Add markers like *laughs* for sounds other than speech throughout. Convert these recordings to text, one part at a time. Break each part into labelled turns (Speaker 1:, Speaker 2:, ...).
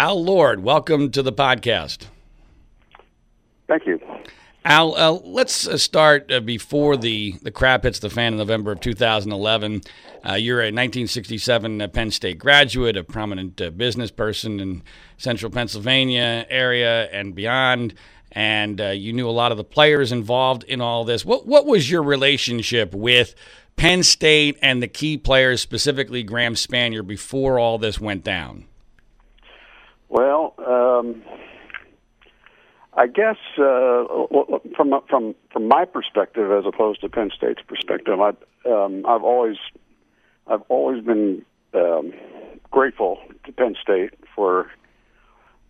Speaker 1: Al Lord, welcome to the podcast.
Speaker 2: Thank you.
Speaker 1: Al, uh, let's uh, start uh, before the, the crap hits the fan in November of 2011. Uh, you're a 1967 uh, Penn State graduate, a prominent uh, business person in central Pennsylvania area and beyond, and you knew a lot of the players involved in all this. What, what was your relationship with Penn State and the key players, specifically Graham Spanier, before all this went down?
Speaker 2: Well, um I guess uh, from from from my perspective, as opposed to Penn State's perspective, I um, I've always I've always been um, grateful to Penn State for.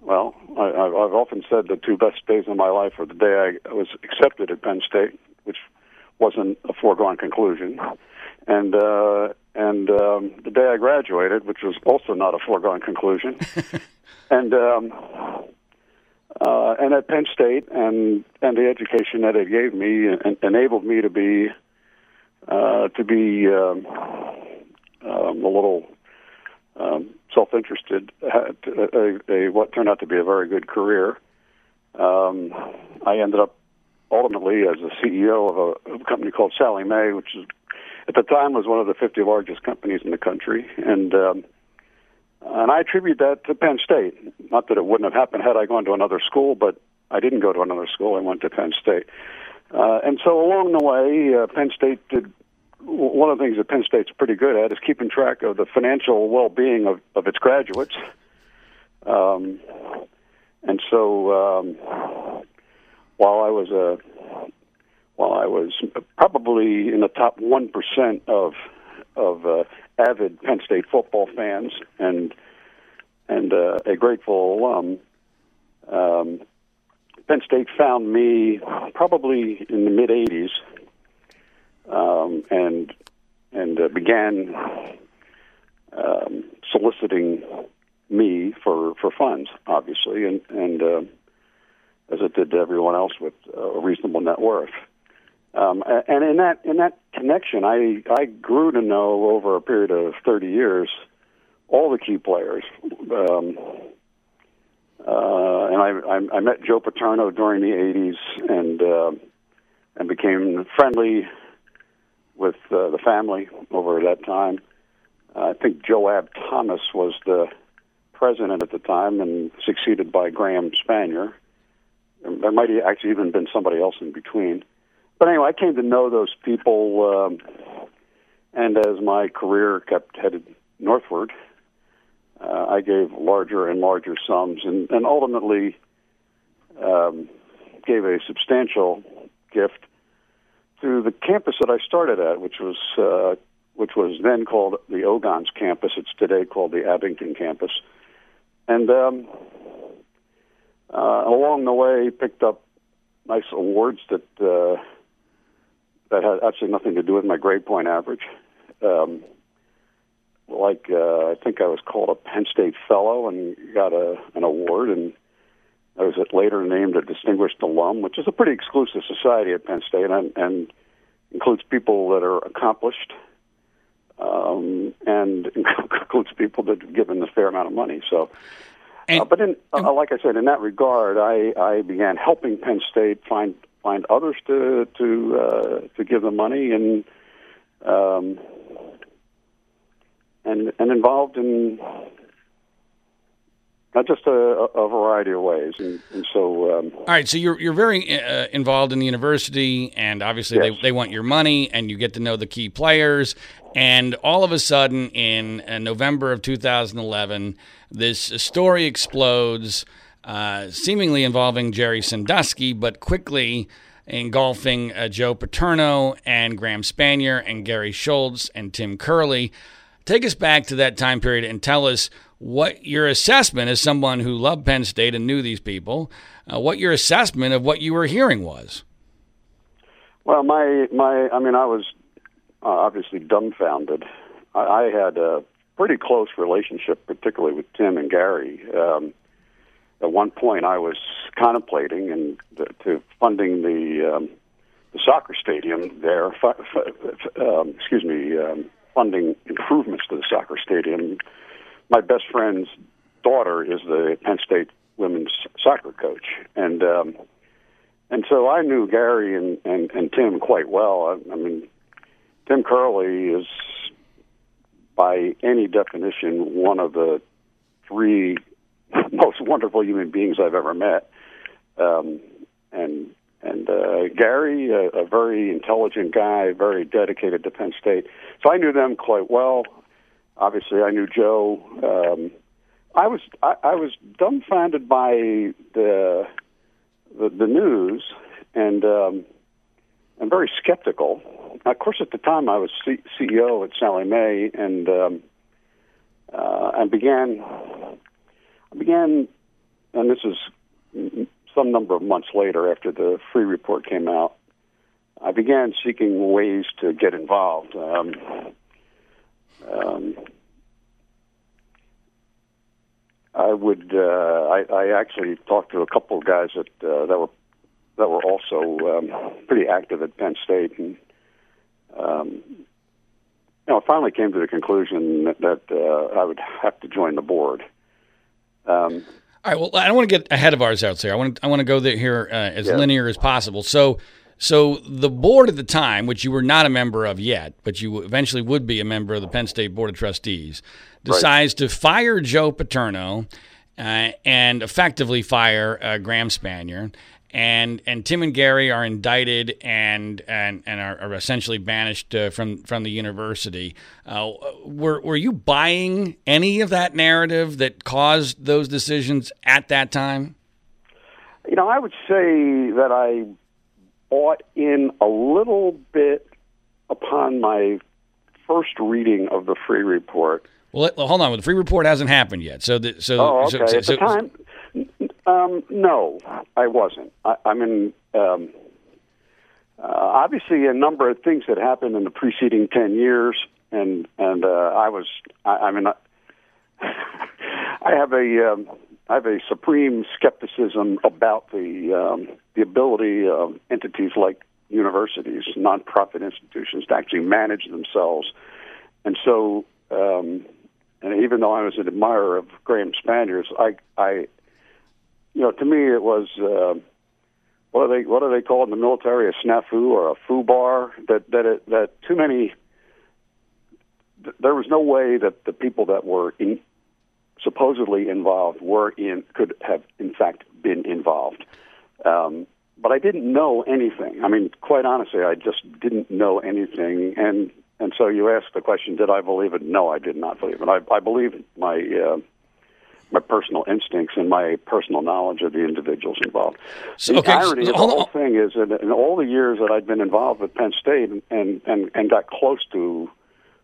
Speaker 2: Well, I, I've often said the two best days of my life were the day I was accepted at Penn State, which wasn't a foregone conclusion, and uh, and um, the day I graduated, which was also not a foregone conclusion, *laughs* and. Um, uh, and at Penn State, and and the education that it gave me en- enabled me to be uh, to be um, um, a little um, self-interested. had A, a, a, what turned out to be a very good career. Um, I ended up ultimately as the CEO of a, of a company called Sallie Mae, which is at the time was one of the 50 largest companies in the country, and um, and I attribute that to Penn State. Not that it wouldn't have happened had I gone to another school, but I didn't go to another school. I went to Penn State. Uh, and so along the way, uh, Penn State did one of the things that Penn State's pretty good at is keeping track of the financial well-being of, of its graduates. Um, and so, um, while I was a while I was probably in the top one percent of of uh, avid Penn State football fans and and uh, a grateful alum. Um, Penn State found me probably in the mid '80s, um, and and uh, began um, soliciting me for for funds, obviously, and and uh, as it did to everyone else with a reasonable net worth. Um, and in that in that connection, I I grew to know over a period of 30 years all the key players. Um, uh, and I, I, I met Joe Paterno during the 80s and uh, and became friendly with uh, the family over that time. I think Joab Thomas was the president at the time and succeeded by Graham Spanier. There might have actually even been somebody else in between but anyway, I came to know those people, um, and as my career kept headed northward, uh, I gave larger and larger sums, and, and ultimately um, gave a substantial gift to the campus that I started at, which was uh, which was then called the Ogontz campus. It's today called the Abington campus, and um, uh, along the way picked up nice awards that. Uh, that had absolutely nothing to do with my grade point average. Um, like uh, I think I was called a Penn State Fellow and got a an award, and I was later named a Distinguished Alum, which is a pretty exclusive society at Penn State, and, and includes people that are accomplished, um, and *laughs* includes people that have given a fair amount of money. So.
Speaker 1: And,
Speaker 2: uh, but in, uh, like I said, in that regard, I, I began helping Penn State find find others to to uh, to give them money and um, and and involved in not just a, a variety of ways, and, and so. Um,
Speaker 1: All right, so you're you're very uh, involved in the university, and obviously
Speaker 2: yes.
Speaker 1: they they want your money, and you get to know the key players, and all of a sudden in uh, November of 2011, this story explodes uh, seemingly involving Jerry Sandusky, but quickly engulfing uh, Joe Paterno and Graham Spanier and Gary Schultz and Tim Curley. Take us back to that time period and tell us what your assessment, as someone who loved Penn State and knew these people, uh, what your assessment of what you were hearing was.
Speaker 2: Well, my my, I mean, I was uh, obviously dumbfounded. I, I had a pretty close relationship, particularly with Tim and Gary. Um, at one point I was contemplating and to funding the um, the soccer stadium there. Fu- fu- um, excuse me, um, funding improvements to the soccer stadium. My best friends daughter is the Penn State women's soccer coach, and um, and so I knew Gary and, and, and Tim quite well. I, I mean, Tim Curley is, by any definition, one of the three *laughs* most wonderful human beings I've ever met. Um, and and uh, Gary, a, a very intelligent guy, very dedicated to Penn State. So I knew them quite well. Obviously, I knew Joe. Um, I was I, I was dumbfounded by the the, the news, and um, I'm very skeptical. Of course, at the time I was C- CEO at Sallie Mae and um, uh, I began I began, and this is some number of months later after the Freeh report came out. I began seeking ways to get involved. Um, um, I would. Uh, I, I actually talked to a couple of guys that uh, that were that were also um, pretty active at Penn State, and um, you know, I finally came to the conclusion that, that uh, I would have to join the board.
Speaker 1: Um, all right. Well, I don't want to get ahead of ourselves here. I want to, I want to go there here uh, as yeah. linear as possible. So, so the board at the time, which you were not a member of yet, but you eventually would be a member of the Penn State Board of Trustees, decides right. to fire Joe Paterno uh, and effectively fire uh, Graham Spanier and and Tim and Gary are indicted and and and are, are essentially banished uh, from from the university. Uh, were were you buying any of that narrative that caused those decisions at that time?
Speaker 2: You know, I would say that I bought in a little bit upon my first reading of the Freeh report.
Speaker 1: Well, hold on. The Freeh report hasn't happened yet. So, the, so,
Speaker 2: oh, okay. so, so, At the time, um, no, I wasn't. I, I mean, um, uh, obviously, a number of things had happened in the preceding ten years, and and uh, I was. I, I mean, I, *laughs* I have a. Um, I have a supreme skepticism about the um, the ability of entities like universities, nonprofit institutions, to actually manage themselves. And so, um, and even though I was an admirer of Graham Spaniers, I I you know, to me it was uh, what are they what are they called in the military a snafu or a foobar that that it, that too many there was no way that the people that were in, supposedly involved were in could have in fact been involved. Um, but I didn't know anything. I mean, quite honestly, I just didn't know anything. And and so you asked the question, did I believe it? No, I did not believe it. I, I believe my uh, my personal instincts and my personal knowledge of the individuals involved. So, the okay, irony so, of the whole on. thing is that in all the years that I'd been involved with Penn State and, and, and, and got close to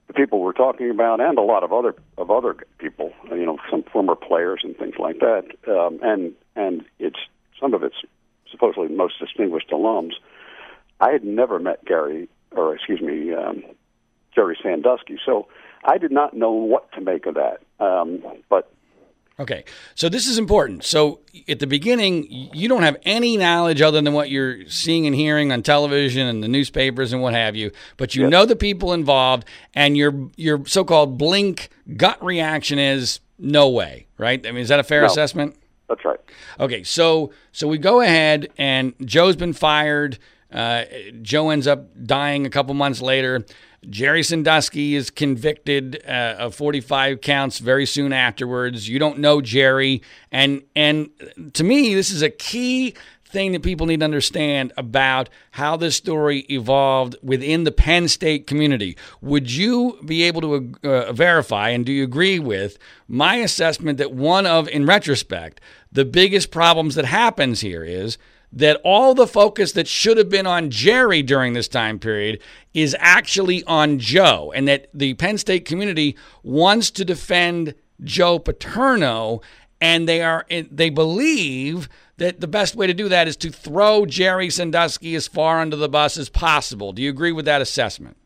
Speaker 2: the people we're talking about and a lot of other of other people, you know, some former players and things like that, um, and and it's some of it's supposedly most distinguished alums. I had never met Gary, or excuse me, um, Jerry Sandusky, so I did not know what to make of that. Um, but
Speaker 1: Okay, so this is important. So at the beginning, you don't have any knowledge other than what you're seeing and hearing on television and the newspapers and what have you. But you know the people involved, and your your so-called blink gut reaction is no way, right? I mean, is that a fair no, assessment?
Speaker 2: That's right.
Speaker 1: Okay, so so we go ahead, and Joe's been fired. Uh, Joe ends up dying a couple months later. Jerry Sandusky is convicted uh, of 45 counts very soon afterwards. You don't know Jerry, and and to me, this is a key thing that people need to understand about how this story evolved within the Penn State community. Would you be able to uh, verify and do you agree with my assessment that one of, in retrospect, the biggest problems that happens here is that all the focus that should have been on Jerry during this time period is actually on Joe, and that the Penn State community wants to defend Joe Paterno, and they are they believe that the best way to do that is to throw Jerry Sandusky as far under the bus as possible. Do you agree with that assessment?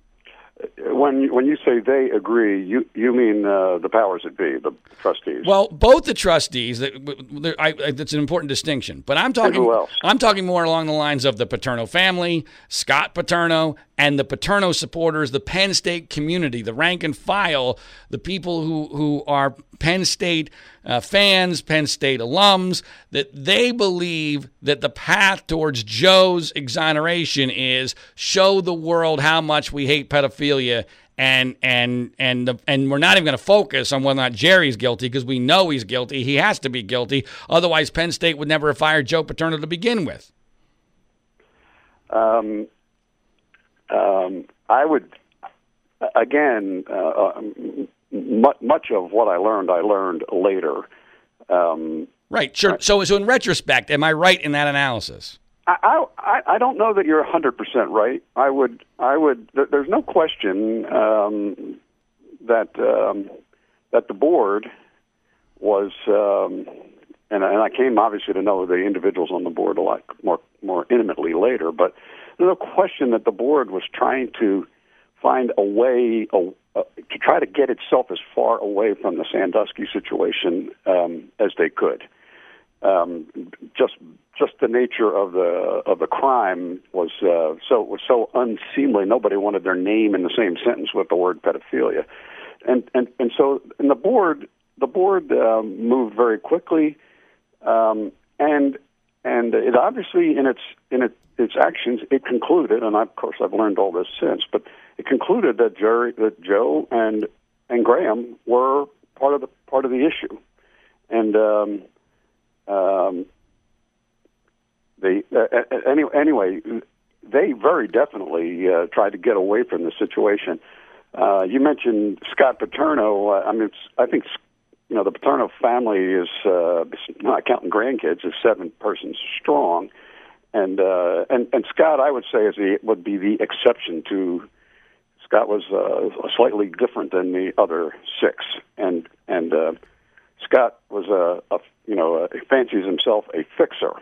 Speaker 2: When say they agree, you you mean uh, the powers that be, the trustees?
Speaker 1: Well, both the trustees. That, I, I, that's an important distinction. But I'm talking.
Speaker 2: who else?
Speaker 1: I'm talking more along the lines of the Paterno family, Scott Paterno, and the Paterno supporters, the Penn State community, the rank and file, the people who who are Penn State uh, fans, Penn State alums, that they believe that the path towards Joe's exoneration is show the world how much we hate pedophilia and and and the, and we're not even going to focus on whether or not Jerry's guilty because we know he's guilty. He has to be guilty. Otherwise, Penn State would never have fired Joe Paterno to begin with.
Speaker 2: Um, um, I would again. Uh, um, much of what I learned, I learned later. Um,
Speaker 1: right. Sure. So, so in retrospect, am I right in that analysis?
Speaker 2: I, I, I don't know that you're 100% right. I would, I would. There's no question um, that um, that the board was, um, and, and I came obviously to know the individuals on the board a lot more more intimately later. But there's no question that the board was trying to find a way, uh, to try to get itself as far away from the Sandusky situation um, as they could. Um, just just the nature of the of the crime was uh, so was so unseemly. Nobody wanted their name in the same sentence with the word pedophilia, and and and so and the board the board um, moved very quickly, um, and and it obviously in its in its its actions it concluded, and of course I've learned all this since, but it concluded that Jerry that Joe and and Graham were part of the part of the issue, and um, um, they uh, any, anyway they very definitely uh, tried to get away from the situation. Uh, you mentioned Scott Paterno. Uh, I mean, I think you know the Paterno family is uh, not counting grandkids is seven persons strong, and uh, and and Scott I would say is the would be the exception to. Scott was uh, slightly different than the other six, and and uh, Scott was a, a you know a, fancies himself a fixer,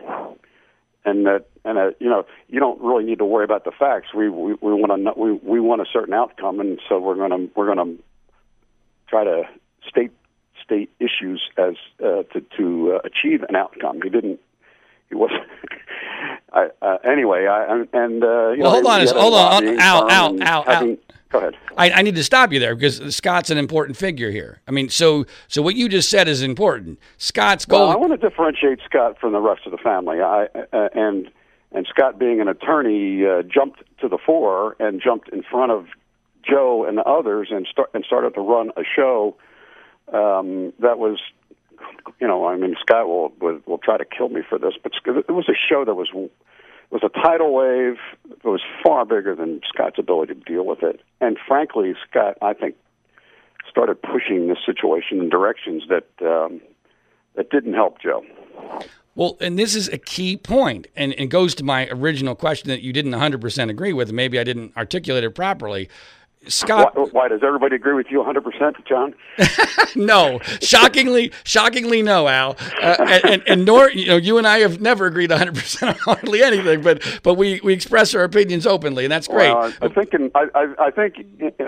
Speaker 2: and that and uh, you know you don't really need to worry about the facts. We we, we want to we we want a certain outcome, and so we're to we're to try to state state issues as uh, to to uh, achieve an outcome. He didn't. He was. *laughs* I, uh, anyway, I and uh, you
Speaker 1: well,
Speaker 2: know,
Speaker 1: hold on, hold on, Al, Al, Al,
Speaker 2: Al. Go ahead.
Speaker 1: I, I, need to stop you there because Scott's an important figure here. I mean, so so what you just said is important. Scott's goal.
Speaker 2: Well, I want to differentiate Scott from the rest of the family. I uh, and and Scott, being an attorney, uh, jumped to the fore and jumped in front of Joe and the others and start and started to run a show um, that was, you know, I mean, Scott will, will will try to kill me for this, but it was a show that was was a tidal wave that was far bigger than Scott's ability to deal with it. And frankly, Scott, I think, started pushing this situation in directions that um, that didn't help Joe.
Speaker 1: Well, and this is a key point, and it goes to my original question that you didn't 100% agree with. Maybe I didn't articulate it properly. Scott,
Speaker 2: why, why, does everybody agree with you 100 percent, John? *laughs*
Speaker 1: no, shockingly, shockingly, no, Al, uh, and, and, and, nor you know you and I have never agreed 100 percent on hardly anything, but but we, we express our opinions openly, and that's great.
Speaker 2: Well, I think in, I, I, I think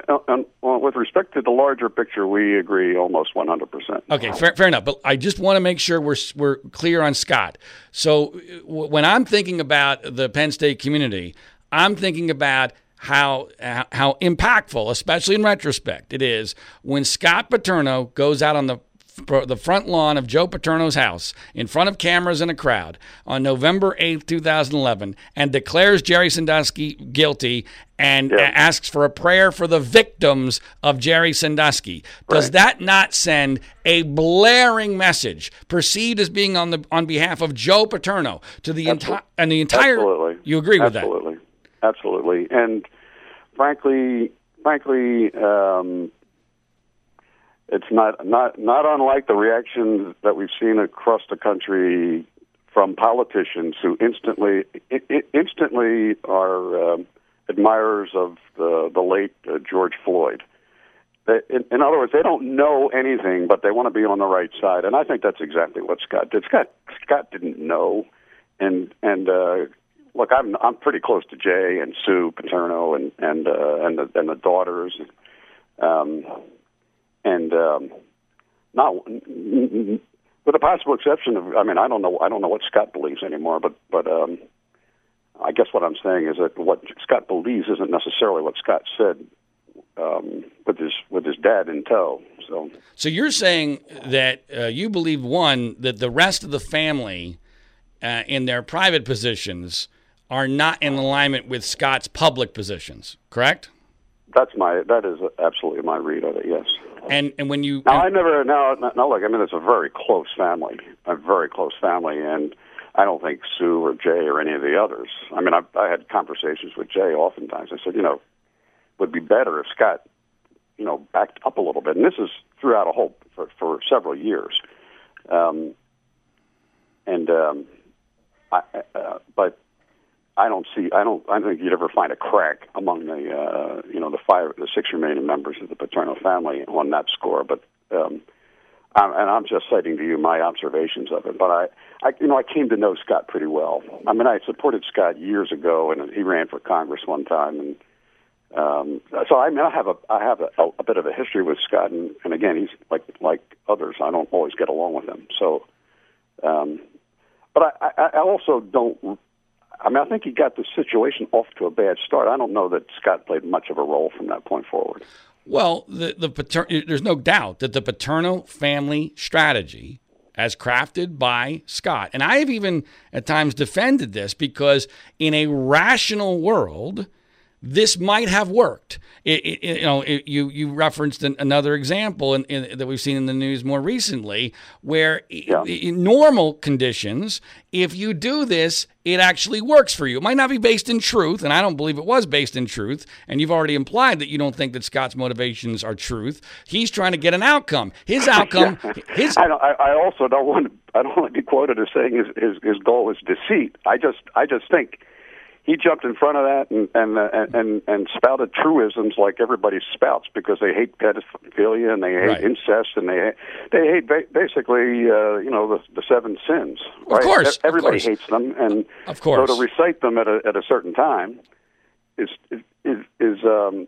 Speaker 2: uh, uh, with respect to the larger picture, we agree almost 100 percent.
Speaker 1: Okay, fair, fair enough, but I just want to make sure we're we're clear on Scott. So when I'm thinking about the Penn State community, I'm thinking about how how impactful, especially in retrospect, it is when Scott Paterno goes out on the the front lawn of Joe Paterno's house in front of cameras and a crowd on November 8th, 2011, and declares Jerry Sandusky guilty and yeah. asks for a prayer for the victims of Jerry Sandusky. Does right. that not send a blaring message perceived as being on the on behalf of Joe Paterno to the entire and the entire
Speaker 2: Absolutely.
Speaker 1: You agree with
Speaker 2: Absolutely. that? Absolutely. And frankly, frankly, um, it's not not not unlike the reaction that we've seen across the country from politicians who instantly instantly are um, admirers of the the late uh, George Floyd. In, in other words, they don't know anything, but they want to be on the right side, and I think that's exactly what Scott did. Scott Scott didn't know, and and uh, look, I'm I'm pretty close to Jay and Sue Paterno and and uh, and the and the daughters. um, and um, not with the possible exception of, I mean, I don't know, I don't know what Scott believes anymore, but but um, I guess what I'm saying is that what Scott believes isn't necessarily what Scott said um, with his with his dad in tow. So,
Speaker 1: so you're saying that uh, you believe one that the rest of the family, uh, in their private positions, are not in alignment with Scott's public positions, correct?
Speaker 2: That's my that is absolutely my read of it. Yes.
Speaker 1: And and when you
Speaker 2: now I never now now look I mean it's a very close family a very close family and I don't think Sue or Jay or any of the others I mean I I had conversations with Jay oftentimes I said you know would be better if Scott you know backed up a little bit and this is throughout a whole for, for several years um, and um, I, uh, but I don't see. I don't. I don't think you'd ever find a crack among the, uh, you know, the five, the six remaining members of the Paterno family on that score. But, um, I'm, and I'm just citing to you my observations of it. But I, I, you know, I came to know Scott pretty well. I mean, I supported Scott years ago, and he ran for Congress one time, and um, so I mean, I have a, I have a, a bit of a history with Scott, and, and again, he's like like others. I don't always get along with him. So, um, but I, I also don't I mean, I think he got the situation off to a bad start. I don't know that Scott played much of a role from that point forward.
Speaker 1: Well, the the pater- there's no doubt that the Paterno family strategy, as crafted by Scott, and I have even at times defended this because in a rational world, this might have worked. It, it, you know, it, you you referenced an, another example in, in, that we've seen in the news more recently, where yeah. in normal conditions, if you do this, it actually works for you. It might not be based in truth, and I don't believe it was based in truth. And you've already implied that you don't think that Scott's motivations are truth. He's trying to get an outcome. His *laughs* outcome. His.
Speaker 2: I, don't, I, I also don't want. To, I don't want to be quoted as saying his, his his goal is deceit. I just I just think he jumped in front of that and and uh, and and spouted truisms like everybody spouts because they hate pedophilia and they hate right. incest and they they hate ba- basically uh, you know the the seven sins.
Speaker 1: Right? Of course,
Speaker 2: everybody
Speaker 1: of course.
Speaker 2: hates them, and
Speaker 1: of course,
Speaker 2: so to recite them at a at a certain time is is is um,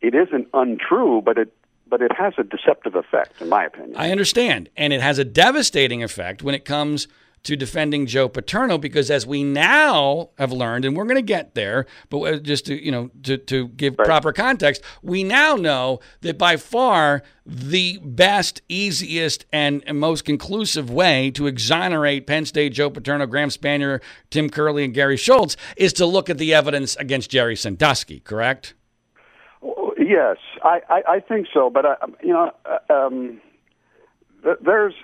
Speaker 2: it isn't untrue, but it but it has a deceptive effect, in my opinion.
Speaker 1: I understand, and it has a devastating effect when it comes to defending Joe Paterno because as we now have learned, and we're going to get there, but just to you know to, to give right. proper context, we now know that by far the best, easiest, and most conclusive way to exonerate Penn State Joe Paterno, Graham Spanier, Tim Curley, and Gary Schultz is to look at the evidence against Jerry Sandusky. Correct?
Speaker 2: Yes, I, I, I think so, but I, you know, uh, um, there's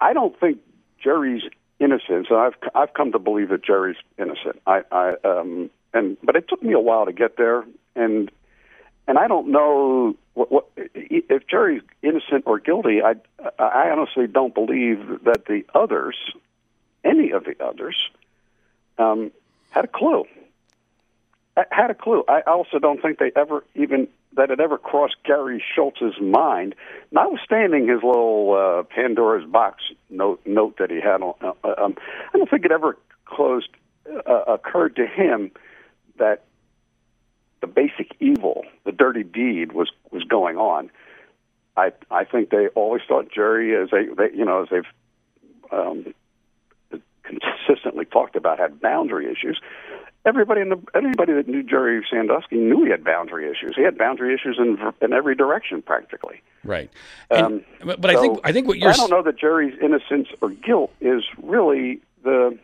Speaker 2: I don't think Jerry's innocence. And I've I've come to believe that Jerry's innocent. I, I um and but it took me a while to get there, and and I don't know what, what if Jerry's innocent or guilty. I I honestly don't believe that the others, any of the others, um, had a clue. Had a clue. I also don't think they ever even that had ever crossed Gary Schultz's mind, notwithstanding his little uh, Pandora's box note note that he had. On, uh, um, I don't think it ever closed uh, occurred to him that the basic evil, the dirty deed, was was going on. I I think they always thought Jerry, as they, they you know as they've um, consistently talked about, had boundary issues everybody in the anybody that knew Jerry Sandusky knew he had boundary issues. He had boundary issues in in every direction practically.
Speaker 1: Right. And, um, but, but so I think I think what you're
Speaker 2: I don't know that Jerry's innocence or guilt is really the.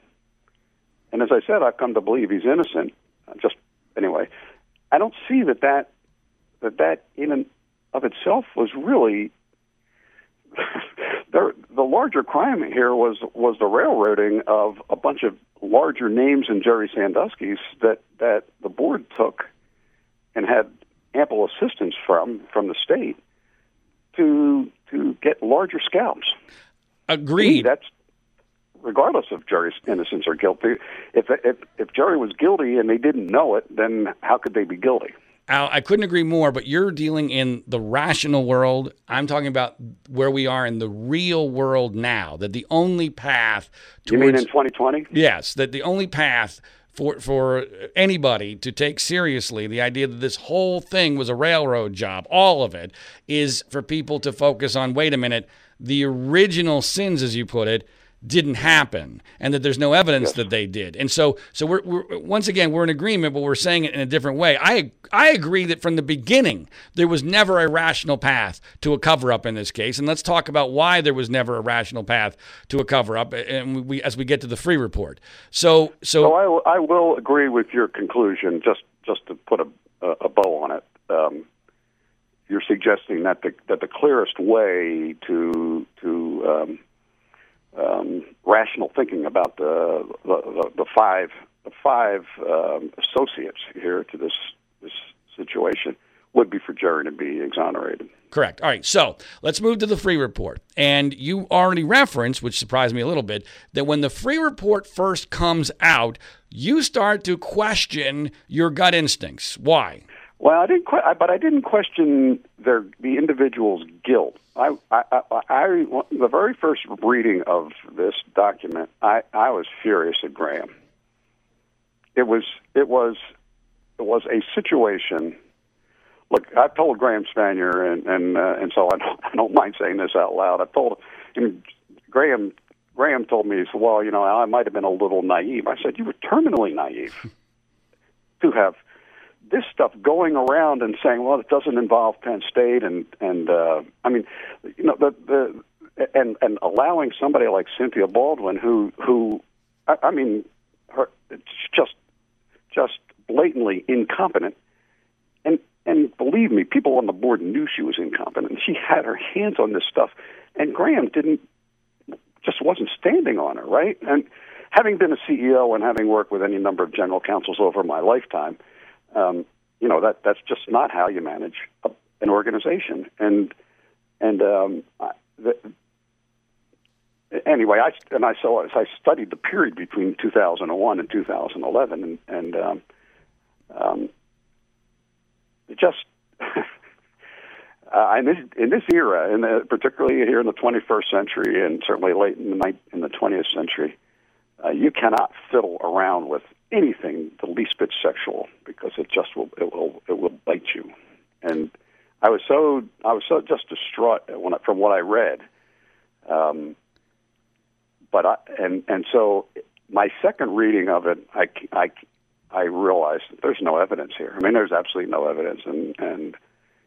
Speaker 2: And as I said, I've come to believe he's innocent. Just anyway, I don't see that that that that in and of itself was really. *laughs* there, the larger crime here was was the railroading of a bunch of larger names than Jerry Sandusky's that that the board took and had ample assistance from from the state to to get larger scalps.
Speaker 1: Agreed.
Speaker 2: that's regardless of Jerry's innocence or guilt. If if if Jerry was guilty and they didn't know it, then how could they be guilty?
Speaker 1: Al, I couldn't agree more, but you're dealing in the rational world. I'm talking about where we are in the real world now. That the only path
Speaker 2: towards, You mean in 2020?
Speaker 1: Yes, that the only path for for anybody to take seriously the idea that this whole thing was a railroad job, all of it, is for people to focus on. Wait a minute, the original sins, as you put it, didn't happen and that there's no evidence yes. that they did. And so so we're, we're, once again we're in agreement but we're saying it in a different way. I I agree that from the beginning there was never a rational path to a cover up in this case and let's talk about why there was never a rational path to a cover up and we as we get to the Freeh report. So so,
Speaker 2: so I, I will agree with your conclusion just just to put a a bow on it. Um, you're suggesting that the that the clearest way to to um, um, rational thinking about the the, the five the five um, associates here to this this situation would be for Jerry to be exonerated.
Speaker 1: Correct. All right. So let's move to the Freeh report. And you already referenced, which surprised me a little bit, that when the Freeh report first comes out, you start to question your gut instincts. Why?
Speaker 2: Well, I didn't, que- but I didn't question their the individual's guilt. I, I, I, I, the very first reading of this document, I, I was furious at Graham. It was, it was, it was a situation. Look, I've told Graham Spanier, and and uh, and so I don't, I don't mind saying this out loud. I've told him, Graham. Graham told me, he said, "Well, you know, I might have been a little naive." I said, "You were terminally naive to have this stuff going around and saying, well, it doesn't involve Penn State, and and uh, I mean, you know, the the and and allowing somebody like Cynthia Baldwin, who who, I, I mean, her it's just just blatantly incompetent, and and believe me, people on the board knew she was incompetent. She had her hands on this stuff, and Graham didn't just wasn't standing on her, right? And having been a CEO and having worked with any number of general counsels over my lifetime um, you know that that's just not how you manage a, an organization. And and um, the, anyway, I and I so as I studied the period between 2001 and 2011, and and um, um, just. *laughs* Uh, in this in this era, the, particularly here in the 21st century, and certainly late in the in the 20th century, uh, you cannot fiddle around with anything the least bit sexual because it just will it will it will bite you. And I was so I was so just distraught when I, from what I read. Um, but I and and so my second reading of it, I I I realized there's no evidence here. I mean, there's absolutely no evidence, and and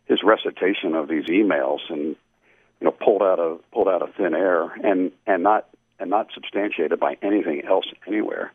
Speaker 2: his recitation of these emails and you know pulled out of pulled out of thin air and and not and not substantiated by anything else anywhere.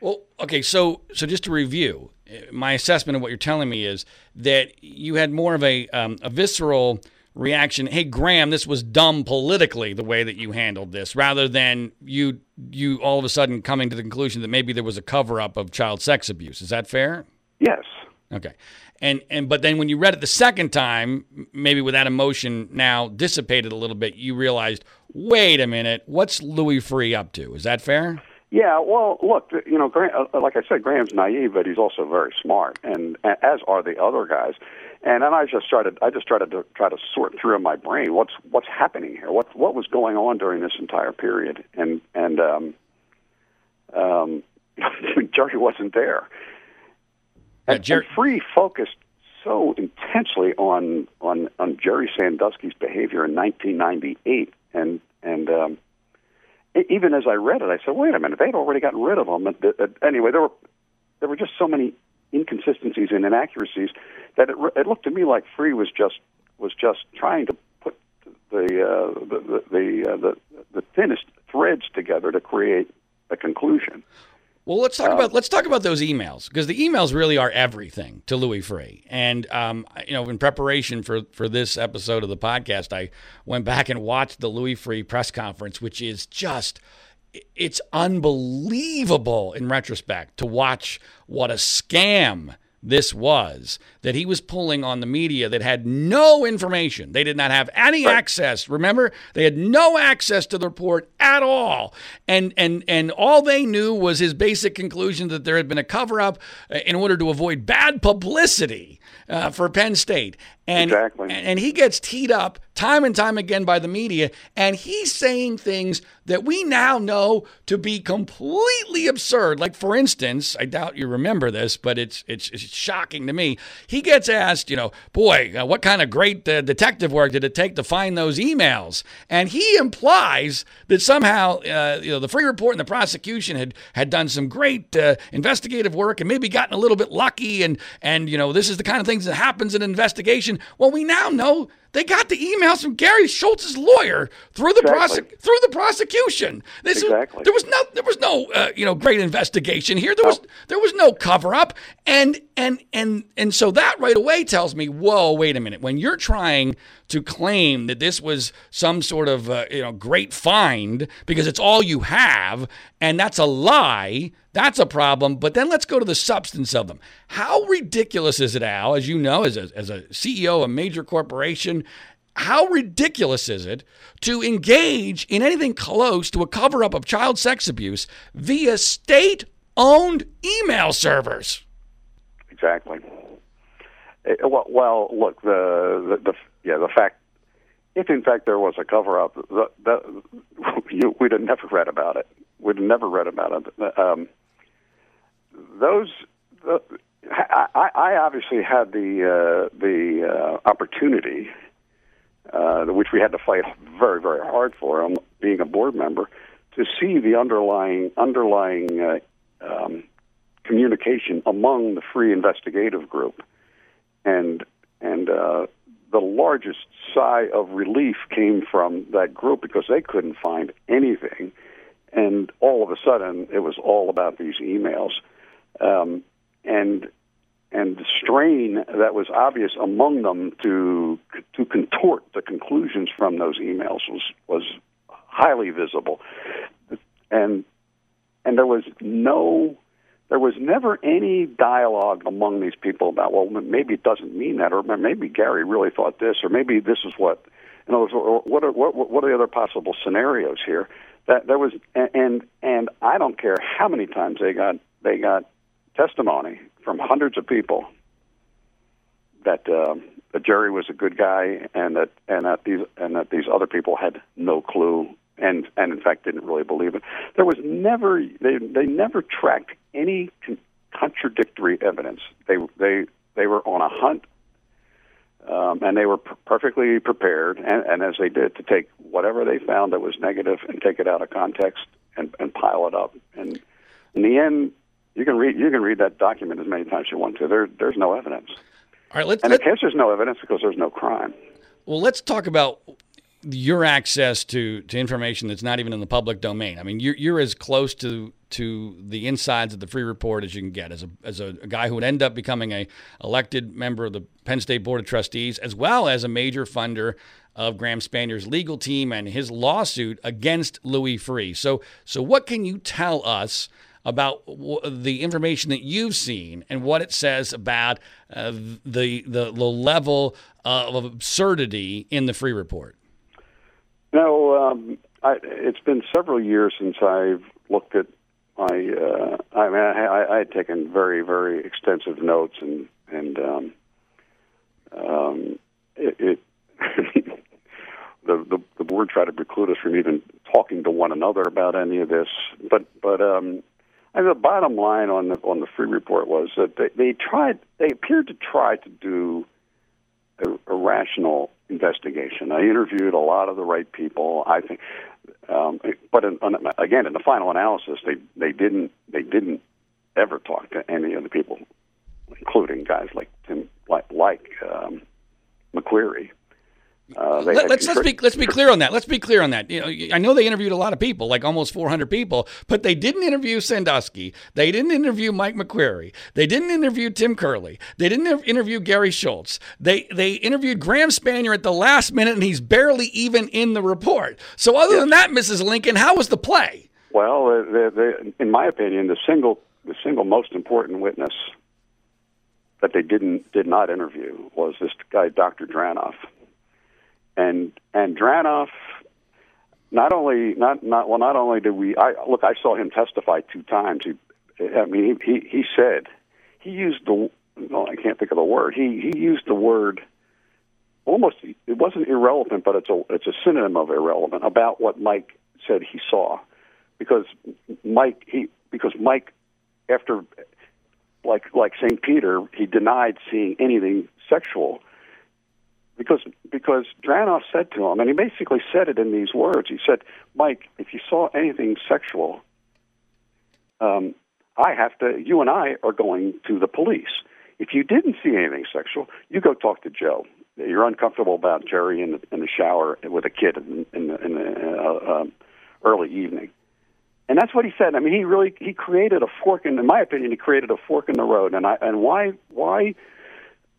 Speaker 1: Well, okay, so so just to review, my assessment of what you're telling me is that you had more of a um, a visceral reaction. Hey, Graham, this was dumb politically the way that you handled this, rather than you you all of a sudden coming to the conclusion that maybe there was a cover up of child sex abuse. Is that fair?
Speaker 2: Yes.
Speaker 1: Okay. And and but then when you read it the second time, maybe with that emotion now dissipated a little bit, you realized, wait a minute, what's Louis Freeh up to? Is that fair?
Speaker 2: Yeah, well, look, you know, Graham, uh, like I said, Graham's naive, but he's also very smart, and as are the other guys. And then I just started, I just tried to try to sort through in my brain what's what's happening here, what what was going on during this entire period, and and um, um, *laughs* Jerry wasn't there, and, Jerry- and Freeh focused so intensely on on on Jerry Sandusky's behavior in 1998, and and um, even as I read it, I said, "Wait a minute, they'd already gotten rid of them." Anyway, there were there were just so many inconsistencies and inaccuracies that it, it looked to me like Freeh was just was just trying to put the uh, the the, uh, the the thinnest threads together to create a conclusion.
Speaker 1: Well, let's talk uh, about let's talk about those emails because the emails really are everything to Louis Freeh. And um, you know, in preparation for for this episode of the podcast, I went back and watched the Louis Freeh press conference, which is just it's unbelievable in retrospect to watch what a scam this was that he was pulling on the media that had no information. They did not have any access. Remember, they had no access to the report at all. And and and all they knew was his basic conclusion that there had been a cover up uh, in order to avoid bad publicity uh, for Penn State. And,
Speaker 2: exactly.
Speaker 1: and he gets teed up time and time again by the media. And he's saying things that we now know to be completely absurd. Like, for instance, I doubt you remember this, but it's, it's, it's shocking to me. He gets asked, you know, boy, uh, what kind of great uh, detective work did it take to find those emails? And he implies that somehow, uh, you know, the Freeh report and the prosecution had, had done some great uh, investigative work and maybe gotten a little bit lucky. And, and, you know, this is the kind of things that happens in an investigation. Well, we now know they got the emails from Gary Schultz's lawyer through the
Speaker 2: exactly.
Speaker 1: through the prosecution. This
Speaker 2: exactly.
Speaker 1: Was, there was no there was no uh, you know great investigation here. There was there was no cover up, and and and and so that right away tells me, whoa, wait a minute. When you're trying to claim that this was some sort of uh, you know great find because it's all you have, and that's a lie. That's a problem. But then let's go to the substance of them. How ridiculous is it, Al, as you know, as a, as a CEO of a major corporation? How ridiculous is it to engage in anything close to a cover up of child sex abuse via state owned email servers?
Speaker 2: Exactly. Well, well, look, the, the yeah, the fact if in fact there was a cover up, the, the, *laughs* you, we'd have never read about it. We'd have never read about it. Um, those, the, I, I obviously had the uh, the uh, opportunity, uh, which we had to fight very very hard for, um, being a board member, to see the underlying underlying uh, um, communication among the Freeh investigative group, and and uh, the largest sigh of relief came from that group because they couldn't find anything, and all of a sudden it was all about these emails, um, and and the strain that was obvious among them to to contort the conclusions from those emails was was highly visible, and and there was no there was never any dialogue among these people about well maybe it doesn't mean that or maybe Gary really thought this or maybe this is what other words what are what what are the other possible scenarios here that there was and and I don't care how many times they got they got testimony from hundreds of people that um, that Jerry was a good guy and that and that these and that these other people had no clue and and in fact didn't really believe it. There was never they they never tracked any con- contradictory evidence. They they they were on a hunt, um, and they were p- perfectly prepared, and, and as they did, to take whatever they found that was negative and take it out of context and, and pile it up. And in the end, you can read you can read that document as many times as you want to. There there's no evidence.
Speaker 1: All right, let's.
Speaker 2: And
Speaker 1: let,
Speaker 2: in case there's no evidence, because there's no crime.
Speaker 1: Well, let's talk about your access to, to information that's not even in the public domain. I mean, you're, you're as close to to the insides of the Freeh report as you can get as a, as a, a, guy who would end up becoming a elected member of the Penn State Board of Trustees, as well as a major funder of Graham Spanier's legal team and his lawsuit against Louis Freeh. So, so what can you tell us about w- the information that you've seen and what it says about uh, the, the the level of absurdity in the Freeh report?
Speaker 2: No, um, I, it's been several years since I've looked at my. Uh, I mean, I, I had taken very, very extensive notes, and and um, um, it. it *laughs* the, the the board tried to preclude us from even talking to one another about any of this, but but um, the bottom line on the on the Freeh report was that they, they tried they appeared to try to do a, a rational investigation. I interviewed a lot of the right people. I think, um, but in, on, again, in the final analysis, they they didn't they didn't ever talk to any of the people, including guys like Tim like like um, McQueary. Uh,
Speaker 1: Let, us let's be let's be clear on that. Let's be clear on that. You know, I know they interviewed a lot of people, like almost 400 people, but they didn't interview Sandusky. They didn't interview Mike McQueary. They didn't interview Tim Curley. They didn't interview Gary Schultz. They they interviewed Graham Spanier at the last minute, and he's barely even in the report. So, other yes. than that, Mrs. Lincoln, how was the play?
Speaker 2: Well, the, the, in my opinion, the single the single most important witness that they didn't did not interview was this guy, Dr. Dranov and and Dranov not only not not well not only did we I look I saw him testify two times. He I mean he he, said he used the well I can't think of the word. He he used the word almost it wasn't irrelevant, but it's a it's a synonym of irrelevant about what Mike said he saw, because Mike he because Mike after like like St. Peter he denied seeing anything sexual because because Dranov said to him, and he basically said it in these words. He said, "Mike, if you saw anything sexual, um, I have to. You and I are going to the police. If you didn't see anything sexual, you go talk to Joe. You're uncomfortable about Jerry in the, in the shower with a kid in, in the, in the uh, um, early evening." And that's what he said. I mean, he really he created a fork in, in my opinion, he created a fork in the road. And I and why why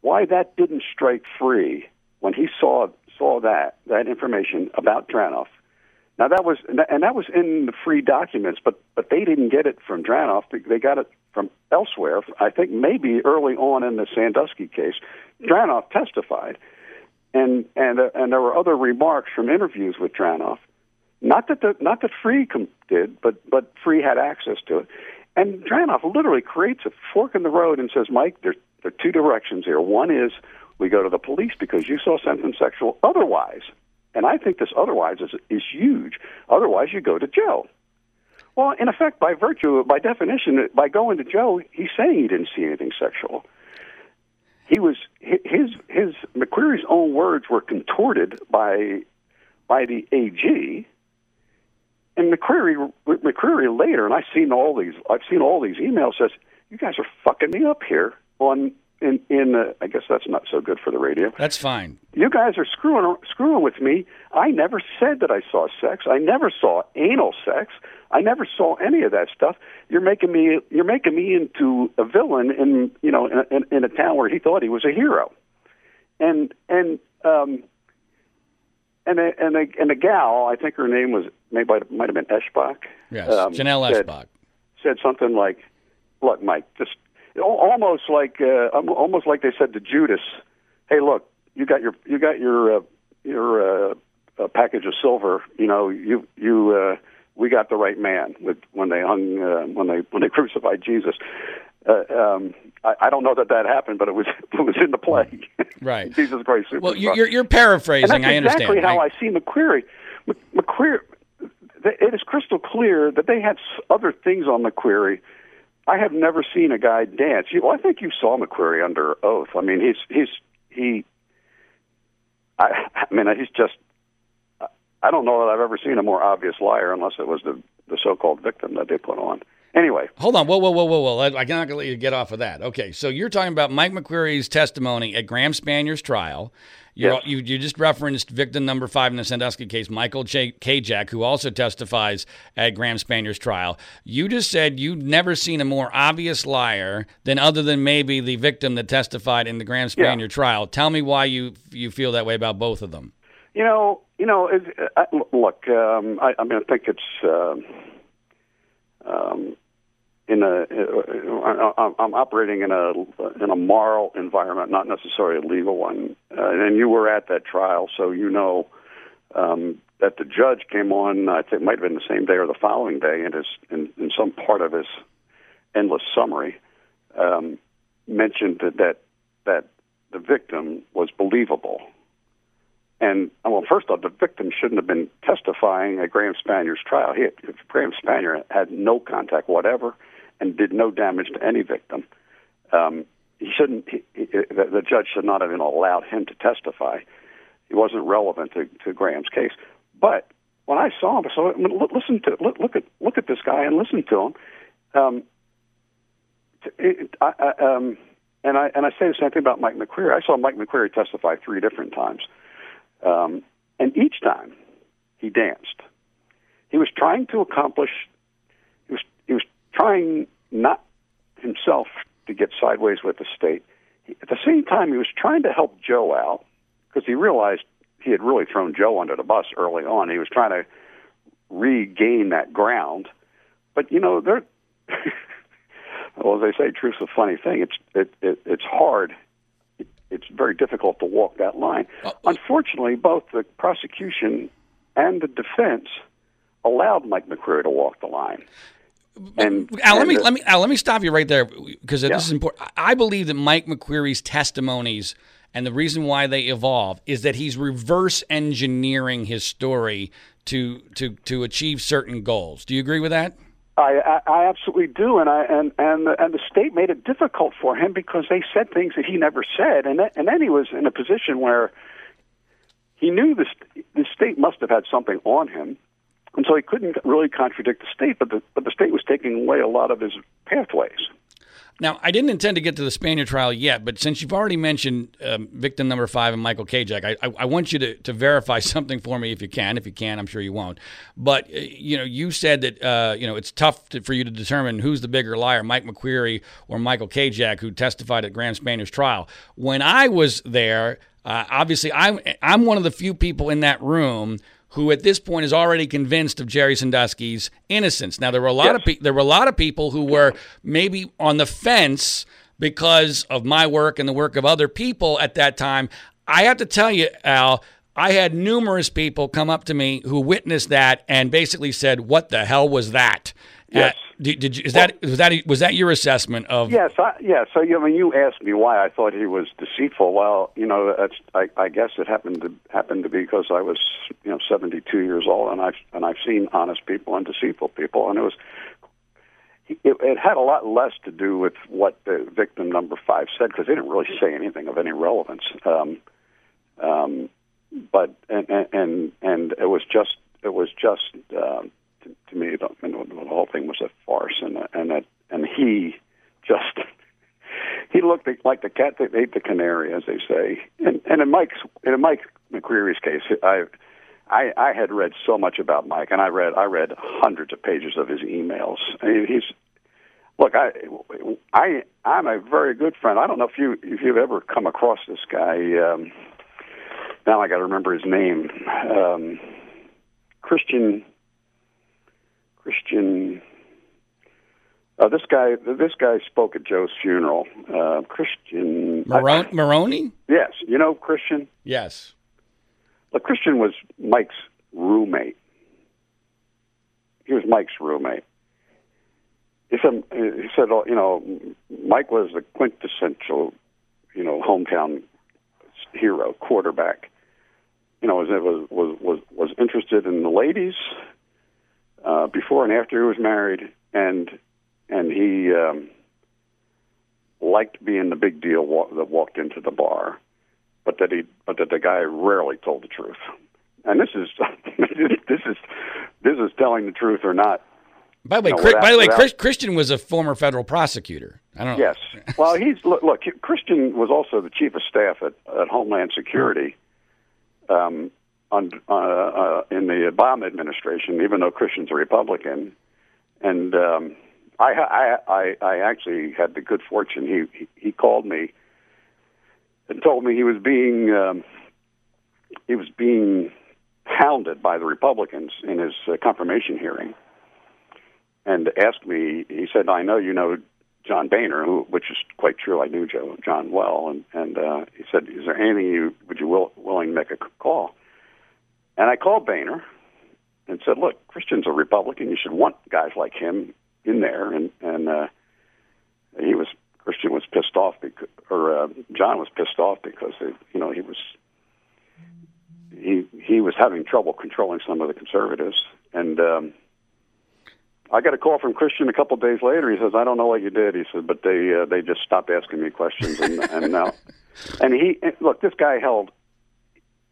Speaker 2: why that didn't strike Freeh when he saw saw that that information about Dranov. Now that was and that was in the Freeh documents, but but they didn't get it from Dranov. They got it from elsewhere. I think maybe early on in the Sandusky case, Dranov testified, and and uh, and there were other remarks from interviews with Dranov not that the not that Freeh com- did, but but Freeh had access to it. And Dranov literally creates a fork in the road and says, Mike, there, there are two directions here. One is we go to the police because you saw something sexual. Otherwise, and I think this otherwise is is huge. Otherwise, you go to jail. Well, in effect, by virtue, by definition, by going to jail, he's saying he didn't see anything sexual. He was his his McQueary's own words were contorted by by the AG and McQueary, McQueary later, and I've seen all these, I've seen all these emails. Says you guys are fucking me up here on in in. Uh, I guess that's not so good for the radio.
Speaker 1: That's fine.
Speaker 2: You guys are screwing screwing with me. I never said that I saw sex. I never saw anal sex. I never saw any of that stuff. You're making me you're making me into a villain in you know in, in, in a town where he thought he was a hero. And and um, and a, and a, and a gal, I think her name was maybe might have been Eshbach.
Speaker 1: Yes, um, Jonelle
Speaker 2: said,
Speaker 1: Eshbach
Speaker 2: said something like, "Look, Mike, just almost like uh, almost like they said to Judas, hey, look, you got your you got your uh, your uh, uh, package of silver. You know, you you uh, we got the right man with when they hung uh, when they when they *laughs* crucified Jesus." Uh, um, I, I don't know that that happened, but it was *laughs* it was in the play.
Speaker 1: Right. *laughs*
Speaker 2: Jesus Christ.
Speaker 1: Well, you're, you're paraphrasing.
Speaker 2: And that's
Speaker 1: I understand.
Speaker 2: exactly how
Speaker 1: right?
Speaker 2: I see McQueary. McQueary. It is crystal clear that they had other things on McQueary. I have never seen a guy dance. Well, I think you saw McQueary under oath. I mean, he's he's he. I, I mean, he's just. I don't know that I've ever seen a more obvious liar, unless it was the the so-called victim that they put on. Anyway,
Speaker 1: hold on. Whoa, whoa, whoa, whoa, whoa! I cannot let you get off of that. Okay, so you're talking about Mike McQueary's testimony at Graham Spanier's trial. You're,
Speaker 2: Yes.
Speaker 1: You you just referenced victim number five in the Sandusky case, Michael J- Kajak, who also testifies at Graham Spanier's trial. You just said you'd never seen a more obvious liar than other than maybe the victim that testified in the Graham
Speaker 2: Yeah.
Speaker 1: Spanier trial. Tell me why you you feel that way about both of them.
Speaker 2: You know, you know. It, I, look, um, I, I mean, I think it's um, um, in a. Uh, I'm- I'm operating in a in a moral environment, not necessarily a legal one. Uh, and you were at that trial, so you know um, that the judge came on. I think it might have been the same day or the following day, and his in, in some part of his endless summary um, mentioned that, that that the victim was believable. And well, first off, the victim shouldn't have been testifying at Graham Spanier's trial. He Graham Spanier had no contact whatever and did no damage to any victim. Um, he shouldn't. He, he, the, judge should not have even allowed him to testify. He wasn't relevant to, to Graham's case. But when I saw him, so I mean, listen to look, look at look at this guy and listen to him. Um, it, I, I, um, and I and I say the same thing about Mike McQueary. I saw Mike McQueary testify three different times, um, and each time he danced. He was trying to accomplish. He was he was trying not himself to get sideways with the state. At the same time, he was trying to help Joe out because he realized he had really thrown Joe under the bus early on. He was trying to regain that ground, but you know there. *laughs* well, as they say, truth's a funny thing. It's it, it it's hard. It, it's very difficult to walk that line.
Speaker 1: Uh,
Speaker 2: Unfortunately, both the prosecution and the defense allowed Mike McQueary to walk the line. And
Speaker 1: Al, let me
Speaker 2: the- uh,
Speaker 1: let me Al, let me stop you right there because
Speaker 2: Yeah.
Speaker 1: this is important. I I believe that Mike McQueary's testimonies and the reason why they evolve is that he's reverse engineering his story to to to achieve certain goals. Do you agree with that?
Speaker 2: I, I, absolutely do, and I and and the, and the state made it difficult for him because they said things that he never said, and then, and then he was in a position where he knew the the state must have had something on him, and so he couldn't really contradict the state, but the but the state was taking away a lot of his pathways.
Speaker 1: Now, I didn't intend to get to the Spanier trial yet, but since you've already mentioned um, victim number five and Michael Kajak, I, I, I, want you to, to verify *laughs* something for me if you can. If you can, I'm sure you won't. But uh, you know, you said that uh, you know it's tough to, for you to determine who's the bigger liar, Mike McQueary or Michael Kajak, who testified at Graham Spanier's trial. When I was there, uh, obviously, I'm I'm one of the few people in that room who at this point is already convinced of Jerry Sandusky's innocence. Now there were a lot yes. of pe- there were a lot of people who were maybe on the fence because of my work and the work of other people at that time. I have to tell you, Al, I had numerous people come up to me who witnessed that and basically said, "What the hell was that?"
Speaker 2: Yes.
Speaker 1: Did, did you, is well, that was that was that your assessment of?
Speaker 2: Yes, I, yeah. So you, I mean, you asked me why I thought he was deceitful. Well, you know, that's I, I guess it happened to happened to be because I was you know 72 years old, and I've and I've seen honest people and deceitful people, and it was it, it had a lot less to do with what the victim number five said because they didn't really say anything of any relevance. Um, um, but and and and it was just it was just. Um, to, me, the, the whole thing was a farce, and and that and he just *laughs* he looked like the cat that ate the canary, as they say. And and in Mike's in Mike McQueary's case, I. I, I had read so much about Mike, and I read I read hundreds of pages of his emails. I mean, he's look, I I I'm a very good friend. I don't know if you if you've ever come across this guy. Um, now I got to remember his name. Um, Christian Christian. Uh, this guy, this guy spoke at Joe's funeral. Uh, Christian
Speaker 1: Maron- Marrone.
Speaker 2: Yes, you know Christian.
Speaker 1: Yes.
Speaker 2: Well, Christian was Mike's roommate. He was Mike's roommate. He said, he said, oh, you know, Mike was the quintessential, you know, hometown hero, quarterback. You know, was was was was, was interested in the ladies uh, before and after he was married, and and he um, liked being the big deal wa- that walked into the bar, but that he but that the guy rarely told the truth. And this is *laughs* this is this is telling the truth or not.
Speaker 1: By the way, you know, without, by the way, without, Christian was a former federal prosecutor. I don't
Speaker 2: know. Yes. Well, he's look, look. Christian was also the chief of staff at, at Homeland Security. Um, on, uh, uh, in the Obama administration, even though Christian's a Republican. And um, I, I, I, I actually had the good fortune. He, he called me and told me he was being um, he was being hounded by the Republicans in his uh, confirmation hearing, and asked me. He said, "I know you know John Boehner, who, which is quite true. I knew Joe John well, and and uh, he said, "Is there anything you would you will, willing to make a call?" And I called Boehner and said, "Look, Christian's a Republican. You should want guys like him in there." And and uh, he was Christian was pissed off because, or uh, John was pissed off because it, you know he was he he was having trouble controlling some of the conservatives. And um, I got a call from Christian a couple of days later. He says, "I don't know what you did." He said, "But they uh, they just stopped asking me questions." And, and now, *laughs* and he look, this guy held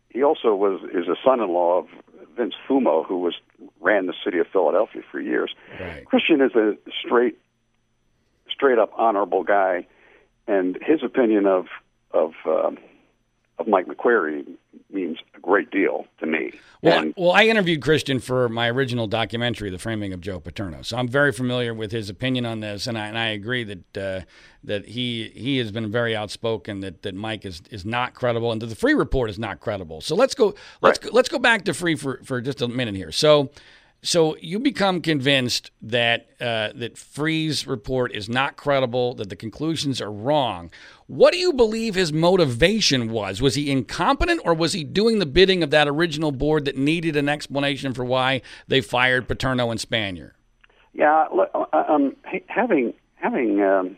Speaker 2: he also was is a son-in-law of Vince Fumo, who was ran the city of Philadelphia for years. Right. Christian is a straight, straight up honorable guy, and his opinion of of um, of Mike McQueary means a great deal to me.
Speaker 1: Well, and, well, I interviewed Christian for my original documentary, The Framing of Joe Paterno, so I'm very familiar with his opinion on this, and I, and I agree that uh, that he he has been very outspoken that, that Mike is is not credible, and that the Freeh Report is not credible. So let's go let's right. go, let's go back to Freeh for for just a minute here. So so you become convinced that uh, that Freeh's report is not credible, that the conclusions are wrong. What do you believe his motivation was? Was he incompetent, or was he doing the bidding of that original board that needed an explanation for why they fired Paterno and Spanier?
Speaker 2: Yeah, uh, um, having having um,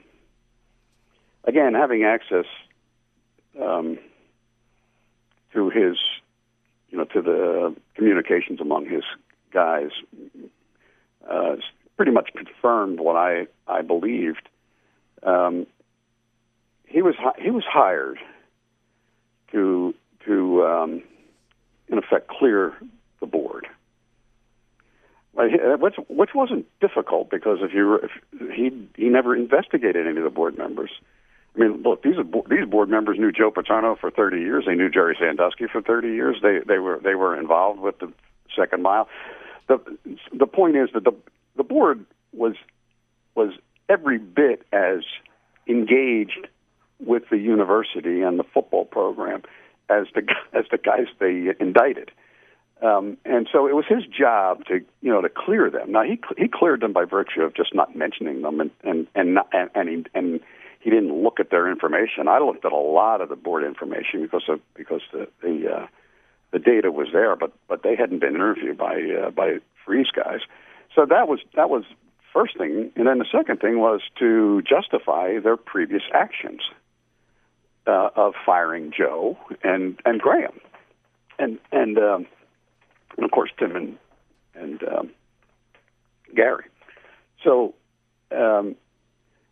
Speaker 2: again having access um, to his, you know, to the communications among his guys, uh, pretty much confirmed what I I believed. Um, he was he was hired to to um, in effect clear the board, which which wasn't difficult because if you if he he never investigated any of the board members. I mean, look, these these board members knew Joe Paterno for 30 years. They knew Jerry Sandusky for 30 years. They they were they were involved with the second mile. the The point is that the the board was was every bit as engaged with the university and the football program as the *laughs* as the guys they indicted. Um, and so it was his job to you know to clear them. Now he he cleared them by virtue of just not mentioning them and and and not, and, and he and he didn't look at their information. I looked at a lot of the board information because of because the the uh, the data was there, but but they hadn't been interviewed by uh, by Freeh's guys. So that was that was first thing, and then the second thing was to justify their previous actions uh, of firing Joe and and Graham, and and, um, and of course Tim and and um, Gary. So, um,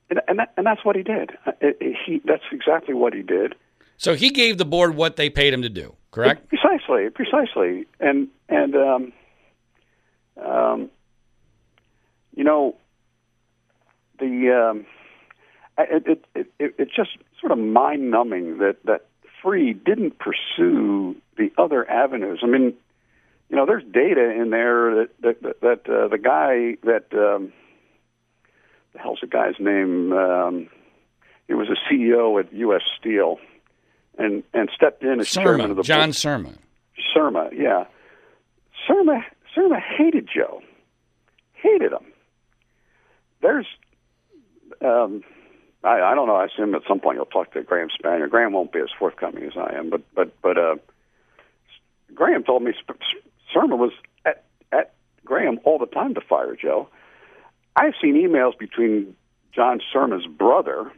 Speaker 2: and and, that, and that's what he did. It, it, he that's exactly what he did.
Speaker 1: So he gave the board what they paid him to do, correct?
Speaker 2: Precisely, precisely, and and um, um, you know the um, it, it, it, it's just sort of mind numbing that that Freeh didn't pursue the other avenues. I mean, you know, there's data in there that that that, uh, the guy that um, the hell's the guy's name? Um, he was a CEO at U.S. Steel, and and stepped in as
Speaker 1: Surma,
Speaker 2: chairman of the board.
Speaker 1: John
Speaker 2: board.
Speaker 1: Surma.
Speaker 2: Surma, yeah, Surma Surma hated Joe, hated him. There's um, I, I don't know. I assume at some point you'll talk to Graham Spanier. Graham won't be as forthcoming as I am, but but but uh, Graham told me Surma was at at Graham all the time to fire Joe. I've seen emails between John Surma's brother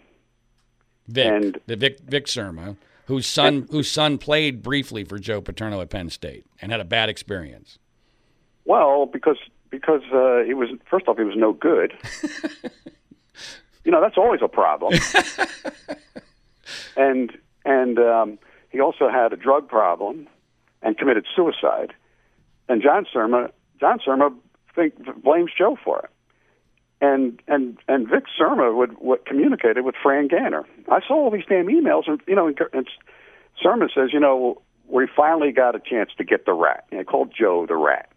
Speaker 1: Vic,
Speaker 2: and
Speaker 1: the Vic Vic Surma, whose son whose son played briefly for Joe Paterno at Penn State and had a bad experience.
Speaker 2: Well, because because uh, he was first off he was no good. *laughs* you know that's always a problem. *laughs* and and um, he also had a drug problem and committed suicide. And John Surma John Surma think blames Joe for it. And and and Vic Surma would, would communicated with Fran Ganter. I saw all these damn emails, and you know, and, and Surma says, you know, we finally got a chance to get the rat. And he called Joe the rat.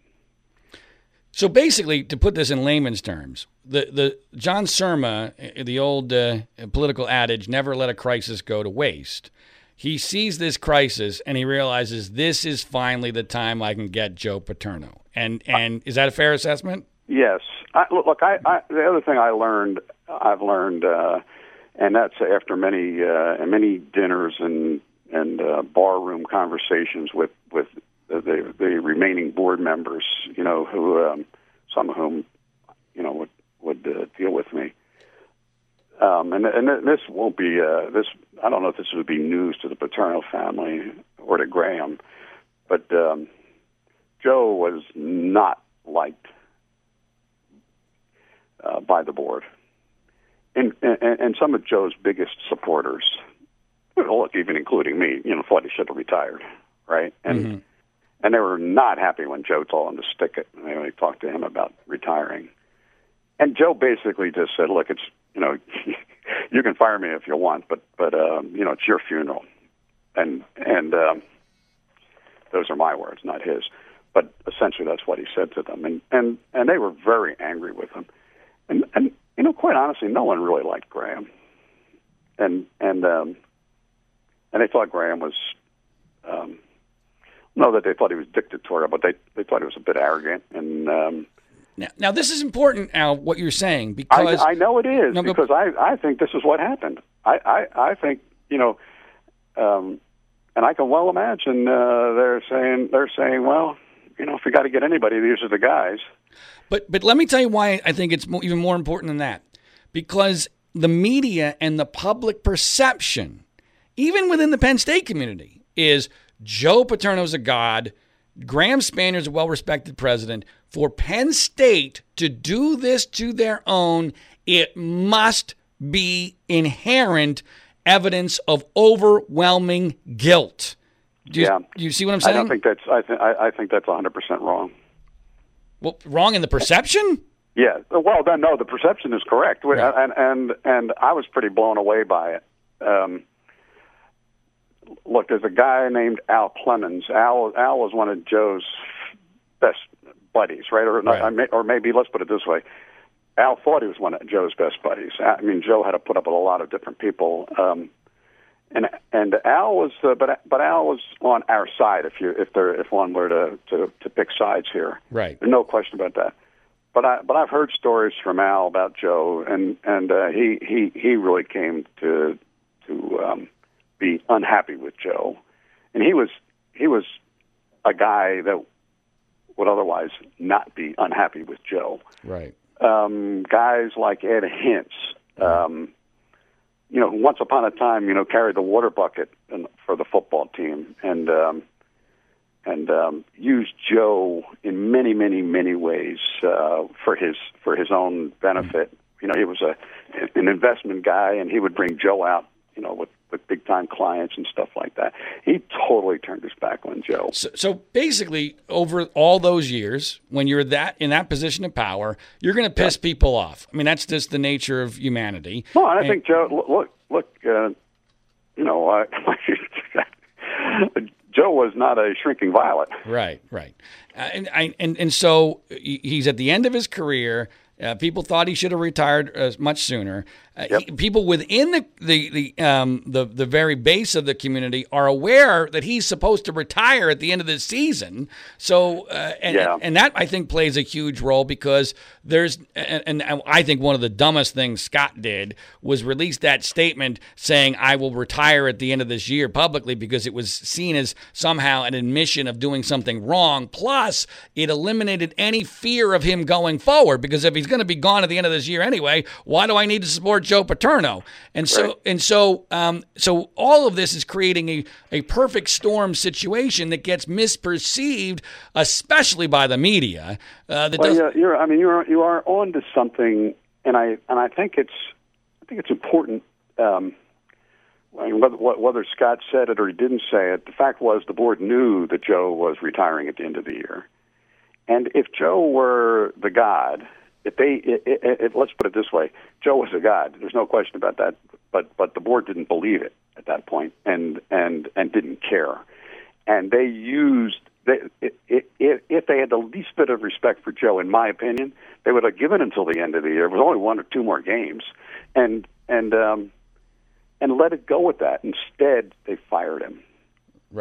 Speaker 1: So basically, to put this in layman's terms, the the John Surma, the old uh, political adage, "Never let a crisis go to waste." He sees this crisis and he realizes this is finally the time I can get Joe Paterno. And and is that a fair assessment?
Speaker 2: Yes. I, look, I, I the other thing I learned, I've learned, uh, and that's after many uh, many dinners and and uh, barroom conversations with with the, the, remaining board members, you know, who um, some of whom, you know, would would uh, deal with me. Um, and and this won't be uh, this. I don't know if this would be news to the Paterno family or to Graham, but um, Joe was not liked uh, by the board, and, and and some of Joe's biggest supporters, look, even including me, you know, thought he should have retired, right? And
Speaker 1: Mhm.
Speaker 2: And they were not happy when Joe told them to stick it. They only talked to him about retiring, and Joe basically just said, "Look, it's you know, *laughs* you can fire me if you want, but but um, you know, it's your funeral," and and um, those are my words, not his. But essentially, that's what he said to them, and and and they were very angry with him, and and you know, quite honestly, no one really liked Graham, and and um, and they thought Graham was. Um, no, that they thought he was dictatorial, but they they thought he was a bit arrogant, and um,
Speaker 1: Now, now this is important, Al, what you're saying,
Speaker 2: I,
Speaker 1: because
Speaker 2: I know it is
Speaker 1: No,
Speaker 2: because I I think this is what happened. I I, I think you know, um, and I can well imagine uh, they're saying they're saying, well, you know, if we got to get anybody, these are the guys.
Speaker 1: But but let me tell you why I think it's mo- even more important than that. Because the media and the public perception, even within the Penn State community, is Joe Paterno's a god. Graham Spanier's a well respected president. For Penn State to do this to their own, it must be inherent evidence of overwhelming guilt. Do you,
Speaker 2: Yeah.
Speaker 1: do you see what I'm
Speaker 2: I
Speaker 1: saying?
Speaker 2: don't think that's. I think. I, I think that's 100 percent wrong.
Speaker 1: well, wrong in the perception?
Speaker 2: Yeah. Well, then no, the perception is correct, and and and I was pretty blown away by it. Um, look, there's a guy named Al Clemens. Al Al was one of Joe's best buddies, right? Or
Speaker 1: Right.
Speaker 2: I may, or maybe let's put it this way. Al thought he was one of Joe's best buddies. I mean, Joe had to put up with a lot of different people. Um, and and Al was, uh, but but Al was on our side. If you if there if one were to to, to pick sides here,
Speaker 1: Right.
Speaker 2: There's no question about that. But I but I've heard stories from Al about Joe, and and uh, he he he really came to to um, be unhappy with Joe, and he was he was a guy that would otherwise not be unhappy with Joe
Speaker 1: Right.
Speaker 2: um, guys like Ed Hintz, um, you know, once upon a time, you know, carried the water bucket in, for the football team, and um, and um, used Joe in many, many, many ways uh, for his for his own benefit. You know, he was a an investment guy, and he would bring Joe out, you know, with with big time clients and stuff like that. He totally turned his back on Joe.
Speaker 1: So, so basically, over all those years, when you're that in that position of power, you're going to piss people off. I mean, that's just the nature of humanity.
Speaker 2: Well, and I
Speaker 1: And-
Speaker 2: think Joe. look- Look, look. Uh, you know, I, *laughs* Joe was not a shrinking violet.
Speaker 1: Right, right, uh, and I and and so he's at the end of his career. Uh, people thought he should have retired uh, much sooner. Uh, he- people within the the the, um, the the very base of the community are aware that he's supposed to retire at the end of the season. So, uh, and,
Speaker 2: Yeah.
Speaker 1: and that I think plays a huge role because there's and, and I think one of the dumbest things Scott did was release that statement saying I will retire at the end of this year publicly because it was seen as somehow an admission of doing something wrong. Plus, it eliminated any fear of him going forward because if he's going to be gone at the end of this year anyway, why do I need to support Joe Paterno? And so
Speaker 2: Right.
Speaker 1: and so um, so all of this is creating a, a perfect storm situation that gets misperceived, especially by the media. Uh, that
Speaker 2: Well,
Speaker 1: does,
Speaker 2: you're. I mean, you're you are on to something, and I and I think it's I think it's important. Um, I mean, whether, whether Scott said it or he didn't say it, the fact was the board knew that Joe was retiring at the end of the year, and if Joe were the god, if they, it, it, it, let's put it this way, Joe was a god. There's no question about that. But but the board didn't believe it at that point, and and and didn't care, and they used. They, it, it, if they had the least bit of respect for Joe, in my opinion, they would have given until the end of the year. It was only one or two more games, and and um, and let it go with that. Instead, they fired him.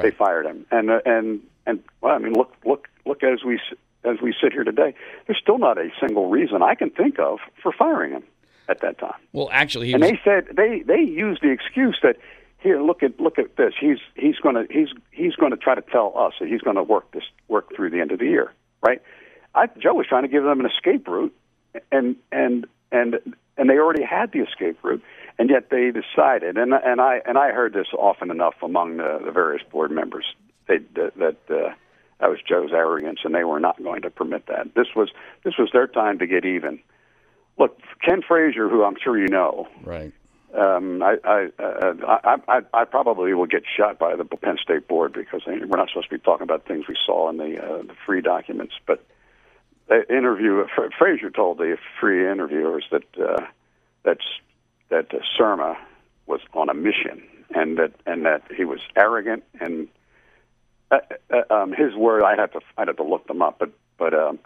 Speaker 2: They fired him, and uh, and and well, I mean, look look look as we as we sit here today, there's still not a single reason I can think of for firing him at that time.
Speaker 1: Well, actually, he
Speaker 2: And
Speaker 1: was,
Speaker 2: they said they they used the excuse that here look at look at this he's he's going to he's he's going to try to tell us that he's going to work this work through the end of the year, right? I, Joe was trying to give them an escape route, and and and and they already had the escape route, and yet they decided, and and I and I heard this often enough among the, the various board members they, that that uh, that was Joe's arrogance, and they were not going to permit that. This was this was their time to get even. Look, Ken Frazier, who I'm sure you know,
Speaker 1: right.
Speaker 2: um, I, I, uh, I, I, I probably will get shot by the Penn State board because we're not supposed to be talking about things we saw in the, uh, the Freeh documents. But the interview, Fra- Frazier told the Freeh interviewers that uh, that's that uh, Surma was on a mission and that and that he was arrogant and uh, uh, um, his word. I had to I had to look them up, but but. Um,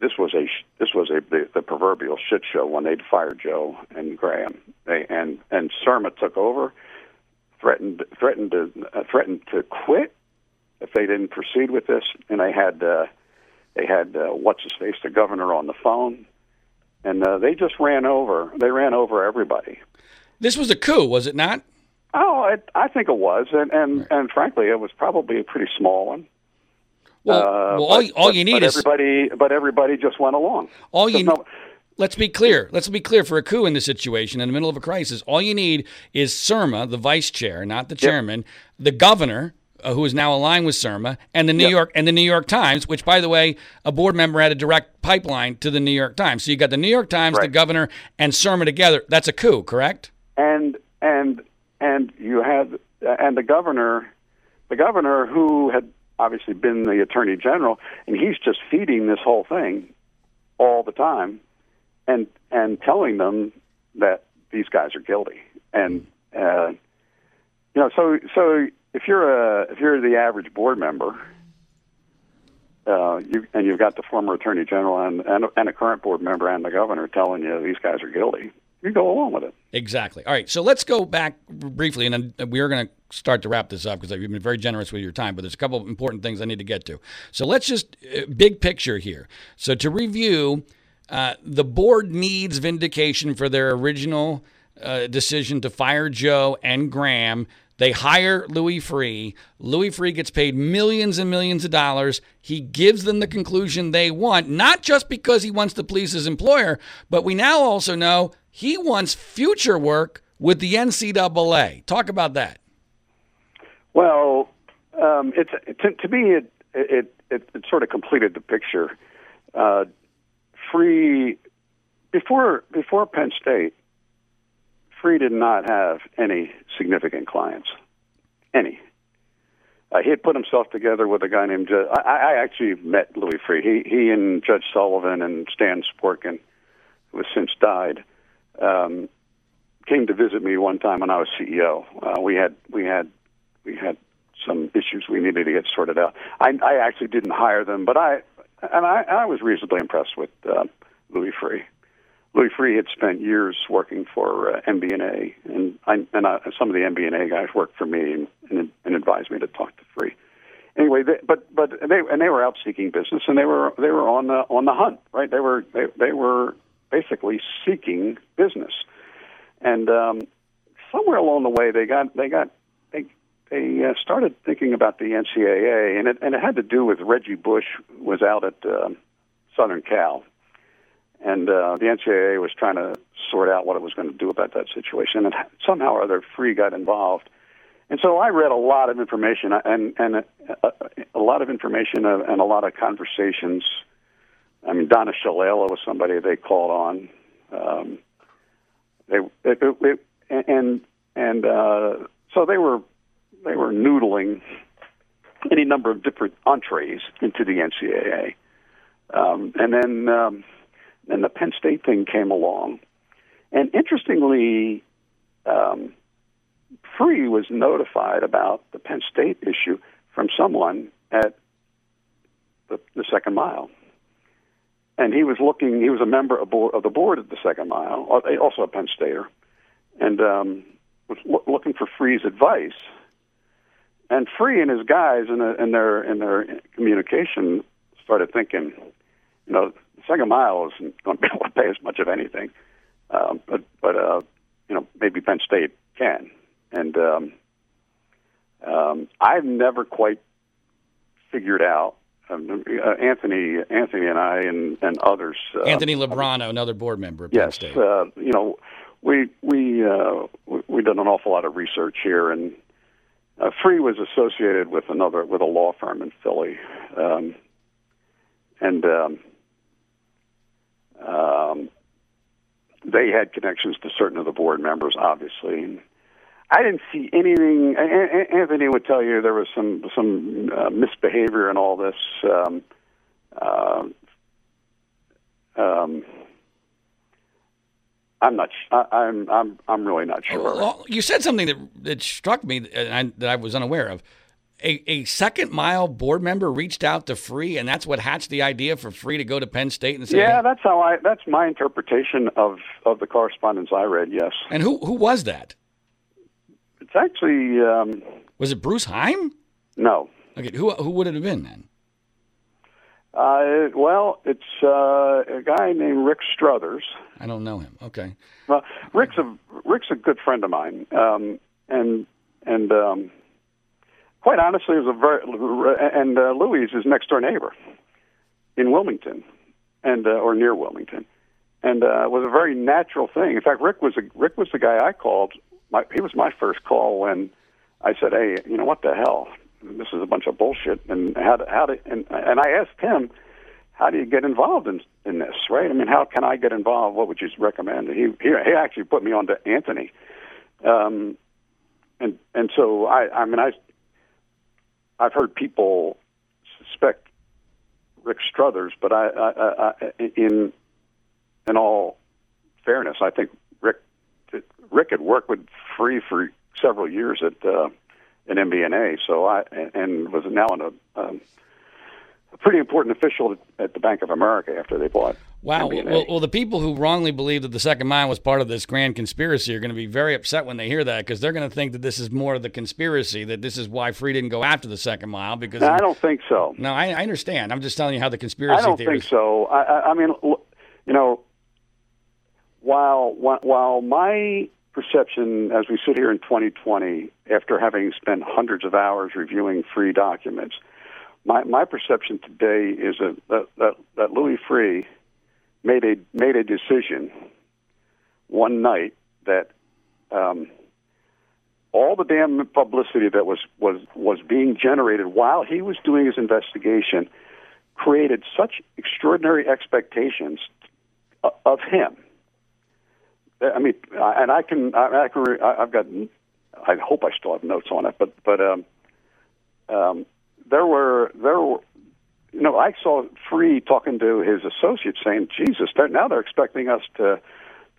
Speaker 2: this was a this was a the, the proverbial shit show when they'd fired Joe and Graham. They and and Surma took over, threatened threatened to uh, threatened to quit if they didn't proceed with this, and they had uh, they had uh, what's his face the governor on the phone, and uh, they just ran over they ran over everybody.
Speaker 1: This was a coup, was it not?
Speaker 2: Oh, I, I think it was, and and and frankly, it was probably a pretty small one.
Speaker 1: Well,
Speaker 2: Uh,
Speaker 1: well all,
Speaker 2: but-
Speaker 1: all
Speaker 2: but-
Speaker 1: you need
Speaker 2: but
Speaker 1: is
Speaker 2: everybody, but everybody just went along.
Speaker 1: all you.
Speaker 2: No-
Speaker 1: Let's be clear. Let's be clear for a coup in this situation in the middle of a crisis. All you need is Surma, the vice chair, not the chairman, the governor, uh, who is now aligned with Surma, and the New York and the New York Times, which, by the way, a board member had a direct pipeline to the New York Times. So you got the New York Times,
Speaker 2: Right.
Speaker 1: the governor, and Surma together. That's a coup, correct?
Speaker 2: and and and you had and the governor, the governor who had obviously been the attorney general, and he's just feeding this whole thing all the time, and and telling them that these guys are guilty, and uh, you know, so so if you're a if you're the average board member. Uh, you, and you've got the former attorney general and, and, and a current board member and the governor telling you these guys are guilty. You go along with it.
Speaker 1: Exactly. All right. So let's go back briefly, and then we are going to start to wrap this up because you've been very generous with your time. But there's a couple of important things I need to get to. So let's just uh, big picture here. So to review, uh, the board needs vindication for their original uh, decision to fire Joe and Graham. They hire Louis Freeh. Louis Freeh gets paid millions and millions of dollars. He gives them the conclusion they want, not just because he wants to please his employer, but we now also know he wants future work with the NCAA. Talk about that.
Speaker 2: Well, um, it's to, to me it, it it it sort of completed the picture. Uh, Freeh before before Penn State, Freeh did not have any significant clients, any. Uh, he had put himself together with a guy named. Ju- I, I actually met Louis Freeh. He he and Judge Sullivan and Stan Sporkin, who has since died, um, came to visit me one time when I was CEO. Uh, we had we had we had some issues we needed to get sorted out. I, I actually didn't hire them, but I and I, I was reasonably impressed with uh, Louis Freeh. Louis Freeh had spent years working for uh, MBNA, and I, and I, some of the MBNA guys worked for me and, and, and advised me to talk to Freeh. Anyway, they, but but they and they were out seeking business, and they were they were on the on the hunt, right? They were they they were basically seeking business, and um, somewhere along the way they got they got they they uh, started thinking about the NCAA, and it and it had to do with Reggie Bush was out at uh, Southern Cal, and uh, the NCAA was trying to sort out what it was going to do about that situation, and somehow or other, Freeh got involved. And so I read a lot of information and and a, a, a lot of information and a lot of conversations. I mean, Donna Shalala was somebody they called on. Um, they it, it, it, and and uh, so they were they were noodling any number of different entrees into the NCAA, um, and then um, then the Penn State thing came along, and interestingly. Um, Freeh was notified about the Penn State issue from someone at the, the Second Mile, and he was looking. He was a member of, board, of the board at the Second Mile, also a Penn Stater, and um, was lo- looking for Freeh's advice. And Freeh and his guys in, a, in their in their communication started thinking, you know, Second Mile isn't going to be able to pay as much of anything, um, but but uh, you know maybe Penn State can and um, um, I've never quite figured out. Um, uh, Anthony, Anthony, and I, and, and others. Uh,
Speaker 1: Anthony Lubrano, another board member of Penn
Speaker 2: yes,
Speaker 1: State.
Speaker 2: uh, you know, we we uh, we we done an awful lot of research here, and uh, Freeh was associated with another with a law firm in Philly, um, and um, um, they had connections to certain of the board members, obviously. And I didn't see anything. Anthony would tell you there was some some uh, misbehavior in all this. Um, uh, um, I'm not. I, I'm. I'm. I'm really not sure.
Speaker 1: Well, you said something that that struck me and I, that I was unaware of. A, a second mile board member reached out to Freeh, and that's what hatched the idea for Freeh to go to Penn State and say,
Speaker 2: Yeah,
Speaker 1: hey-
Speaker 2: that's how I. That's my interpretation of of the correspondence I read. Yes,
Speaker 1: And who who was that?
Speaker 2: it's actually um,
Speaker 1: Was it Bruce Heim?
Speaker 2: no.
Speaker 1: Okay, who who would it have been then?
Speaker 2: Uh, well, it's uh, a guy named Rick Struthers.
Speaker 1: I don't know him. Okay,
Speaker 2: Well, Rick's a Rick's a good friend of mine, um, and and um, quite honestly, it was a very and uh, Louis is next door neighbor in Wilmington, and uh, or near Wilmington, and uh, was a very natural thing. In fact, Rick was a, Rick was the guy I called. My, he was my first call when I said, "Hey, you know what the hell? this is a bunch of bullshit. And how to, how to and and I asked him, how do you get involved in in this, right? I mean, how can I get involved? What would you recommend? He he, he actually put me on to Anthony, um, and and so I I mean I I've heard people suspect Rick Struthers, but I, I, I in in all fairness, I think Rick Rick had worked with Freeh for several years at uh, an MBNA, so I and was now in a, um, a pretty important official at the Bank of America after they bought.
Speaker 1: Wow. Well, well, the people who wrongly believe that the Second Mile was part of this grand conspiracy are going to be very upset when they hear that because they're going to think that this is more of the conspiracy, that this is why Freeh didn't go after the Second Mile. Because
Speaker 2: no, I don't think so.
Speaker 1: No, I, I, understand. I'm just telling you how the conspiracy. I
Speaker 2: don't think so. I, I mean, you know, while while my perception as we sit here in 2020, after having spent hundreds of hours reviewing Freeh documents, my my perception today is that that, that, that Louis Freeh made a made a decision one night that um, all the damn publicity that was was was being generated while he was doing his investigation created such extraordinary expectations of him. I mean, and I can I, can I've got I hope I still have notes on it, but but um, um, there were there were you know, I saw Freeh talking to his associates saying, "Jesus, they're, now they're expecting us to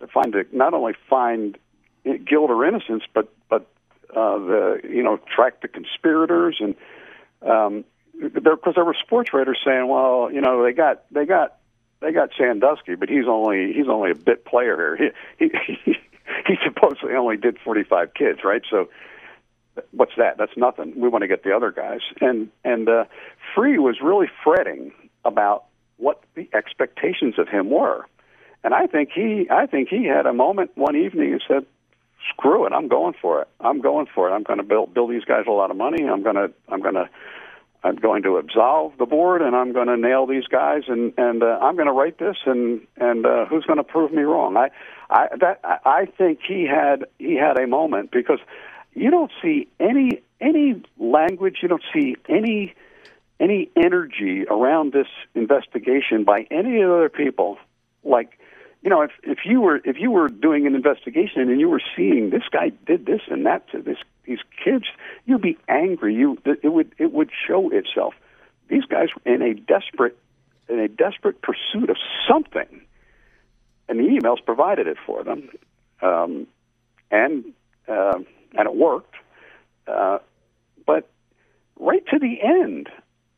Speaker 2: to find a, not only find guilt or innocence, but but uh, the you know track the conspirators and um, because there were sports writers saying, well, you know, they got they got they got Sandusky, but he's only he's only a bit player here. He he he, *laughs* he supposedly only did 45 kids, right? So what's that? That's nothing. We want to get the other guys. And and uh, Freeh was really fretting about what the expectations of him were. And I think he I think he had a moment one evening and said, "Screw it, I'm going for it. I'm going for it. I'm going to build build these guys a lot of money. I'm going to I'm going to I'm going to absolve the board, and I'm going to nail these guys, and and uh, I'm going to write this, and and uh, who's going to prove me wrong? I, I that I think he had he had a moment because you don't see any any language, you don't see any any energy around this investigation by any of the other people. Like, you know, if if you were if you were doing an investigation and you were seeing this guy did this and that to this these kids, you'd be angry. You it would it would show itself. These guys were in a desperate in a desperate pursuit of something, and the emails provided it for them. Um, and uh, and it worked. Uh, but right to the end,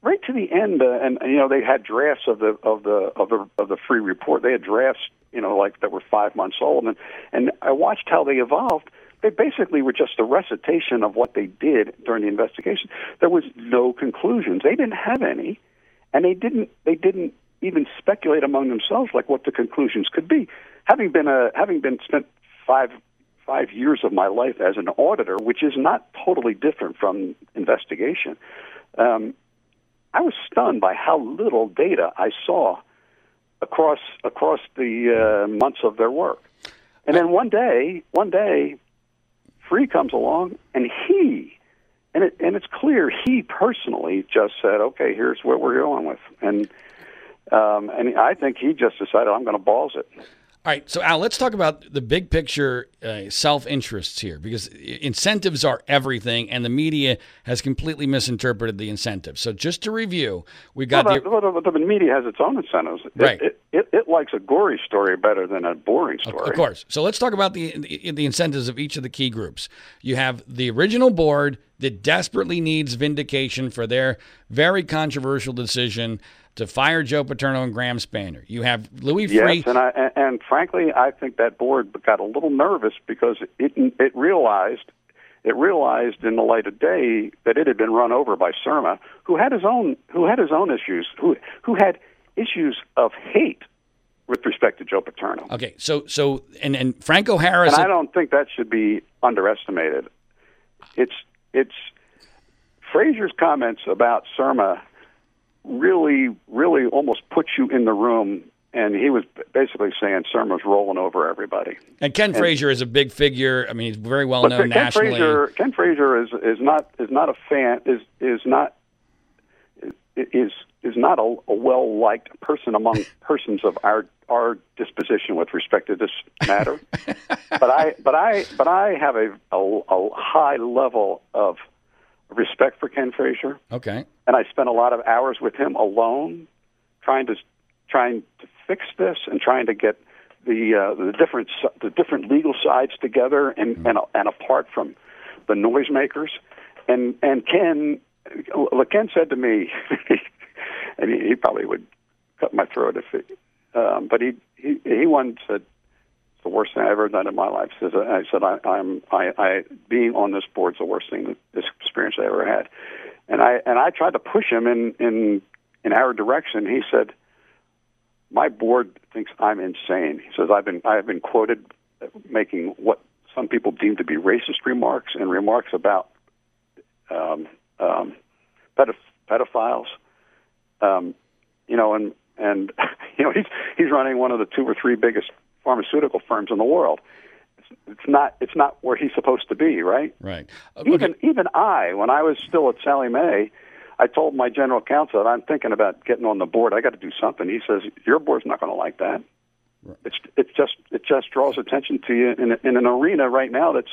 Speaker 2: right to the end, uh, and you know they had drafts of the of the of the of the Freeh report. They had drafts, you know, like that were five months old, and and I watched how they evolved. They basically were just a recitation of what they did during the investigation. There was no conclusions. They didn't have any, and they didn't they didn't even speculate among themselves like what the conclusions could be. Having been a having been spent five five years of my life as an auditor, which is not totally different from investigation, um, I was stunned by how little data I saw across across the uh, months of their work. And then one day, one day, Freeh comes along, and he, and it, and it's clear he personally just said, "Okay, here's what we're going with," and um, and I think he just decided, "I'm going to balls it."
Speaker 1: All right, so Al, let's talk about the big picture uh, self interests here because incentives are everything, and the media has completely misinterpreted the incentives. So, just to review, we got
Speaker 2: well, the, well, the, media has its own incentives. It,
Speaker 1: right.
Speaker 2: It, it, it, likes a gory story better than a boring story.
Speaker 1: Of course. So, let's talk about the, the, the incentives of each of the key groups. You have the original board that desperately needs vindication for their very controversial decision to fire Joe Paterno and Graham Spanier. You have Louis.
Speaker 2: Yes, and I and, and frankly, I think that board got a little nervous because it it realized it realized in the light of day that it had been run over by Surma, who had his own who had his own issues, who who had issues of hate with respect to Joe Paterno.
Speaker 1: Okay, so so and and Franco Harris.
Speaker 2: And I don't think that should be underestimated. It's it's Frazier's comments about Surma really, really almost puts you in the room and he was basically saying was rolling over everybody.
Speaker 1: And Ken and, Frazier is a big figure. I mean, he's very well known
Speaker 2: Ken
Speaker 1: nationally.
Speaker 2: Frazier, Ken Frazier is is not is not a fan is is not is is not a, a well liked person among persons of our our disposition with respect to this matter. *laughs* but I but I but I have a, a a high level of respect for Ken Frazier.
Speaker 1: Okay.
Speaker 2: And I spent a lot of hours with him alone, trying to trying to fix this and trying to get the uh, the different the different legal sides together and mm-hmm. and and apart from the noisemakers. And and Ken, look, Ken said to me, *laughs* and he, he probably would cut my throat if it, um, but he he he once said the worst thing I've ever done in my life. Says I said I, I'm I, I being on this board is the worst thing this experience I ever had, and I and I tried to push him in in in our direction. He said, my board thinks I'm insane. He says I've been I've been quoted making what some people deem to be racist remarks and remarks about um, um, pedoph- pedophiles. Um, you know, and and *laughs* *laughs* you know he's he's running one of the two or three biggest pharmaceutical firms in the world. It's, it's not it's not where he's supposed to be, right?
Speaker 1: Right.
Speaker 2: Uh, even even I, when I was still at Sallie Mae, I told my general counsel that I'm thinking about getting on the board. I got to do something. He says your board's not going to like that. Right. It's it's just it just draws attention to you in in an arena right now that's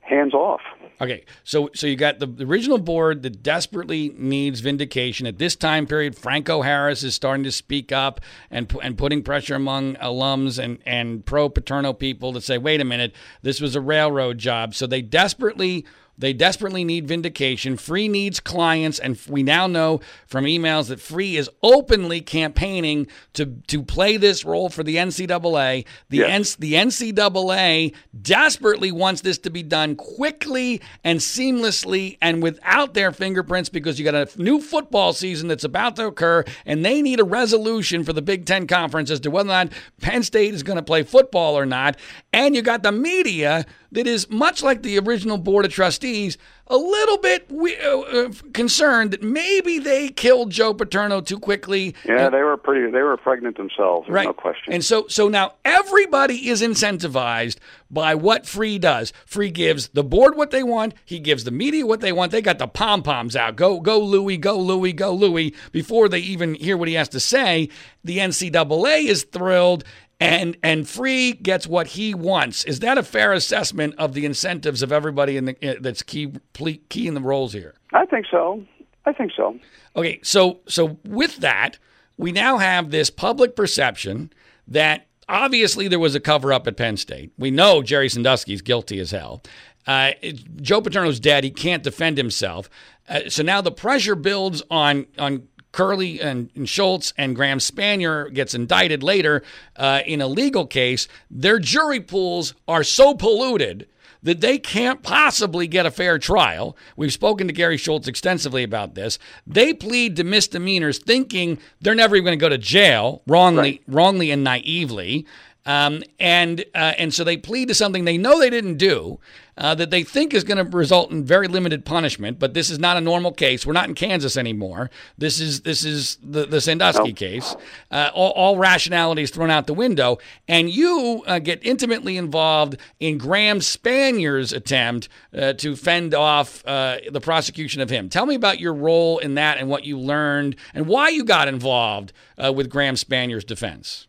Speaker 2: hands off.
Speaker 1: Okay, so so you got the, the, original board that desperately needs vindication at this time period. Franco Harris is starting to speak up and and putting pressure among alums and and pro Paterno people to say, wait a minute, this was a railroad job. So they desperately they desperately need vindication. Freeh needs clients, and we now know from emails that Freeh is openly campaigning to, to play this role for the NCAA. The, yes. N- the NCAA desperately wants this to be done quickly and seamlessly and without their fingerprints because you got a new football season that's about to occur, and they need a resolution for the Big Ten Conference as to whether or not Penn State is going to play football or not. And you got the media that is much like the original Board of Trustees, a little bit uh, uh, concerned that maybe they killed Joe Paterno too quickly.
Speaker 2: Yeah, and, they were pretty. They were pregnant themselves. Right. No question.
Speaker 1: And so, so now everybody is incentivized by what Freeh does. Freeh gives the board what they want. He gives the media what they want. They got the pom poms out. Go, go, Louie. Go, Louie. Go, Louie. Before they even hear what he has to say, the NCAA is thrilled and and Freeh gets what he wants. Is that a fair assessment of the incentives of everybody in the that's key key in the roles here?
Speaker 2: I think so. I think so.
Speaker 1: Okay, so so with that, we now have this public perception that obviously there was a cover up at Penn State. We know Jerry Sandusky's guilty as hell. Uh, Joe Paterno's dead. He can't defend himself. Uh, so now the pressure builds on on Curley and, and, Schultz and Graham Spanier gets indicted later uh, in a legal case, their jury pools are so polluted that they can't possibly get a fair trial. We've spoken to Gary Schultz extensively about this. They plead to misdemeanors thinking they're never even going to go to jail, wrongly, right. wrongly and naively. Um, and uh, and so they plead to something they know they didn't do, uh, that they think is going to result in very limited punishment. But this is not a normal case. We're not in Kansas anymore. This is this is the, the Sandusky case. Uh, all, all, rationality is thrown out the window, and you uh, get intimately involved in Graham Spanier's attempt uh, to fend off uh, the prosecution of him. Tell me about your role in that and what you learned and why you got involved with Graham Spanier's defense.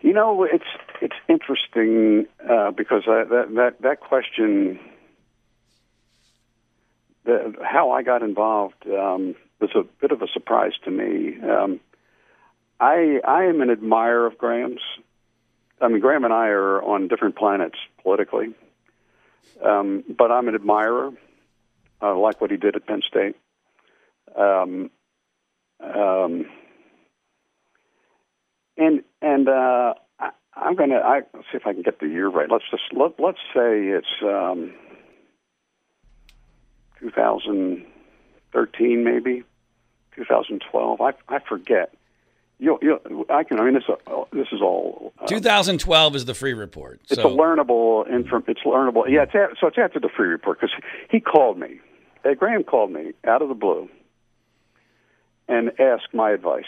Speaker 2: You know, it's it's interesting uh, because I, that that that question, the, how I got involved, um, was a bit of a surprise to me. Um, I I am an admirer of Graham's. I mean, Graham and I are on different planets politically, um, but I'm an admirer. I like what he did at Penn State. Um, um, and and uh, I, I'm going to I let's see if I can get the year right. Let's just let, let's say it's um, 2013, maybe 2012. I I forget. You, you, I can. I mean, this uh, this is all.
Speaker 1: Uh, 2012 is the Freeh report.
Speaker 2: It's so. a learnable. Inform, it's learnable. Yeah, it's at, so it's after the Freeh report because he called me. Ed Graham called me out of the blue and asked my advice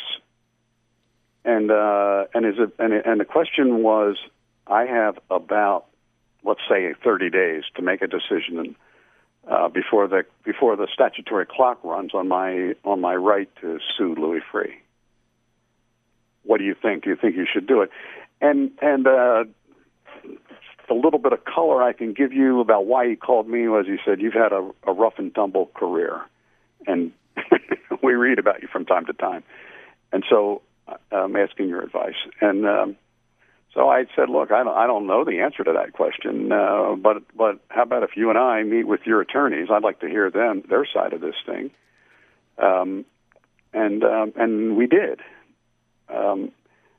Speaker 2: and uh, and is it and, and the question was, I have about let's say 30 days to make a decision uh, before the before the statutory clock runs on my on my right to sue Louis Freeh. What do you think? Do you think you should do it? And and uh, little bit of color I can give you about why he called me was he said you've had a, a rough and tumble career, and *laughs* we read about you from time to time, and so I'm asking your advice. And um, so I said, look, I don't, I don't know the answer to that question, uh, but but how about if you and I meet with your attorneys? I'd like to hear them their side of this thing. Um, and um, and we did. Um,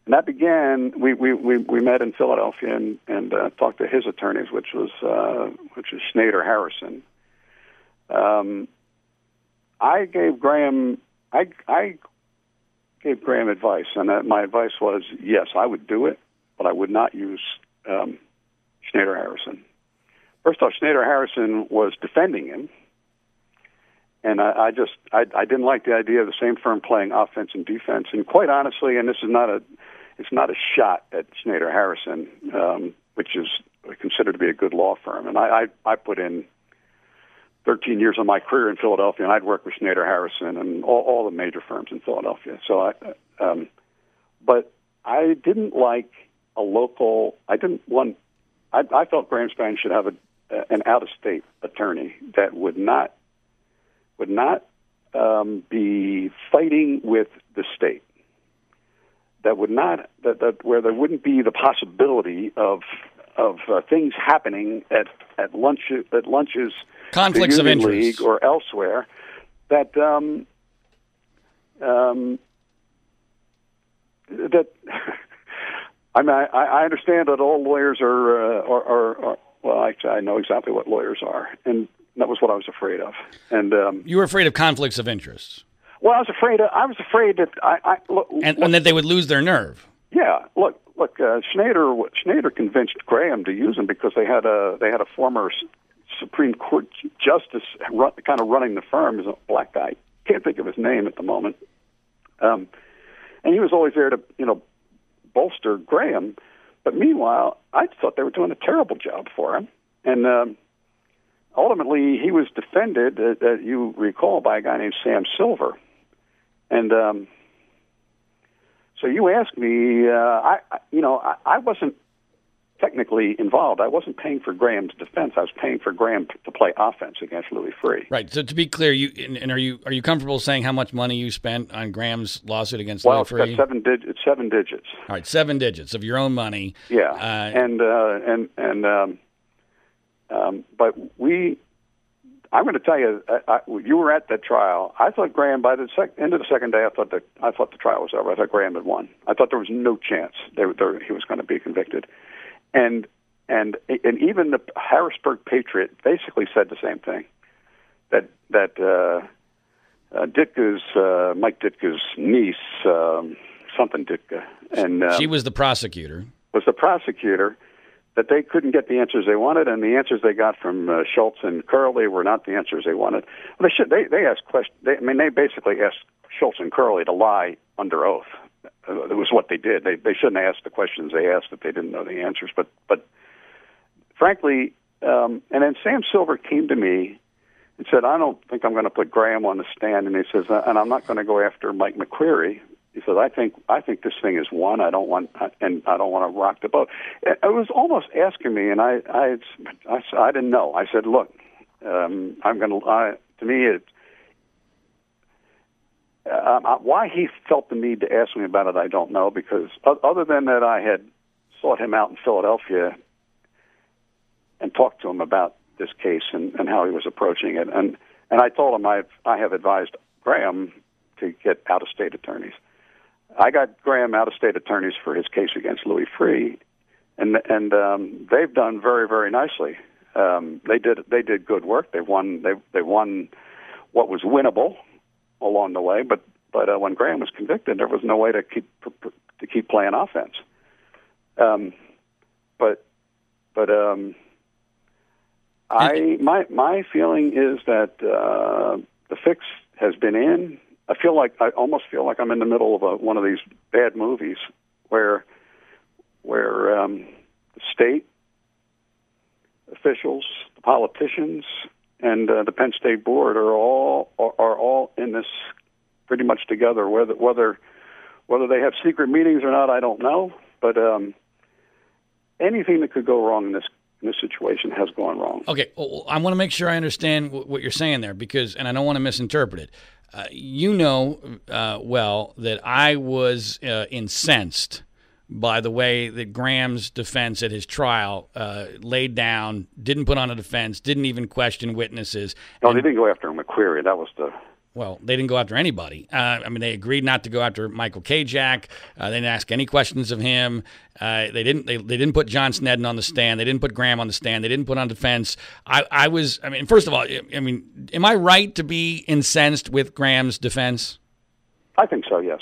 Speaker 2: and that began. We, we, we, we met in Philadelphia and, and uh, talked to his attorneys, which was uh, which was Schnader Harrison. Um, I gave Graham I I gave Graham advice, and that my advice was yes, I would do it but I would not use um, Schnader Harrison. First off, Schnader Harrison was defending him, and I, I just I, I didn't like the idea of the same firm playing offense and defense. And quite honestly, and this is not a it's not a shot at Schnader Harrison, um, which is considered to be a good law firm. And I, I I put in 13 years of my career in Philadelphia, and I'd worked with Schnader Harrison and all, all the major firms in Philadelphia. So I, um, but I didn't like a local. I didn't want. I, I felt Graham Spann should have a, an out-of-state attorney that would not would not um, be fighting with the state. That would not that, that where there wouldn't be the possibility of of uh, things happening at at lunch at lunches,
Speaker 1: conflicts of interest,
Speaker 2: League or elsewhere. That um, um, that *laughs* I mean, I, I understand that all lawyers are, uh, are, are, are well. Actually, I know exactly what lawyers are, and that was what I was afraid of. And um,
Speaker 1: you were afraid of conflicts of interest.
Speaker 2: Well, I was afraid. Of, I was afraid that I, I look,
Speaker 1: and, look, and that they would lose their nerve.
Speaker 2: Yeah, look, look. Uh, Schnader Schnader convinced Graham to use him because they had a they had a former Supreme Court justice run, kind of running the firm as a black guy. Can't think of his name at the moment. Um, and he was always there to you know bolster Graham. But meanwhile, I thought they were doing a terrible job for him. And um, ultimately, he was defended, uh, uh, you recall, by a guy named Sam Silver. And um, so you asked me, uh, I, you know, I, I wasn't technically involved. I wasn't paying for Graham's defense. I was paying for Graham to play offense against Louis Freeh.
Speaker 1: Right. So to be clear, you and, are you are you comfortable saying how much money you spent on Graham's lawsuit against
Speaker 2: well,
Speaker 1: Louis Freeh? Well,
Speaker 2: it's seven digits. Seven digits.
Speaker 1: All right, seven digits of your own money.
Speaker 2: Yeah. Uh, and uh, and and um, um, but we. I'm going to tell you, I, I, you were at that trial. I thought Graham, by the sec- end of the second day, I thought that I thought the trial was over. I thought Graham had won. I thought there was no chance they, they, he was going to be convicted and and and even the Harrisburg Patriot basically said the same thing that that uh, uh, Ditka's uh, Mike Ditka's niece, um, something Ditka, and um,
Speaker 1: she was the prosecutor.
Speaker 2: Was the prosecutor that they couldn't get the answers they wanted, and the answers they got from uh, Schultz and Curley were not the answers they wanted. Well, they should they they asked questions. They, I mean, they basically asked Schultz and Curley to lie under oath uh, it was what they did. They they shouldn't asked the questions they asked if they didn't know the answers. But but frankly, um, and then Sam Silver came to me and said, "I don't think I'm going to put Graham on the stand." And he says, uh, "And I'm not going to go after Mike McQueary." He says, "I think I think this thing is won. I don't want and I don't want to rock the boat." It was almost asking me, and I I I, I didn't know. I said, "Look, um, I'm going to." To me, it um, why he felt the need to ask me about it, I don't know. Because other than that, I had sought him out in Philadelphia and talked to him about this case and, and how he was approaching it. And and I told him I've I have advised Graham to get out of state attorneys. I got Graham out of state attorneys for his case against Louis Freeh, and and um, they've done very very nicely. Um, they did they did good work. They won they they won what was winnable along the way. But but uh, when Graham was convicted, there was no way to keep to keep playing offense. Um, but but um, I my my feeling is that uh, the fix has been in. I feel like I almost feel like I'm in the middle of a, one of these bad movies where where um, the state officials, the politicians, and uh, the Penn State board are all are, all in this pretty much together. Whether whether whether they have secret meetings or not, I don't know. But um, anything that could go wrong in this in this situation has gone wrong.
Speaker 1: Okay, well, I want to make sure I understand what you're saying there because, and I don't want to misinterpret it. Uh, you know uh, well that I was uh, incensed by the way that Graham's defense at his trial uh, laid down, didn't put on a defense, didn't even question witnesses.
Speaker 2: No, and, they didn't go after McQueary. That was the
Speaker 1: well, they didn't go after anybody. Uh, I mean, they agreed not to go after Michael Kajak. Uh, they didn't ask any questions of him. Uh, they didn't. They, they didn't put John Snedden on the stand. They didn't put Graham on the stand. They didn't put on defense. I, I was. I mean, first of all, I mean, am I right to be incensed with Graham's defense?
Speaker 2: I think so. Yes.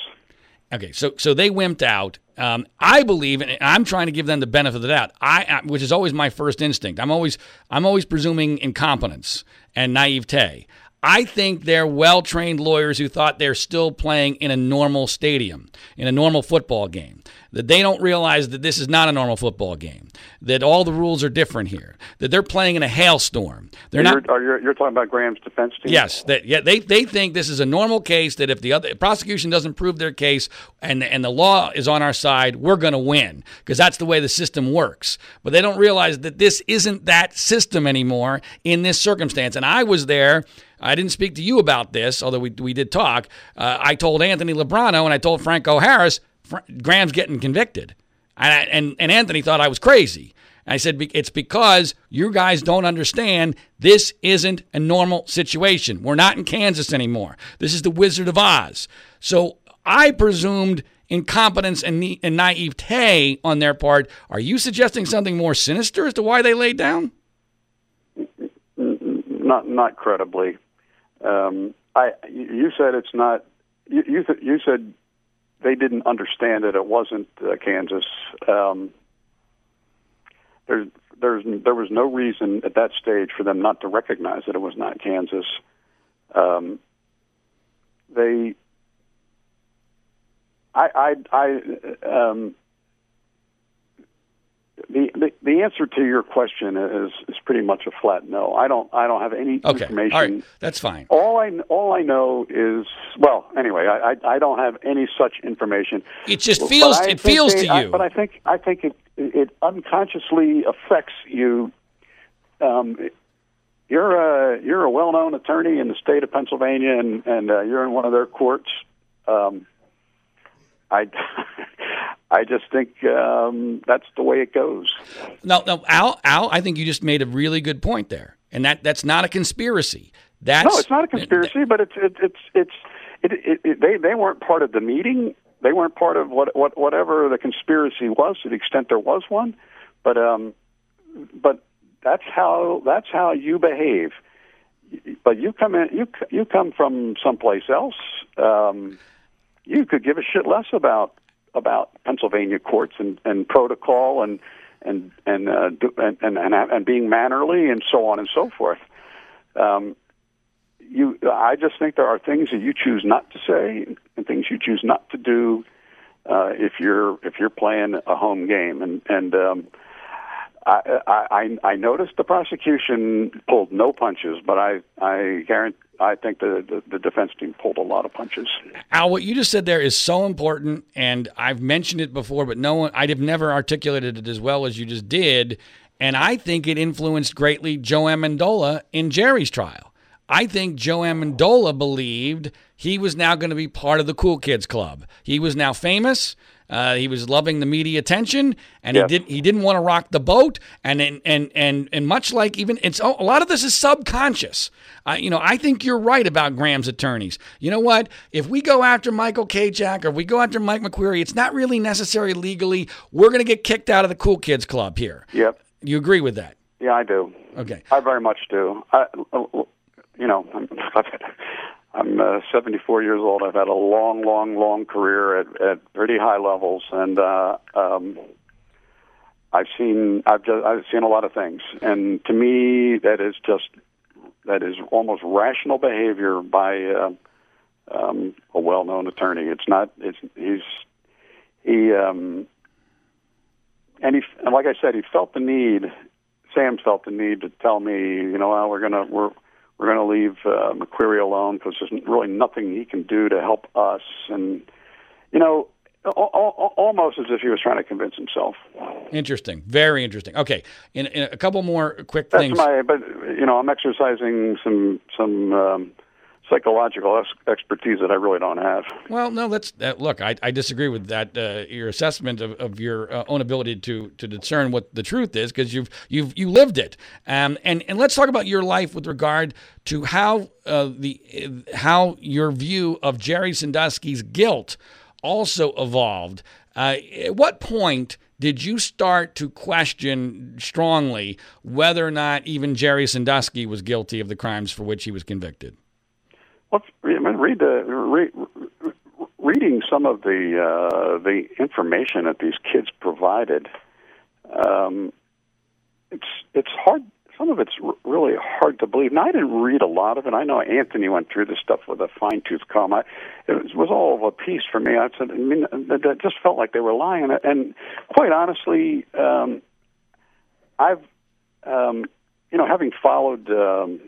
Speaker 1: Okay, so so they wimped out. Um, I believe, and I'm trying to give them the benefit of the doubt. I, which is always my first instinct. I'm always I'm always presuming incompetence and naivete. I think they're well trained lawyers who thought they're still playing in a normal stadium, in a normal football game. That they don't realize that this is not a normal football game, that all the rules are different here, that they're playing in a hailstorm. They're
Speaker 2: you're,
Speaker 1: not.
Speaker 2: You're, you're, talking about Graham's defense team?
Speaker 1: Yes. That, yeah, they, they think this is a normal case, that if the other prosecution doesn't prove their case and, and the law is on our side, we're going to win because that's the way the system works. But they don't realize that this isn't that system anymore in this circumstance. And I was there I didn't speak to you about this, although we, we did talk. Uh, I told Anthony Lubrano and I told Franco Harris, Graham's getting convicted. And, I, and, and Anthony thought I was crazy. I said, it's because you guys don't understand this isn't a normal situation. We're not in Kansas anymore. This is the Wizard of Oz. So I presumed incompetence and, and naivete on their part. Are you suggesting something more sinister as to why they laid down?
Speaker 2: Not, not credibly. Um, I you said it's not. You you, th- you said they didn't understand it. It wasn't uh, Kansas. Um, there's there's there was no reason at that stage for them not to recognize that it was not Kansas. Um, they, I I I um, the, the the answer to your question is is pretty much a flat no. I don't I don't have any
Speaker 1: okay.
Speaker 2: information.
Speaker 1: All right, that's fine.
Speaker 2: All I all I know is well, anyway, I I, I don't have any such information.
Speaker 1: It just feels it feels
Speaker 2: they,
Speaker 1: to you.
Speaker 2: I, but I think I think it it unconsciously affects you. Um, you're a you're a well known attorney in the state of Pennsylvania, and and uh, you're in one of their courts. Um, I *laughs* I just think um, that's the way it goes.
Speaker 1: No, no, Al, Al, I think you just made a really good point there, and that that's not a conspiracy. That's
Speaker 2: no, it's not a conspiracy, but it's it, it's it's it, it, it, they they weren't part of the meeting. They weren't part of what what whatever the conspiracy was, to the extent there was one. But um, but that's how that's how you behave. But you come in, you you come from someplace else. Um, you could give a shit less about about Pennsylvania courts and, and protocol and and and, uh, do, and and and being mannerly and so on and so forth. Um, you, I just think there are things that you choose not to say and things you choose not to do uh, if you're if you're playing a home game. And and um, I, I I noticed the prosecution pulled no punches, but I I guarantee I think the, the, the, defense team pulled a lot of punches.
Speaker 1: Al, what you just said there is so important, and I've mentioned it before, but no one, I'd have never articulated it as well as you just did. And I think it influenced greatly Joe Amendola in Jerry's trial. I think Joe Amendola believed he was now going to be part of the Cool Kids Club. He was now famous. Uh, he was loving the media attention, and yes. he didn't he didn't want to rock the boat. And and and and, and much like even it's a lot of this is subconscious. Uh, you know, I think you're right about Graham's attorneys. You know what? If we go after Michael Kajak or if we go after Mike McQueary, it's not really necessary legally. We're going to get kicked out of the Cool Kids Club here.
Speaker 2: Yep.
Speaker 1: You agree with that?
Speaker 2: Yeah, I do.
Speaker 1: Okay.
Speaker 2: I very much do. I, you know, *laughs* I'm uh, 74 years old. I've had a long, long, long career at, at pretty high levels, and uh, um, I've seen I've just, I've seen a lot of things. And to me, that is just that is almost rational behavior by uh, um, a well-known attorney. It's not. It's he's he um, and he and like I said, he felt the need. Sam felt the need to tell me, you know, well, we're gonna we're we're gonna leave uh, McQueary alone because there's really nothing he can do to help us, and you know, almost as if he was trying to convince himself.
Speaker 1: Interesting, very interesting. Okay, in, in a couple more quick
Speaker 2: That's
Speaker 1: things.
Speaker 2: my, but you know, I'm exercising some some. Um, psychological expertise that I really don't have.
Speaker 1: Well, no, that's that. Look, I, I disagree with that. Uh, your assessment of, of your uh, own ability to to discern what the truth is, because you've you've you lived it. Um, and and let's talk about your life with regard to how uh, the how your view of Jerry Sandusky's guilt also evolved. Uh, at what point? did you start to question strongly whether or not even Jerry Sandusky was guilty of the crimes for which he was convicted?
Speaker 2: Well, read the read, reading some of the uh, the information that these kids provided. Um, it's it's hard. Some of it's really hard to believe. Now, I didn't read a lot of it. I know Anthony went through this stuff with a fine tooth comb. I, it was, all of a piece for me. I said, I mean, that just felt like they were lying. And quite honestly, um, I've, um, you know, having followed. Um,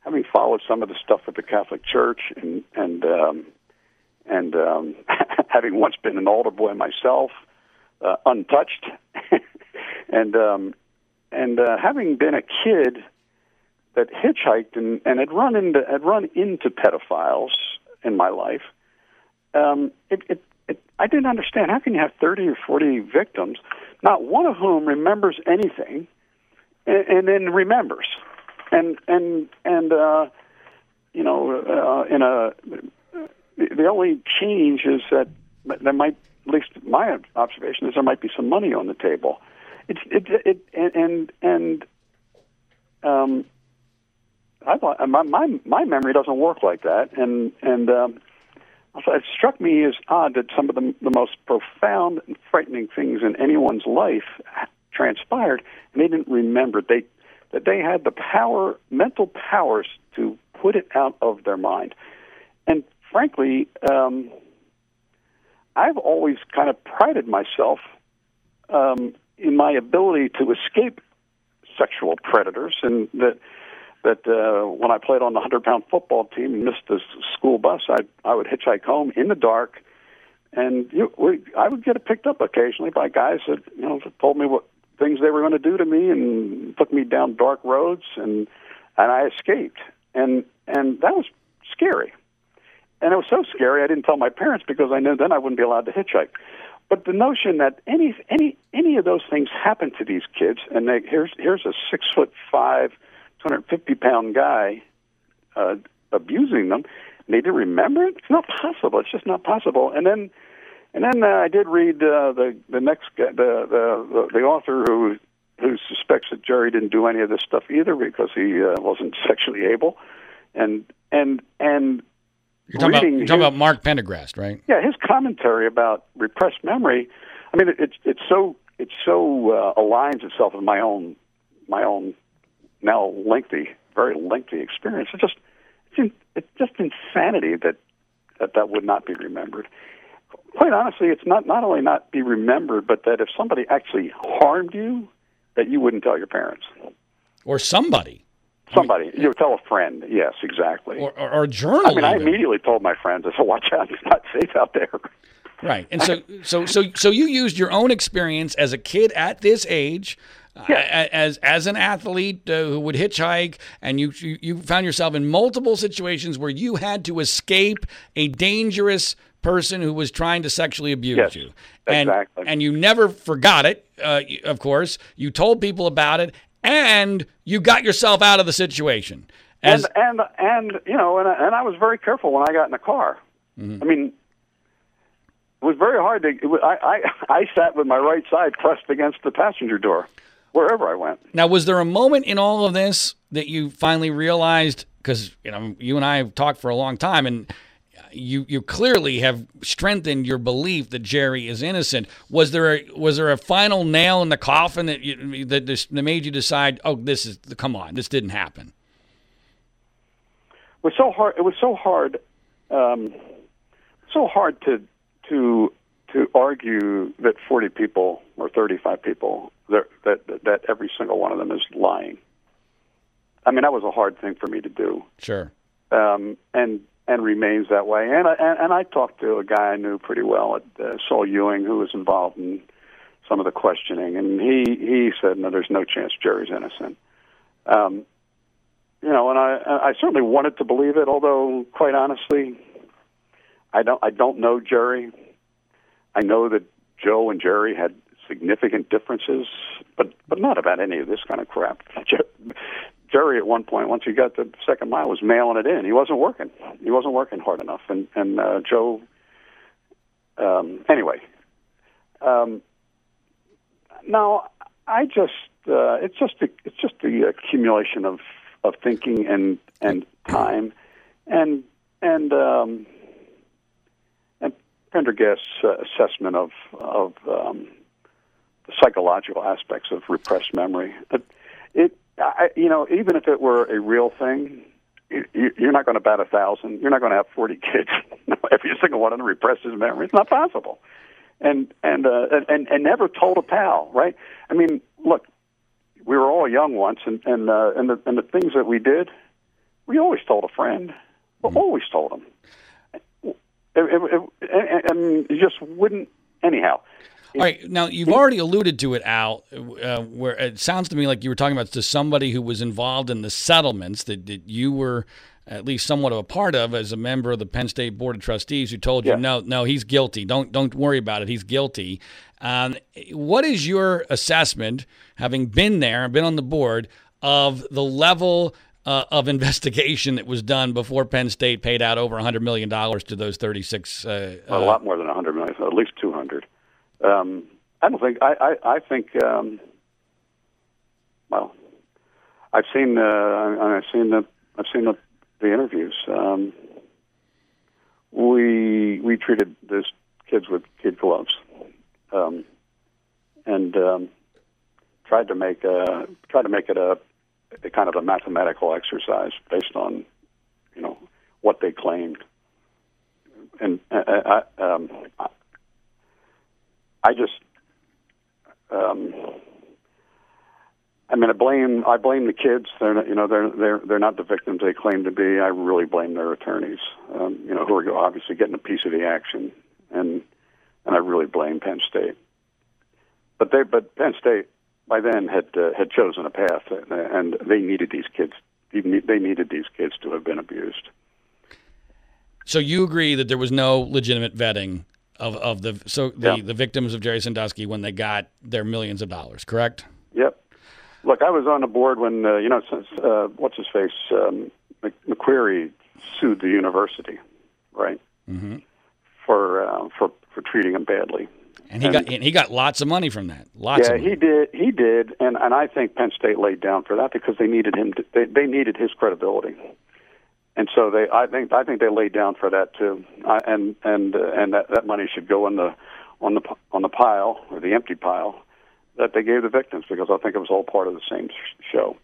Speaker 2: having followed some of the stuff with the Catholic Church and and um, and um, *laughs* having once been an altar boy myself, uh, untouched, *laughs* and um, and uh, having been a kid that hitchhiked and, and had run into had run into pedophiles in my life, um, it, it, it I didn't understand. How can you have thirty or forty victims, not one of whom remembers anything, and, and then remembers and and and uh, you know, uh, in a the only change is that there might, at least my observation is there might be some money on the table. It's it it and and um, I thought my my my memory doesn't work like that, and and um, it struck me as odd that some of the the most profound and frightening things in anyone's life transpired, and they didn't remember. They that they had the power, mental powers to put it out of their mind. And frankly, um, I've always kind of prided myself um, in my ability to escape sexual predators, and that that uh, when I played on the hundred pound football team and missed the school bus, I I would hitchhike home in the dark, and you, we, I would get picked up occasionally by guys that you know told me what things they were going to do to me and took me down dark roads and and I escaped. And and that was scary. And it was so scary I didn't tell my parents because I knew then I wouldn't be allowed to hitchhike. But the notion that any any any of those things happen to these kids and they, here's here's a six foot five 250 pound guy uh, abusing them and they didn't remember it? It's not possible. It's just not possible. And then and then uh, I did read uh, the the next guy, the, the the author who who suspects that Jerry didn't do any of this stuff either because he uh, wasn't *laughs* sexually able, and and and
Speaker 1: you're talking, about, you're talking his, about Mark Pendergrast, right?
Speaker 2: Yeah, his commentary about repressed memory. I mean, it's it's so it so uh, aligns itself with my own my own now lengthy, very lengthy experience. It's just it's, in, it's just insanity that that that would not be remembered quite honestly, it's not not only not be remembered, but that if somebody actually harmed you, that you wouldn't tell your parents
Speaker 1: or somebody.
Speaker 2: Somebody, I mean, you would tell a friend. Yes, exactly.
Speaker 1: Or, or, or a journal.
Speaker 2: I mean, I immediately told my friends. I said, "Watch out! It's not safe out there."
Speaker 1: Right, and so so so so you used your own experience as a kid at this age. Yeah. as as an athlete uh, who would hitchhike, and you, you you found yourself in multiple situations where you had to escape a dangerous person who was trying to sexually abuse
Speaker 2: yes,
Speaker 1: you.
Speaker 2: And, exactly.
Speaker 1: And you never forgot it, uh, of course. You told people about it, and you got yourself out of the situation.
Speaker 2: As, and, and, and, you know, and, and I was very careful when I got in the car. Mm-hmm. I mean, it was very hard to. Was, I, I *laughs* I sat with my right side pressed against the passenger door, wherever I went.
Speaker 1: Now, was there a moment in all of this that you finally realized? Because you know, you and I have talked for a long time, and you you clearly have strengthened your belief that Jerry is innocent. Was there a, was there a final nail in the coffin that you, that, this, that made you decide, oh, this is come on, this didn't happen?
Speaker 2: It was so hard. It was so hard um, so hard to to to argue that 40 people or 35 people that that that every single one of them is lying. I mean, that was a hard thing for me to do.
Speaker 1: Sure.
Speaker 2: Um, and and remains that way. And I and, and I talked to a guy I knew pretty well at uh, Saul Ewing, who was involved in some of the questioning, and he he said, "No, there's no chance Jerry's innocent." Um, you know, and I I certainly wanted to believe it, although quite honestly, I don't I don't know Jerry. I know that Joe and Jerry had significant differences, but but not about any of this kind of crap. Jerry at one point, once he got the second mile, was mailing it in. He wasn't working. He wasn't working hard enough. And and uh, Joe. Um, anyway, um, now I just uh, it's just a, it's just the accumulation of of thinking and and time, and and um, and Pendergrast's uh, assessment of of um, the psychological aspects of repressed memory. It, it I, you know, even if it were a real thing, you, you're not going to bat a thousand. You're not going to have 40 *laughs* kids. Every single one of them repress his memory. It's not possible. And and uh, and and never told a pal, right? I mean, look, we were all young once, and and uh, and the and the things that we did, we always told a friend. We mm-hmm. always told them. It, it, it, just wouldn't. Anyhow,
Speaker 1: all right, now you've already alluded to it, Al, uh, where it sounds to me like you were talking about to somebody who was involved in the settlements that, that you were at least somewhat of a part of as a member of the Penn State Board of Trustees, who told you, yeah. no, no, he's guilty. Don't don't worry about it. He's guilty. Um, what is your assessment, having been there and been on the board, of the level uh, of investigation that was done before Penn State paid out over $100 million to those 36? Uh,
Speaker 2: a lot more than 100 million, at least 200. Um, I don't think. I I, I think. Um, well, I've seen. Uh, I've seen the. I've seen the, the interviews. Um, we we treated those kids with kid gloves, um, and um, tried to make a tried to make it a, a kind of a mathematical exercise based on, you know, what they claimed. And uh, I, um, I just, um, I mean, I blame I blame the kids. They're not, you know they're they're they're not the victims they claim to be. I really blame their attorneys. Um, you know who are obviously getting a piece of the action, and and I really blame Penn State. But they but Penn State by then had uh, had chosen a path, and they needed these kids. They needed these kids to have been abused.
Speaker 1: So you agree that there was no legitimate vetting of, of the so the, yeah. the victims of Jerry Sandusky when they got their millions of dollars, correct?
Speaker 2: Yep. Look, I was on the board when uh, you know since uh, what's his face um, McQueary sued the university, right?
Speaker 1: Mm-hmm.
Speaker 2: For uh, for for treating him badly.
Speaker 1: And he and, got and he got lots of money from that. Lots.
Speaker 2: Yeah, he did. He did, and and I think Penn State laid down for that because they needed him. To, they they needed his credibility and so they I think I think they laid down for that too, I, and and uh, and that that money should go in the on the on the pile or the empty pile that they gave the victims because I think it was all part of the same show.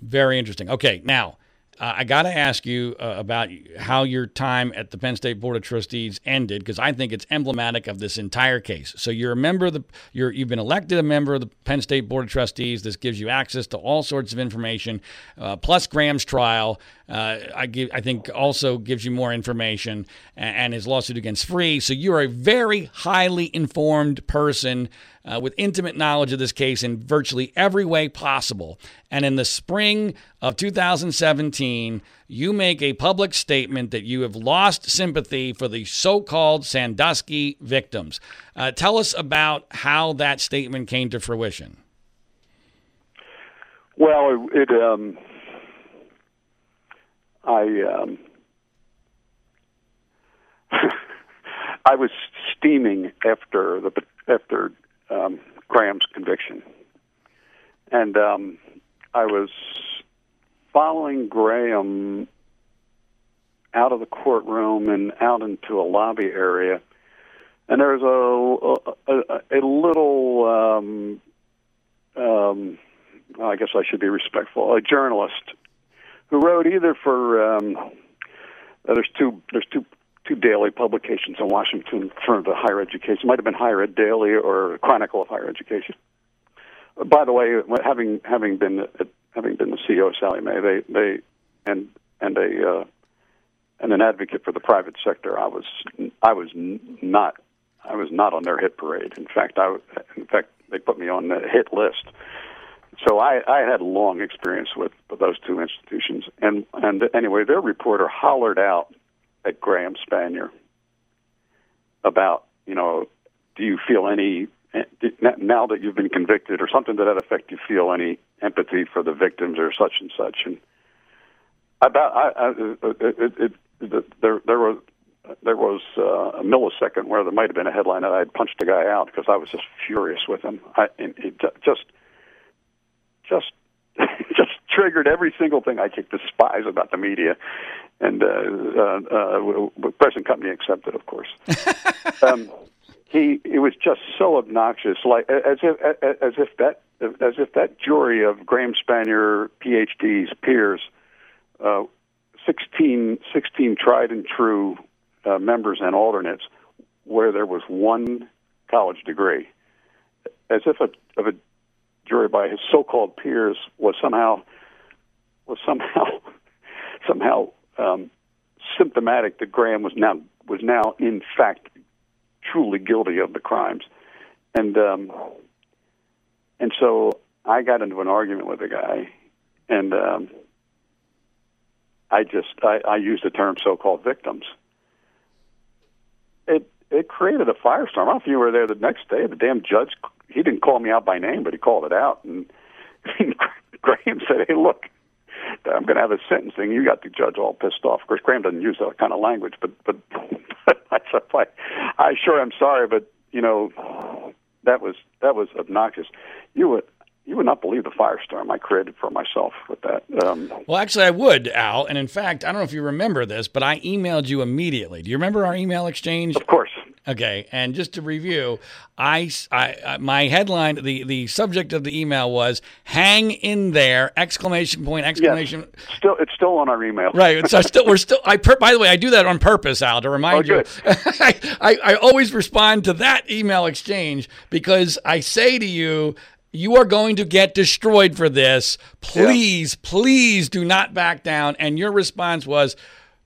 Speaker 1: Very interesting. Okay, now uh, I got to ask you uh, about how your time at the Penn State Board of Trustees ended because I think it's emblematic of this entire case. So you're a member of the you're you've been elected a member of the Penn State Board of Trustees. This gives you access to all sorts of information, uh, plus Graham's trial. Uh, I give I think also gives you more information and, and his lawsuit against Freeh. So you're a very highly informed person uh, with intimate knowledge of this case in virtually every way possible. And in the spring of 2017, you make a public statement that you have lost sympathy for the so called Sandusky victims. Uh, tell us about how that statement came to fruition.
Speaker 2: Well, it, um, I um, *laughs* I was steaming after the after um, Graham's conviction. And um, I was following Graham out of the courtroom and out into a lobby area. And there was a, a, a little, um, um, I guess I should be respectful, a journalist who wrote either for, um, there's two, there's two two daily publications in Washington for the higher education. It might have been Higher Ed Daily or Chronicle of Higher Education. By the way, having having been having been the CEO of Sallie Mae, they they and and a uh, and an advocate for the private sector, I was I was not I was not on their hit parade. In fact, I in fact they put me on the hit list. So I, I had long experience with, with those two institutions, and and anyway, their reporter hollered out at Graham Spanier about you know, do you feel any now that you've been convicted or something to that effect? Do you feel any empathy for the victims or such and such? And about I, I it, it, it, there there was there was uh, a millisecond where there might have been a headline that I had punched a guy out because I was just furious with him. I and it just just *laughs* just triggered every single thing I could despise about the media, and uh, uh, uh, present company accepted, of course. *laughs* um, he it was just so obnoxious, like as if as if that as if that jury of Graham Spanier PhDs peers, uh, 16, 16 tried and true uh, members and alternates, where there was one college degree, as if a of a jury by his so-called peers was somehow was somehow *laughs* somehow um, symptomatic that Graham was now was now in fact truly guilty of the crimes, and um, and so I got into an argument with the guy, and um, I just I, I used the term so-called victims. It it created a firestorm. I don't know if you were there the next day. The damn judge he didn't call me out by name, but he called it out, and, and *laughs* Graham said, "Hey, look." I'm going to have a sentencing. You got the judge all pissed off. Of course, Graham doesn't use that kind of language, but but, *laughs* but I said, I, I sure am sorry, but you know that was that was obnoxious. You would you would not believe the firestorm I created for myself with that. Um,
Speaker 1: well, actually, I would, Al. And in fact, I don't know if you remember this, but I emailed you immediately. Do you remember our email exchange?
Speaker 2: Of course.
Speaker 1: Okay, and just to review, I, I my headline, the the subject of the email was "Hang in there!" exclamation point exclamation.
Speaker 2: Yes. Still, it's still on our email.
Speaker 1: Right. So still, we're still. I per, by the way, I do that on purpose, Al, to remind
Speaker 2: oh,
Speaker 1: you. *laughs* I, I I always respond to that email exchange because I say to you you are going to get destroyed for this. Please, yeah. please do not back down. And your response was,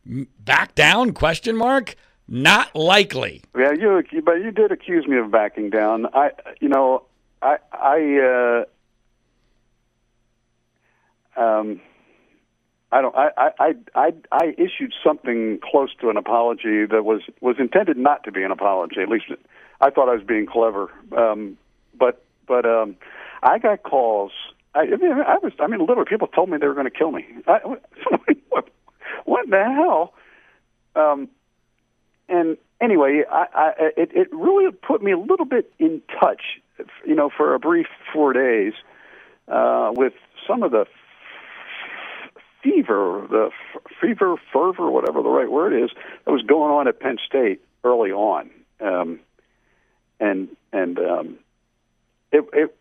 Speaker 1: back down? Question mark. Not likely.
Speaker 2: Yeah, you. But you did accuse me of backing down. I, you know, I, I, uh, um, I don't. I, I, I, I issued something close to an apology that was was intended not to be an apology. At least I thought I was being clever. Um, but but um, I got calls. I, I mean, I was. I mean, literally, people told me they were going to kill me. I, *laughs* what, what the hell? Um, and anyway, I, I, it, it really put me a little bit in touch, you know, for a brief four days uh, with some of the f- fever, the f- fever, fervor, whatever the right word is, that was going on at Penn State early on, um, and and um, it, it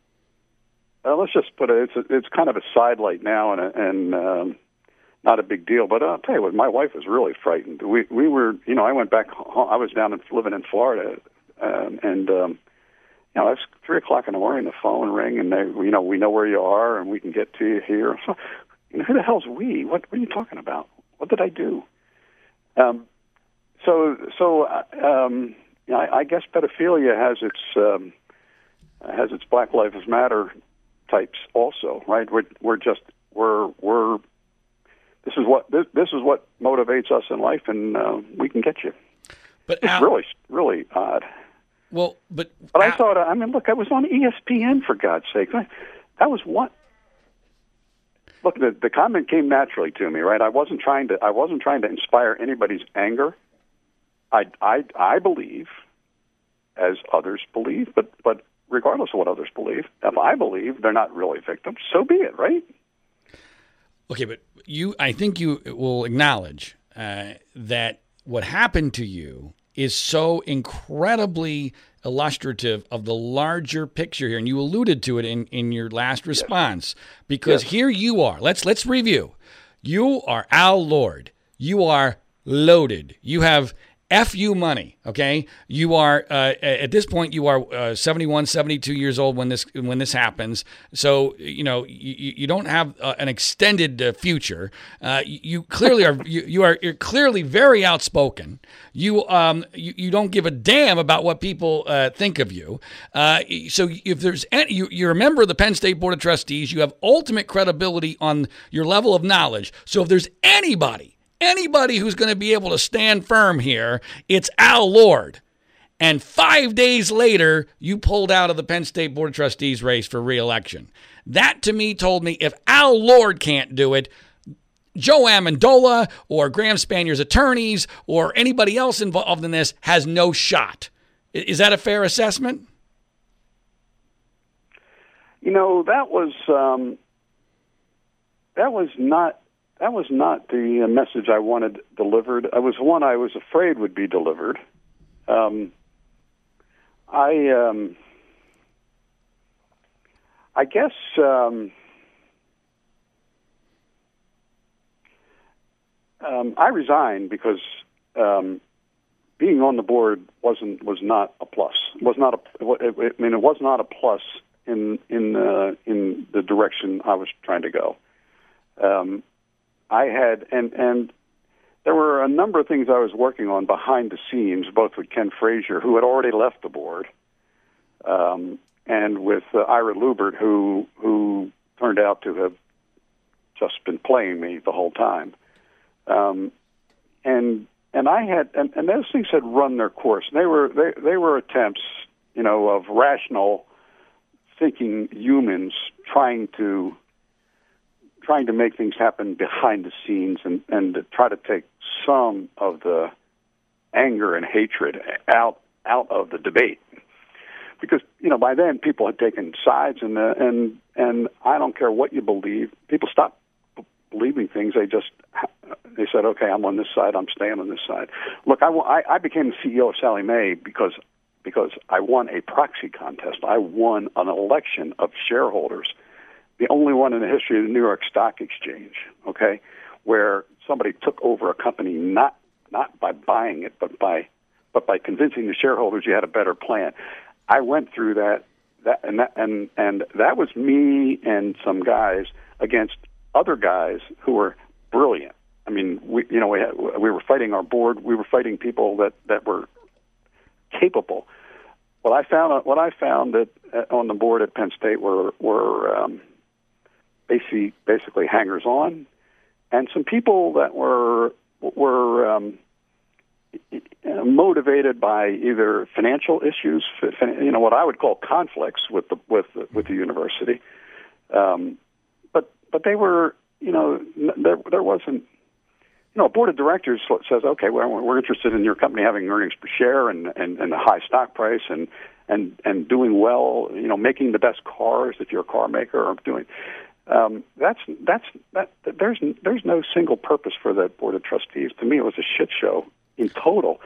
Speaker 2: uh, let's just put it. It's a, it's kind of a sidelight now, and and um, not a big deal. But I'll tell you what, my wife was really frightened. We we were, you know, I went back. Home, I was down and living in Florida, um, and um, you know, it's three o'clock in the morning. The phone ring, and they, you know, we know where you are, and we can get to you here. So, you know, who the hell's we? What, what are you talking about? What did I do? Um, so so uh, um, you know, I, I guess pedophilia has its um, has its Black Lives Matter types also, right? We're we're just we're we're this is what this this is what motivates us in life, and uh, we can get you.
Speaker 1: But
Speaker 2: it's
Speaker 1: Al,
Speaker 2: really really odd.
Speaker 1: Well, but
Speaker 2: but Al, I thought I mean, look, I was on ESPN for God's sake. That was what. Look, the the comment came naturally to me, right? I wasn't trying to I wasn't trying to inspire anybody's anger. I I I believe, as others believe, but but regardless of what others believe. If I believe they're not really victims, so be it, right?
Speaker 1: Okay, but you, I think you will acknowledge uh, that what happened to you is so incredibly illustrative of the larger picture here, and you alluded to it in, in your last response. Yes. Because yes. here you are. Let's let's review. You are Al Lord. You are loaded. You have F you money, okay? You are uh, at this point you are uh, 71, 72 years old when this when this happens. So you know you, you don't have uh, an extended uh, future. Uh, you clearly are you, you are you're clearly very outspoken. You um you, you don't give a damn about what people uh, think of you. so if there's any, you you're a member of the Penn State Board of Trustees, you have ultimate credibility on your level of knowledge. So if there's anybody anybody who's going to be able to stand firm here, it's Al Lord. And five days later, you pulled out of the Penn State Board of Trustees race for reelection. That to me told me if Al Lord can't do it, Joe Amendola or Graham Spanier's attorneys or anybody else involved in this has no shot. Is that a fair assessment?
Speaker 2: You know, that was um, that was not that was not the uh, message I wanted delivered. It was one I was afraid would be delivered. Um, I um, I guess um, um, I resigned because um, being on the board wasn't was not a plus. Was not a. I mean, it was not a plus in in uh, in the direction I was trying to go. Um, I had and and there were a number of things I was working on behind the scenes, both with Ken Frazier, who had already left the board, um, and with uh, Ira Lubert, who who turned out to have just been playing me the whole time. Um, and and I had and, and those things had run their course. They were they they were attempts, you know, of rational thinking humans trying to trying to make things happen behind the scenes and and to try to take some of the anger and hatred out out of the debate. Because you know by then people had taken sides and uh, and and I don't care what you believe people stop believing things. They just they said okay I'm on this side. I'm staying on this side. Look I I, I became the CEO of Sallie Mae because because I won a proxy contest. I won an election of shareholders the only one in the history of the New York Stock Exchange, okay, where somebody took over a company not not by buying it, but by but by convincing the shareholders you had a better plan. I went through that that and that and and that was me and some guys against other guys who were brilliant. I mean, we you know we had, we were fighting our board. We were fighting people that that were capable. What I found what I found that uh, on the board at Penn State were were um, basically basically hangers on, and some people that were were um, motivated by either financial issues, you know, what I would call conflicts with the with the, with the university. Um, but but they were, you know, there there wasn't. You know, a board of directors says, okay, well, we're interested in your company having earnings per share and, and, and a high stock price and, and, and doing well, you know, making the best cars if you're a car maker or doing, um, that's that's that. There's there's no single purpose for the board of trustees. To me, it was a shit show in total,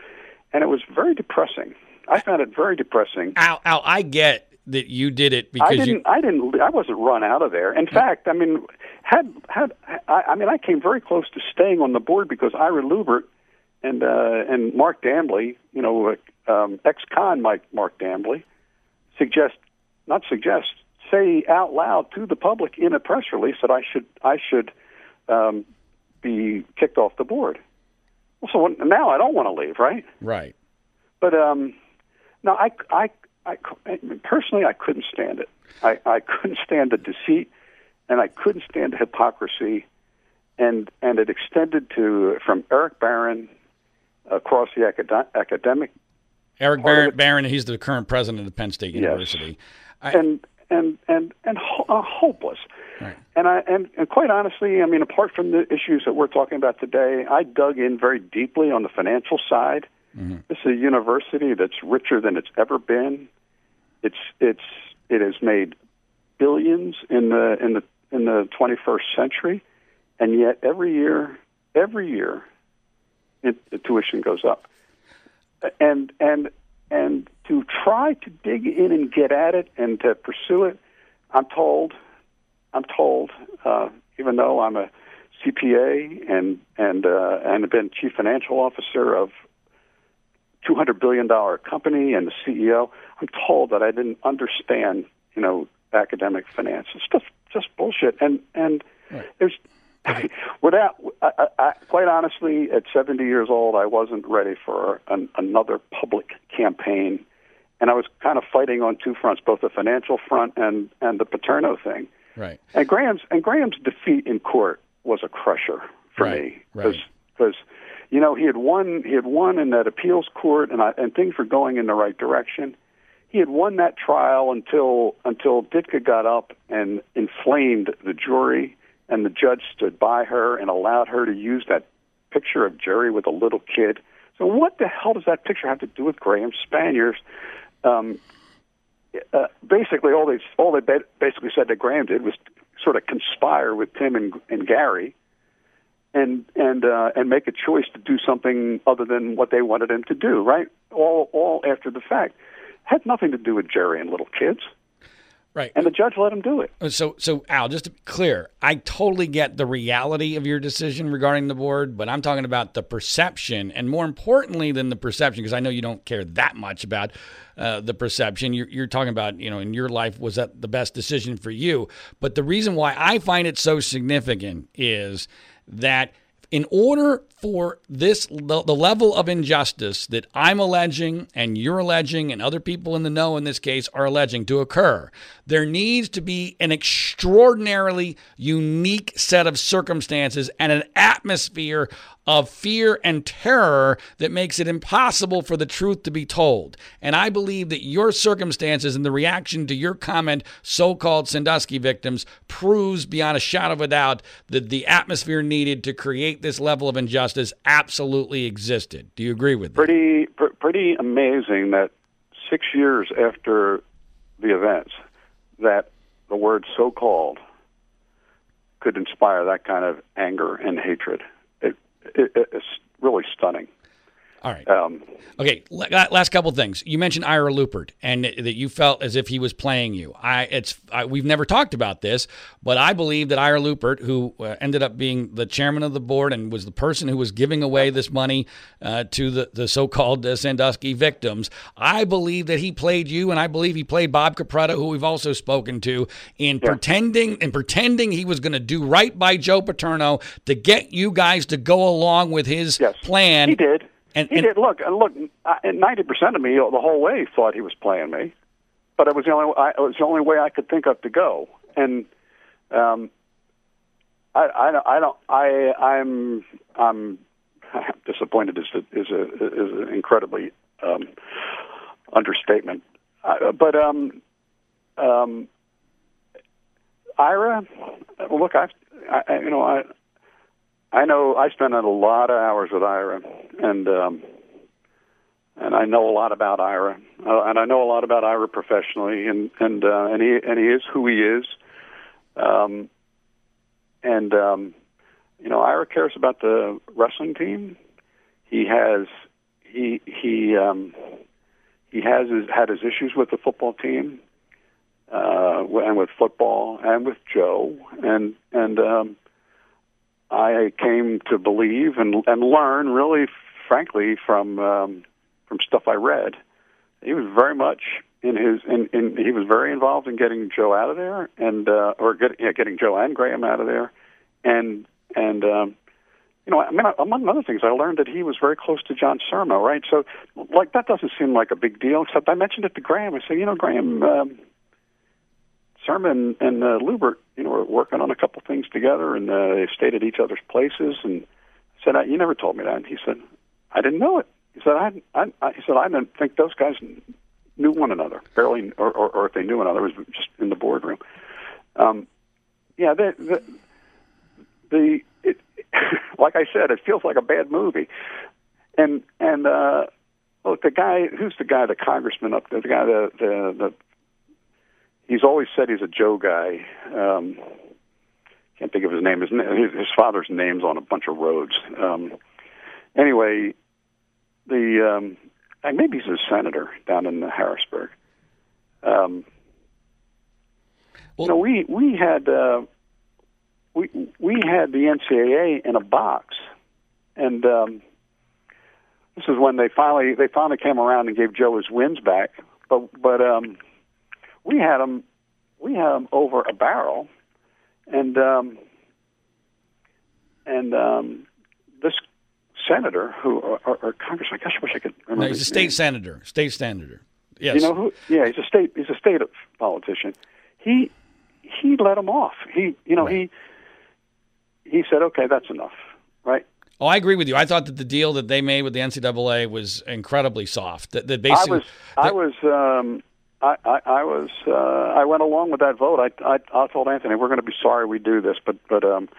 Speaker 2: and it was very depressing. I found it very depressing.
Speaker 1: Al, Al, I get that you did it because I
Speaker 2: didn't.
Speaker 1: You...
Speaker 2: I didn't. I wasn't run out of there. In fact, I mean, had had I, I mean, I came very close to staying on the board because Ira Lubert and uh, and Mark Dambly, you know, um, ex-con Mike Mark Dambly, suggest not suggest say out loud to the public in a press release that I should I should um, be kicked off the board. Well, so now I don't want to leave, right?
Speaker 1: Right.
Speaker 2: But um, no, I, I, I personally I couldn't stand it. I, I couldn't stand the deceit, and I couldn't stand the hypocrisy, and and it extended to from Eric Barron across the acad- academic.
Speaker 1: Eric Barron, Barron, he's the current president of Penn State University. Yes.
Speaker 2: I, and and and and ho- uh, hopeless. Right. And I and, and quite honestly, I mean, apart from the issues that we're talking about today, I dug in very deeply on the financial side. Mm-hmm. This is a university that's richer than it's ever been. It's it's it has made billions in the in the in the 21st century, and yet every year, every year, it, the tuition goes up. And and and to try to dig in and get at it and to pursue it, I'm told, I'm told, uh, even though I'm a CPA and and uh, and have been chief financial officer of two hundred billion dollar company and the CEO. I'm told that I didn't understand, you know, academic finance. It's just just bullshit. And and right. there's okay. *laughs* without I, I, quite honestly, at 70 years old, I wasn't ready for an, another public campaign, and I was kind of fighting on two fronts, both the financial front and and the Paterno thing.
Speaker 1: Right.
Speaker 2: And Graham's and Graham's defeat in court was a crusher for
Speaker 1: right.
Speaker 2: me
Speaker 1: because
Speaker 2: because you know he had won he had won in that appeals court and I, and things were going in the right direction. He had won that trial until until Ditka got up and inflamed the jury and the judge stood by her and allowed her to use that picture of Jerry with a little kid. So what the hell does that picture have to do with Graham Spaniers? Um, uh, basically, all they all they basically said that Graham did was sort of conspire with Tim and, and Gary, and and uh, and make a choice to do something other than what they wanted him to do. Right, all all after the fact, had nothing to do with Jerry and little kids.
Speaker 1: Right.
Speaker 2: And the judge let him do it.
Speaker 1: Uh, so, so Al, just to be clear, I totally get the reality of your decision regarding the board, but I'm talking about the perception, and more importantly than the perception, because I know you don't care that much about uh, the perception. You're, you're talking about, you know, in your life, was that the best decision for you? But the reason why I find it so significant is that in order for this the, the, level of injustice that I'm alleging and you're alleging and other people in the know in this case are alleging to occur, there needs to be an extraordinarily unique set of circumstances and an atmosphere of fear and terror that makes it impossible for the truth to be told. And I believe that your circumstances and the reaction to your comment, so called Sandusky victims, proves beyond a shadow of a doubt that the atmosphere needed to create this level of injustice absolutely existed. Do you agree with that?
Speaker 2: Pretty, pretty amazing that six years after the events, that the word so called could inspire that kind of anger and hatred it, it's really stunning.
Speaker 1: All right. Um, okay. Last couple things. You mentioned Ira Lubert, and that you felt as if he was playing you. I it's I, we've never talked about this, but I believe that Ira Lubert, who uh, ended up being the chairman of the board and was the person who was giving away this money uh, to the the so-called uh, Sandusky victims, I believe that he played you, and I believe he played Bob Capretto, who we've also spoken to, in yeah. pretending and pretending he was going to do right by Joe Paterno to get you guys to go along with his
Speaker 2: yes,
Speaker 1: plan.
Speaker 2: He did. And, he and, did. Look, look. Ninety percent of me the whole way thought he was playing me, but it was the only. I, it was the only way I could think of to go. And um, I, I, I don't. I, I'm. I'm *laughs* disappointed. Is a, is a is an incredibly um, understatement. Uh, but um, um, Ira, look, I've, I, you know, I, I know I spent a lot of hours with Ira, and um, and I know a lot about Ira, uh, and I know a lot about Ira professionally, and and uh, and he and he is who he is, um, and um, you know Ira cares about the wrestling team. He has he he um, he has his, had his issues with the football team, uh, and with football, and with Joe, and and um, I came to believe and and learn really, frankly, from um, from stuff I read. He was very much in his in, in he was very involved in getting Joe out of there and uh, or get, yeah, getting Joe and Graham out of there, and and um, you know I mean among other things I learned that he was very close to John Surma, right? So like that doesn't seem like a big deal. Except I mentioned it to Graham. I said, you know, Graham. Um, Surma and, uh, Lubert, you know, were working on a couple things together, and uh, they stayed at each other's places. And I said, "You never told me that." And he said, "I didn't know it." He said, "I, I, I he said I didn't think those guys knew one another, barely, or, or, or if they knew one another, it was just in the boardroom." Um, yeah, the the, the it, *laughs* like I said, it feels like a bad movie, and and uh, look, the guy who's the guy, the congressman up there, the guy, the the, the he's always said he's a Joe guy. Um, can't think of his name. His, his father's name's on a bunch of roads. Um, anyway, the um, maybe he's a senator down in Harrisburg. Um, well, you know, we we had uh, we we had the NCAA in a box, and um, this is when they finally they finally came around and gave Joe his wins back. But but um, we had them we had them over a barrel, and um, and um, this senator who or, or congressman, I guess I wish I could remember.
Speaker 1: No, he's a state
Speaker 2: name.
Speaker 1: senator. State senator. Yes.
Speaker 2: You know who? Yeah, he's a state. He's a state politician. He he let him off. He you know
Speaker 1: Right.
Speaker 2: he he said, okay, that's enough, right?
Speaker 1: Oh, I agree with you. I thought that the deal that they made with the NCAA was incredibly soft. That, that
Speaker 2: I
Speaker 1: basically,
Speaker 2: was I was um, I, I was uh, I went along with that vote. I I, I told Anthony we're going to be sorry we do this, but but um,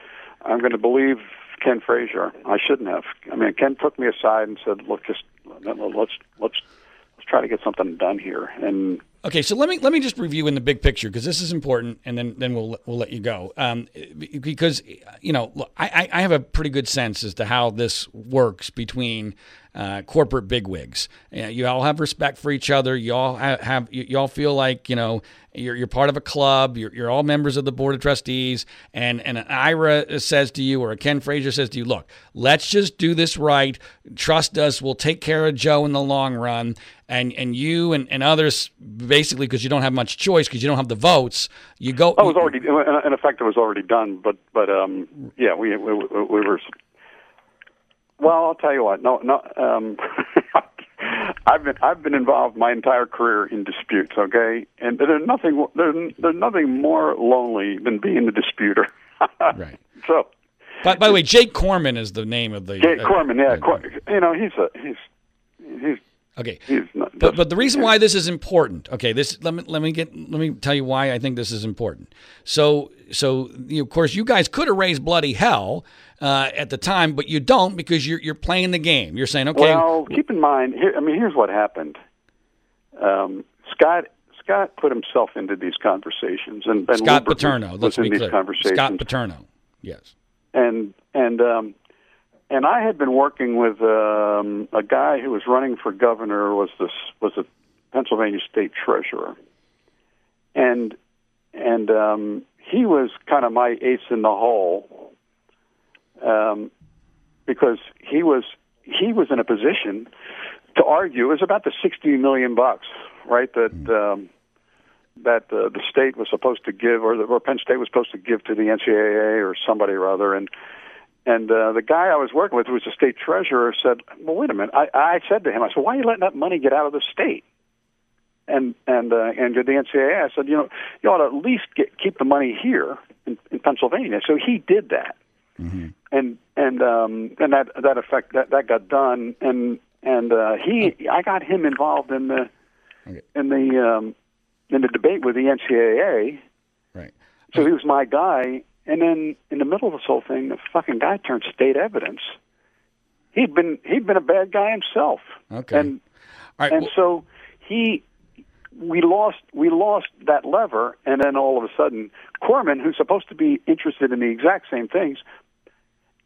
Speaker 2: I'm going to believe Ken Frazier. I shouldn't have. I mean, Ken took me aside and said, look, just let's let's let's try to get something done here. And
Speaker 1: Okay, so let me let me just review in the big picture because this is important, and then then we'll we'll let you go. Um, because you know, look, I I have a pretty good sense as to how this works between uh, corporate bigwigs. You, all have respect for each other. You all have, have you, you all feel like you know you're you're part of a club. You're you're all members of the board of trustees, and and an Ira says to you or a Ken Frazier says to you, look, let's just do this right. Trust us. We'll take care of Joe in the long run. And and you and, and others basically because you don't have much choice because you don't have the votes. You go.
Speaker 2: oh, it was already in effect. It was already done. But but um, yeah, we we, we were. Well, I'll tell you what. No, no. Um, *laughs* I've been I've been involved my entire career in disputes. Okay, and there's nothing there's there's nothing more lonely than being a disputer. *laughs*
Speaker 1: Right.
Speaker 2: So,
Speaker 1: By, by the way, Jake Corman is the name of the.
Speaker 2: Jake
Speaker 1: uh,
Speaker 2: Corman, yeah,
Speaker 1: uh,
Speaker 2: Cor- you know, he's a he's he's
Speaker 1: Okay.
Speaker 2: he's not.
Speaker 1: But but the reason why this is important, okay, this let me let me get let me tell you why I think this is important. So so you know, of course you guys could have raised bloody hell uh, at the time, but you don't because you're you're playing the game. You're saying okay,
Speaker 2: Well, keep in mind. Here, I mean, here's what happened. Um, Scott Scott put himself into these conversations, and, and
Speaker 1: Scott Paterno. Let's be
Speaker 2: these
Speaker 1: clear.
Speaker 2: conversations.
Speaker 1: Scott Paterno. Yes.
Speaker 2: and and um, and I had been working with um, a guy who was running for governor. Was this was a Pennsylvania state treasurer, and and um, he was kind of my ace in the hole, um, because he was he was in a position to argue. It was about the sixty million bucks, right? That um, that uh, the state was supposed to give, or, the, or Penn State was supposed to give to the NCAA or somebody or other, and and uh, the guy I was working with, who was the state treasurer, said, "Well, wait a minute." I, I said to him, "I said, why are you letting that money get out of the state?" And and uh, and to the NCAA, I said, "You know, you ought to at least get, keep the money here in, in Pennsylvania." So he did that, and and um, and that that effect that that got done, and and uh, he I got him involved in the
Speaker 1: Okay.
Speaker 2: in the um, in the debate with the NCAA.
Speaker 1: Right.
Speaker 2: So he was my guy, and then in the middle of this whole thing, the fucking guy turned state evidence. He'd been he'd been a bad guy himself,
Speaker 1: Okay.
Speaker 2: and
Speaker 1: right.
Speaker 2: and
Speaker 1: well-
Speaker 2: so he we lost we lost that lever, and then all of a sudden, Corman, who's supposed to be interested in the exact same things,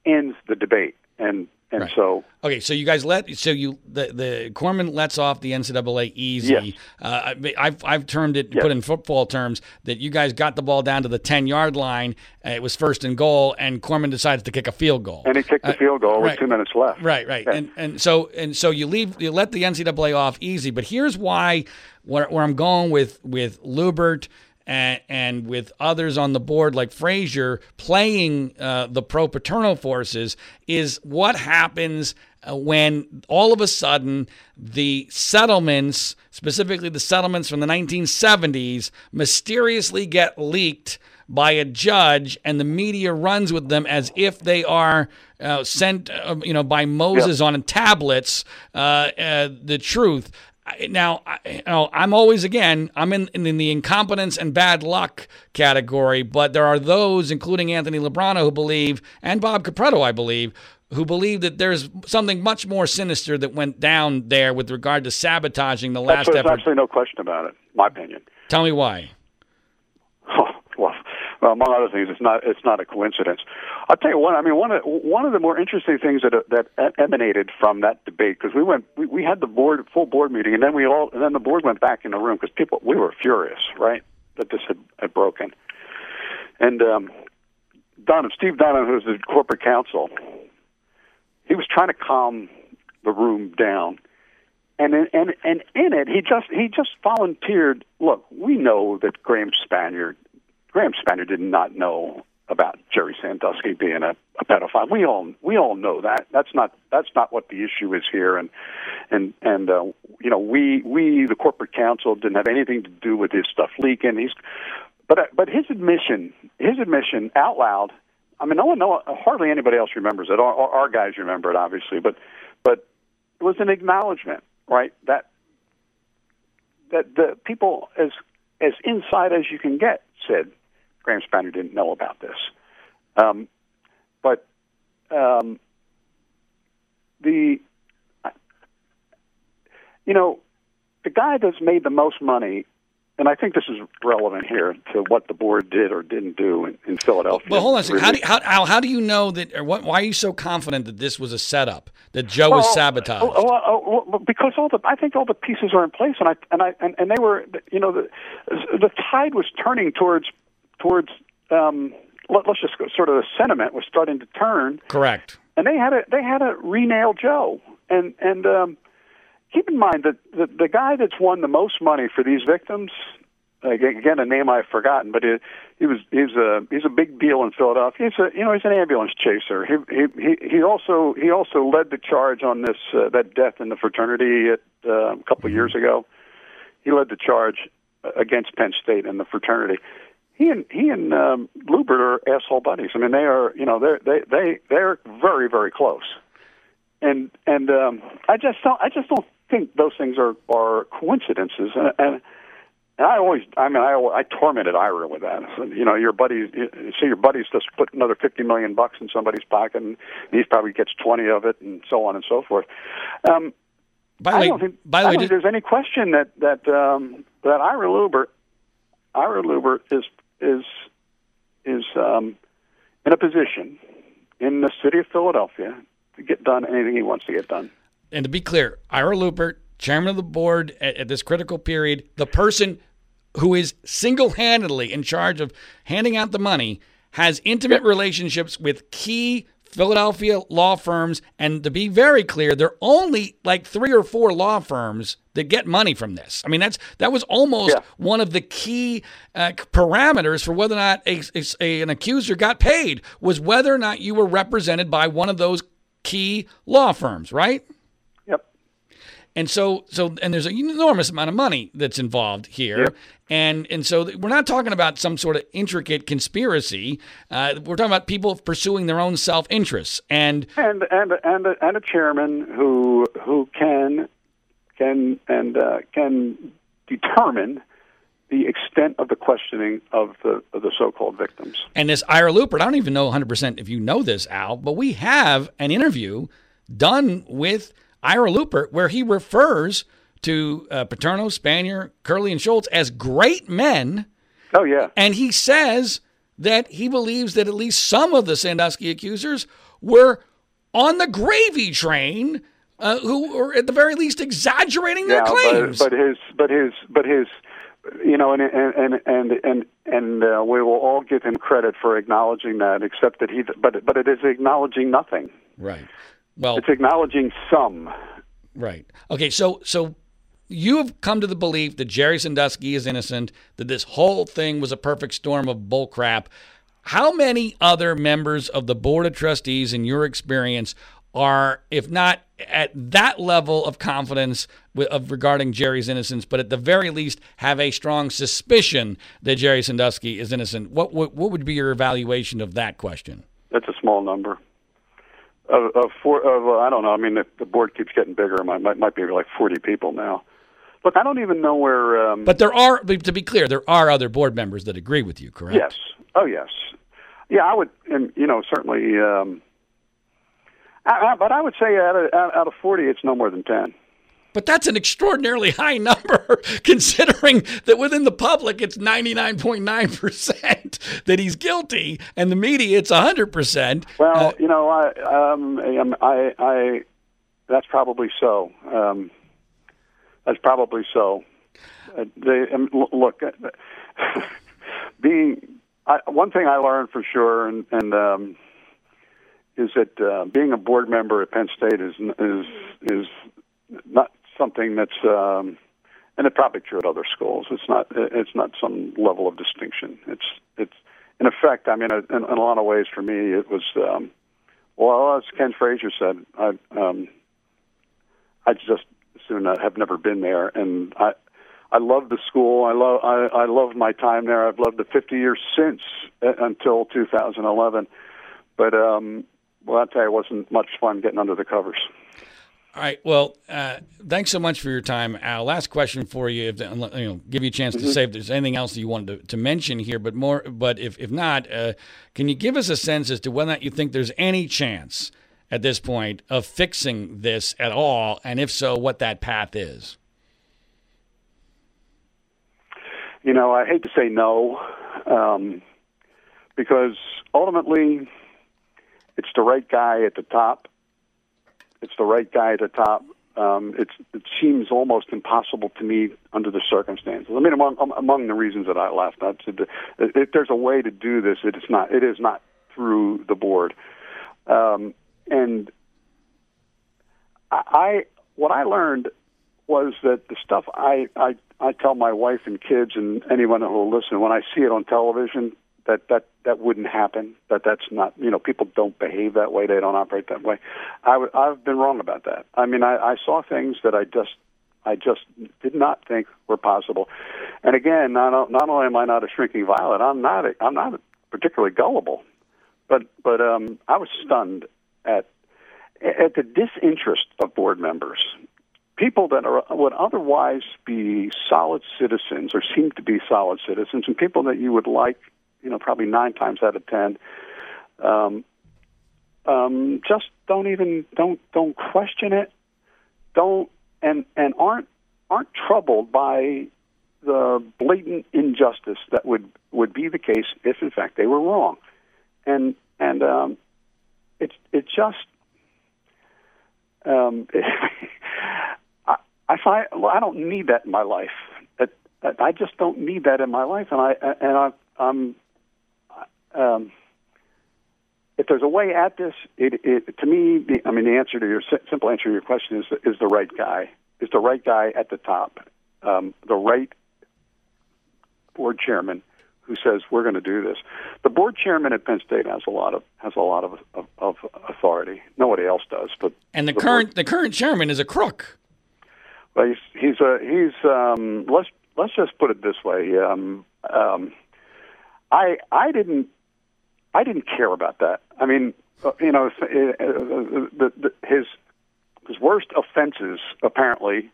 Speaker 2: ends the debate, and and
Speaker 1: Right.
Speaker 2: so
Speaker 1: Okay, so you guys let so you the the Corman lets off the NCAA easy.
Speaker 2: Yes.
Speaker 1: Uh, I- I've I've termed it
Speaker 2: Yes.
Speaker 1: put in football terms that you guys got the ball down to the ten yard line. Uh, it was first and goal, and Corman decides to kick a field goal.
Speaker 2: and he kicked the
Speaker 1: Uh,
Speaker 2: field goal
Speaker 1: right.
Speaker 2: with two minutes left.
Speaker 1: Right, right,
Speaker 2: Yeah.
Speaker 1: and and so and so you leave you let the NCAA off easy, but here's why where, where I'm going with with Lubert and and with others on the board like Frazier playing uh, the pro paterno forces is what happens uh, when all of a sudden the settlements, specifically the settlements from the 1970s, mysteriously get leaked by a judge, and the media runs with them as if they are uh, sent, uh, you know, by Moses on tablets. Uh, uh, the truth. Now, I, you know, I'm always again, I'm in, in the incompetence and bad luck category, but there are those, including Anthony Lubrano, who believe, and Bob Capretto, I believe, who believe that there's something much more sinister that went down there with regard to sabotaging the last
Speaker 2: That's, there's absolutely no question about it. My opinion.
Speaker 1: Tell me why. *laughs*
Speaker 2: well, well, among other things, it's not it's not a coincidence. I'll tell you one. I mean, one of one of the more interesting things that that emanated from that debate because we went we, we had the board full board meeting and then we all and then the board went back in the room because people we were furious right that this had, had broken and um, Dunham Steve Dunham who's the corporate counsel he was trying to calm the room down. And in, and and in it, he just he just volunteered. Look, we know that Graham Spanier, Graham Spanier did not know about Jerry Sandusky being a, a pedophile. We all we all know that. That's not that's not what the issue is here. And and and uh, you know we we the corporate counsel didn't have anything to do with his stuff leaking. He's but uh, but his admission his admission out loud. I mean, no one, no hardly anybody else remembers it. Our, our guys remember it, obviously, but but it was an acknowledgement, right? That that the people as as inside as you can get said Graham Spanier didn't know about this. Um, but um, the, you know, the guy that's made the most money, and I think this is relevant here to what the board did or didn't do in, in Philadelphia.
Speaker 1: Well, hold on a second. How do, you, how, how, how do you know that, or what, why are you so confident that this was a setup, that Joe well, was sabotaged?
Speaker 2: Well, well, well, because all the, I think all the pieces are in place, and I, and I, and, and they were, you know, the, the tide was turning towards towards um, let, us just go, sort of the sentiment was starting to turn.
Speaker 1: Correct.
Speaker 2: And they had a they had a renail Joe, and and um, keep in mind that the, the guy that's won the most money for these victims, again a name I've forgotten, but he, he was he's a he's a big deal in Philadelphia. He's a you know he's an ambulance chaser. He he he, he also he also led the charge on this uh, that death in the fraternity at, uh, a couple of years ago. He led the charge against Penn State and the fraternity he and he and um, Lubert are asshole buddies. I mean, they are you know they're they they they're very very close, and and um, I just don't I just don't think those things are are coincidences. And, and and I always, I mean, I, I tormented Ira with that. So, you know, your buddy, you see your buddies just put another fifty million bucks in somebody's pocket, and he probably gets twenty of it, and so on and so forth. Um,
Speaker 1: by the way,
Speaker 2: I don't think,
Speaker 1: by the
Speaker 2: I
Speaker 1: way,
Speaker 2: don't think there's any question that that um, that Ira Lubert, Ira Lubert is is is um, in a position in the city of Philadelphia to get done anything he wants to get done.
Speaker 1: And to be clear, Ira Lubert, chairman of the board at, at this critical period, the person who is single-handedly in charge of handing out the money, has intimate relationships with key Philadelphia law firms. And to be very clear, there are only like three or four law firms that get money from this. I mean, that's that was almost yeah. one of the key uh, parameters for whether or not a, a, an accuser got paid was whether or not you were represented by one of those key law firms, right? And so, so, and there's an enormous amount of money that's involved here, yep. and and so we're not talking about some sort of intricate conspiracy. Uh, we're talking about people pursuing their own self interests, and
Speaker 2: and and and a, and a chairman who who can can and uh, can determine the extent of the questioning of the of the so-called victims.
Speaker 1: And this Ira Lubert, I don't even know 100% if you know this, Al, but we have an interview done with Ira Lubert, where he refers to uh, Paterno, Spanier, Curley, and Schultz as great men.
Speaker 2: Oh, yeah.
Speaker 1: And he says that he believes that at least some of the Sandusky accusers were on the gravy train, uh, who were at the very least exaggerating their
Speaker 2: yeah,
Speaker 1: claims.
Speaker 2: But, but his, but his, but his, you know, and and and and and uh, we will all give him credit for acknowledging that, except that he, but but it is acknowledging nothing.
Speaker 1: Right. Well,
Speaker 2: it's acknowledging some.
Speaker 1: Right. Okay. So so you have come to the belief that Jerry Sandusky is innocent, that this whole thing was a perfect storm of bullcrap. How many other members of the Board of Trustees, in your experience, are, if not at that level of confidence with, of regarding Jerry's innocence, but at the very least have a strong suspicion that Jerry Sandusky is innocent? What, what, what would be your evaluation of that question?
Speaker 2: That's a small number of, of four. Of, uh, I don't know. I mean, the, the board keeps getting bigger. It might, might might be like forty people now. Look, I don't even know where. Um,
Speaker 1: but there are, to be clear, there are other board members that agree with you, correct?
Speaker 2: Yes. Oh, yes. Yeah, I would, and you know, certainly. Um, I, I, but I would say out of out of forty, it's no more than ten.
Speaker 1: But that's an extraordinarily high number *laughs* considering that within the public it's 99.9% *laughs* that he's guilty and the media it's 100%.
Speaker 2: Well, uh, you know, I, um, I, I, that's probably so. Um, that's probably so. Uh, they, um, look, uh, *laughs* being, I, one thing I learned for sure, and, and um, is that uh, being a board member at Penn State is is is not something that's um, and it's probably true at other schools. It's not it's not some level of distinction. It's it's in effect. I mean, in, in a lot of ways, for me, it was um, well, as Ken Frazier said, I um, I just soon have never been there, and I I love the school. I love I, I love my time there. I've loved the 50 years since uh, until 2011. But um, well, I'll tell you, it wasn't much fun getting under the covers.
Speaker 1: All right. Well, uh, thanks so much for your time, Al. Last question for you, if you know, give you a chance mm-hmm. to say if there's anything else that you wanted to, to mention here, but more. But if if not, uh, can you give us a sense as to whether or not you think there's any chance at this point of fixing this at all, and if so, what that path is?
Speaker 2: You know, I hate to say no, um, because ultimately, it's the right guy at the top. It's the right guy at the top. Um, it's, it seems almost impossible to me under the circumstances. I mean, among among the reasons that I left, I said, if there's a way to do this, it is not. It is not through the board. Um, and I, I, what I learned was that the stuff I, I I tell my wife and kids and anyone who will listen when I see it on television that that that wouldn't happen. That that's not you know people don't behave that way. They don't operate that way. I w- I've been wrong about that. I mean I, I saw things that I just I just did not think were possible. And again, not not only am I not a shrinking violet, I'm not a, I'm not particularly gullible, but but um, I was stunned at at the disinterest of board members people that are would otherwise be solid citizens or seem to be solid citizens and people that you would like, you know, probably nine times out of ten, um, um, just don't even don't don't question it, don't and and aren't aren't troubled by the blatant injustice that would would be the case if in fact they were wrong, and and um, it's it just um, *laughs* I I find well, I don't need that in my life. It, I just don't need that in my life, and I and I, I'm. Um, if there's a way at this, it, it to me, the, I mean, the answer to your simple answer to your question is is the right guy. Is the right guy at the top, um, the right board chairman who says we're going to do this. The board chairman at Penn State has a lot of has a lot of of, of authority. Nobody else does, but
Speaker 1: and the, the current board, the current chairman is a crook.
Speaker 2: Well, he's he's a he's um, let's let's just put it this way. Um, um, I I didn't I didn't care about that. I mean, uh, you know, uh, uh, the, the, his his worst offenses apparently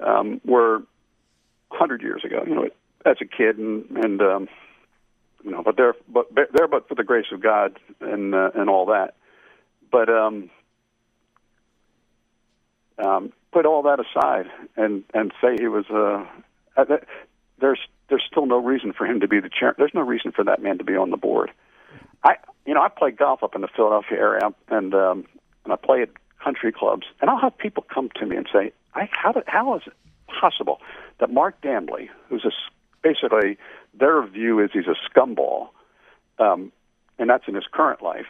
Speaker 2: um, were hundred years ago. You know, as a kid, and and um, you know, but they're but they're but for the grace of God and uh, and all that. But um, um, put all that aside and and say he was a. Uh, there's there's still no reason for him to be the chair. There's no reason for that man to be on the board. I you know I play golf up in the Philadelphia area and um, and I play at country clubs and I'll have people come to me and say, I how did, how is it possible that Mark Dambly, who's a basically their view is he's a scumball, um, and that's in his current life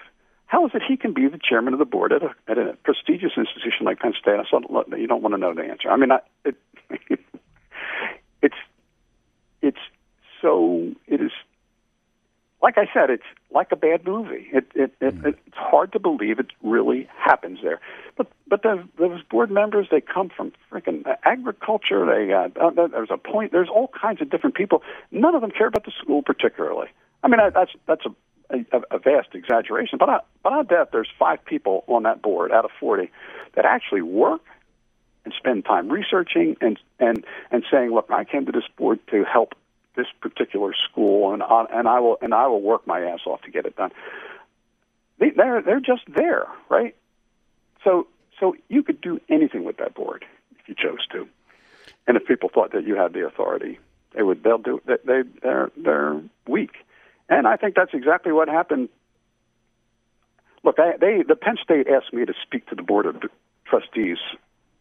Speaker 2: how is it he can be the chairman of the board at a, at a prestigious institution like Penn State? I said, you don't want to know the answer. I mean, I, it, *laughs* it's it's so it is. Like I said, it's like a bad movie. It, it, it, mm. it's hard to believe it really happens there. But but the, those board members, they come from freaking agriculture. They uh, uh, there's a point. There's all kinds of different people. None of them care about the school particularly. I mean, I, that's that's a a, a vast exaggeration, but I, but I bet there's five people on that board out of 40 that actually work and spend time researching and and and saying, look, I came to this board to help this particular school, and and I will and I will work my ass off to get it done. They, they're they're just there, right? So so you could do anything with that board if you chose to, and if people thought that you had the authority, they would they'll do they, they they're they're weak. And I think that's exactly what happened. Look, I, they the Penn State asked me to speak to the board of trustees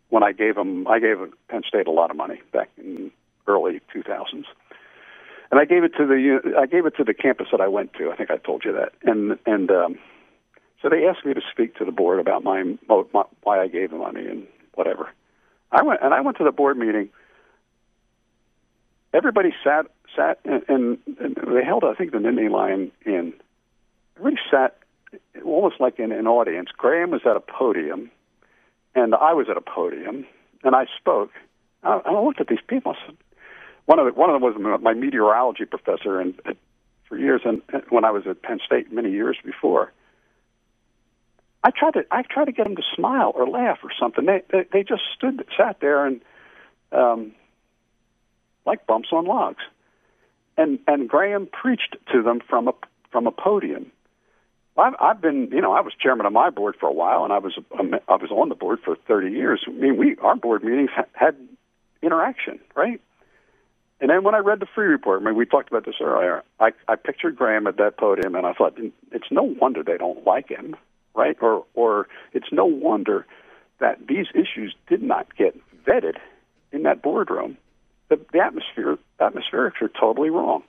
Speaker 2: when I gave them I gave Penn State a lot of money back in early 2000s, and I gave it to the I gave it to the campus that I went to. I think I told you that, and and um, So they asked me to speak to the board about my, my why I gave the money and whatever. I went and I went to the board meeting. Everybody sat sat and, and, and they held I think the Nittany Lion Inn. Everybody sat almost like in an audience. Graham was at a podium, and I was at a podium, and I spoke. I, I looked at these people. I said, one of the, one of them was my meteorology professor, and for years, and when I was at Penn State many years before. I tried to I tried to get them to smile or laugh or something. They they, they just stood sat there and um, like bumps on logs. And and Graham preached to them from a from a podium. I've, I've been, you know, I was chairman of my board for a while, and I was I was on the board for 30 years. I mean, we our board meetings had interaction, right? And then when I read the Freeh report, I mean, we talked about this earlier. I, I pictured Graham at that podium, and I thought, it's no wonder they don't like him, right? Or, or it's no wonder that these issues did not get vetted in that boardroom. The, the atmosphere, atmospherics are totally wrong.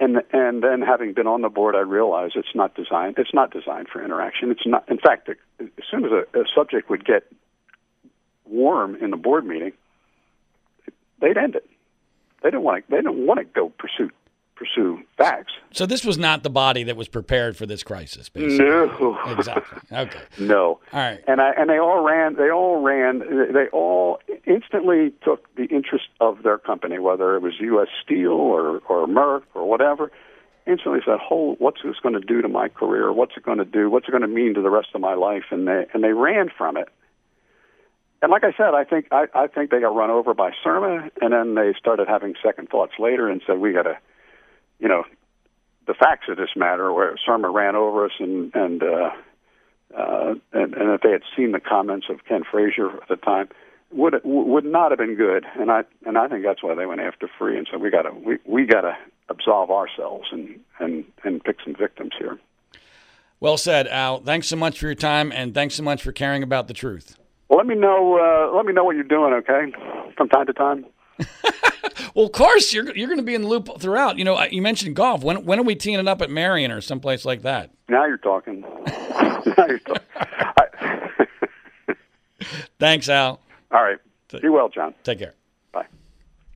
Speaker 2: And and then having been on the board, I realized it's not designed. It's not designed for interaction. It's not. In fact, as soon as a, a subject would get warm in the board meeting, they'd end it they don't want to. They don't want to go pursue pursue facts.
Speaker 1: So this was not the body that was prepared for this crisis. Basically.
Speaker 2: No, *laughs*
Speaker 1: exactly. Okay. *laughs*
Speaker 2: No.
Speaker 1: All right.
Speaker 2: And I and they all ran. They all ran. They all instantly took the interest of their company, whether it was U.S. Steel or or Merck or whatever. Instantly said, "Hold, what's this going to do to my career? What's it going to do? What's it going to mean to the rest of my life?" And they and they ran from it. And like I said, I think I, I think they got run over by Surma, and then they started having second thoughts later and said we got to, you know, the facts of this matter where Surma ran over us and and uh, uh, and, and if they had seen the comments of Ken Frazier at the time, would would not have been good. And I and I think that's why they went after Freeh and said we got to we we got to absolve ourselves and and and pick some victims here.
Speaker 1: Well said, Al. Thanks so much for your time, and thanks so much for caring about the truth.
Speaker 2: Let me know. Uh, let me know what you're doing, okay? From time to time. *laughs*
Speaker 1: well, of course, you're you're going to be in the loop throughout. You know, you mentioned golf. When when are we teeing it up at Merion or someplace like that?
Speaker 2: Now you're talking. *laughs* now you're talking.
Speaker 1: Thanks, Al.
Speaker 2: All right. Be well, John.
Speaker 1: Take care.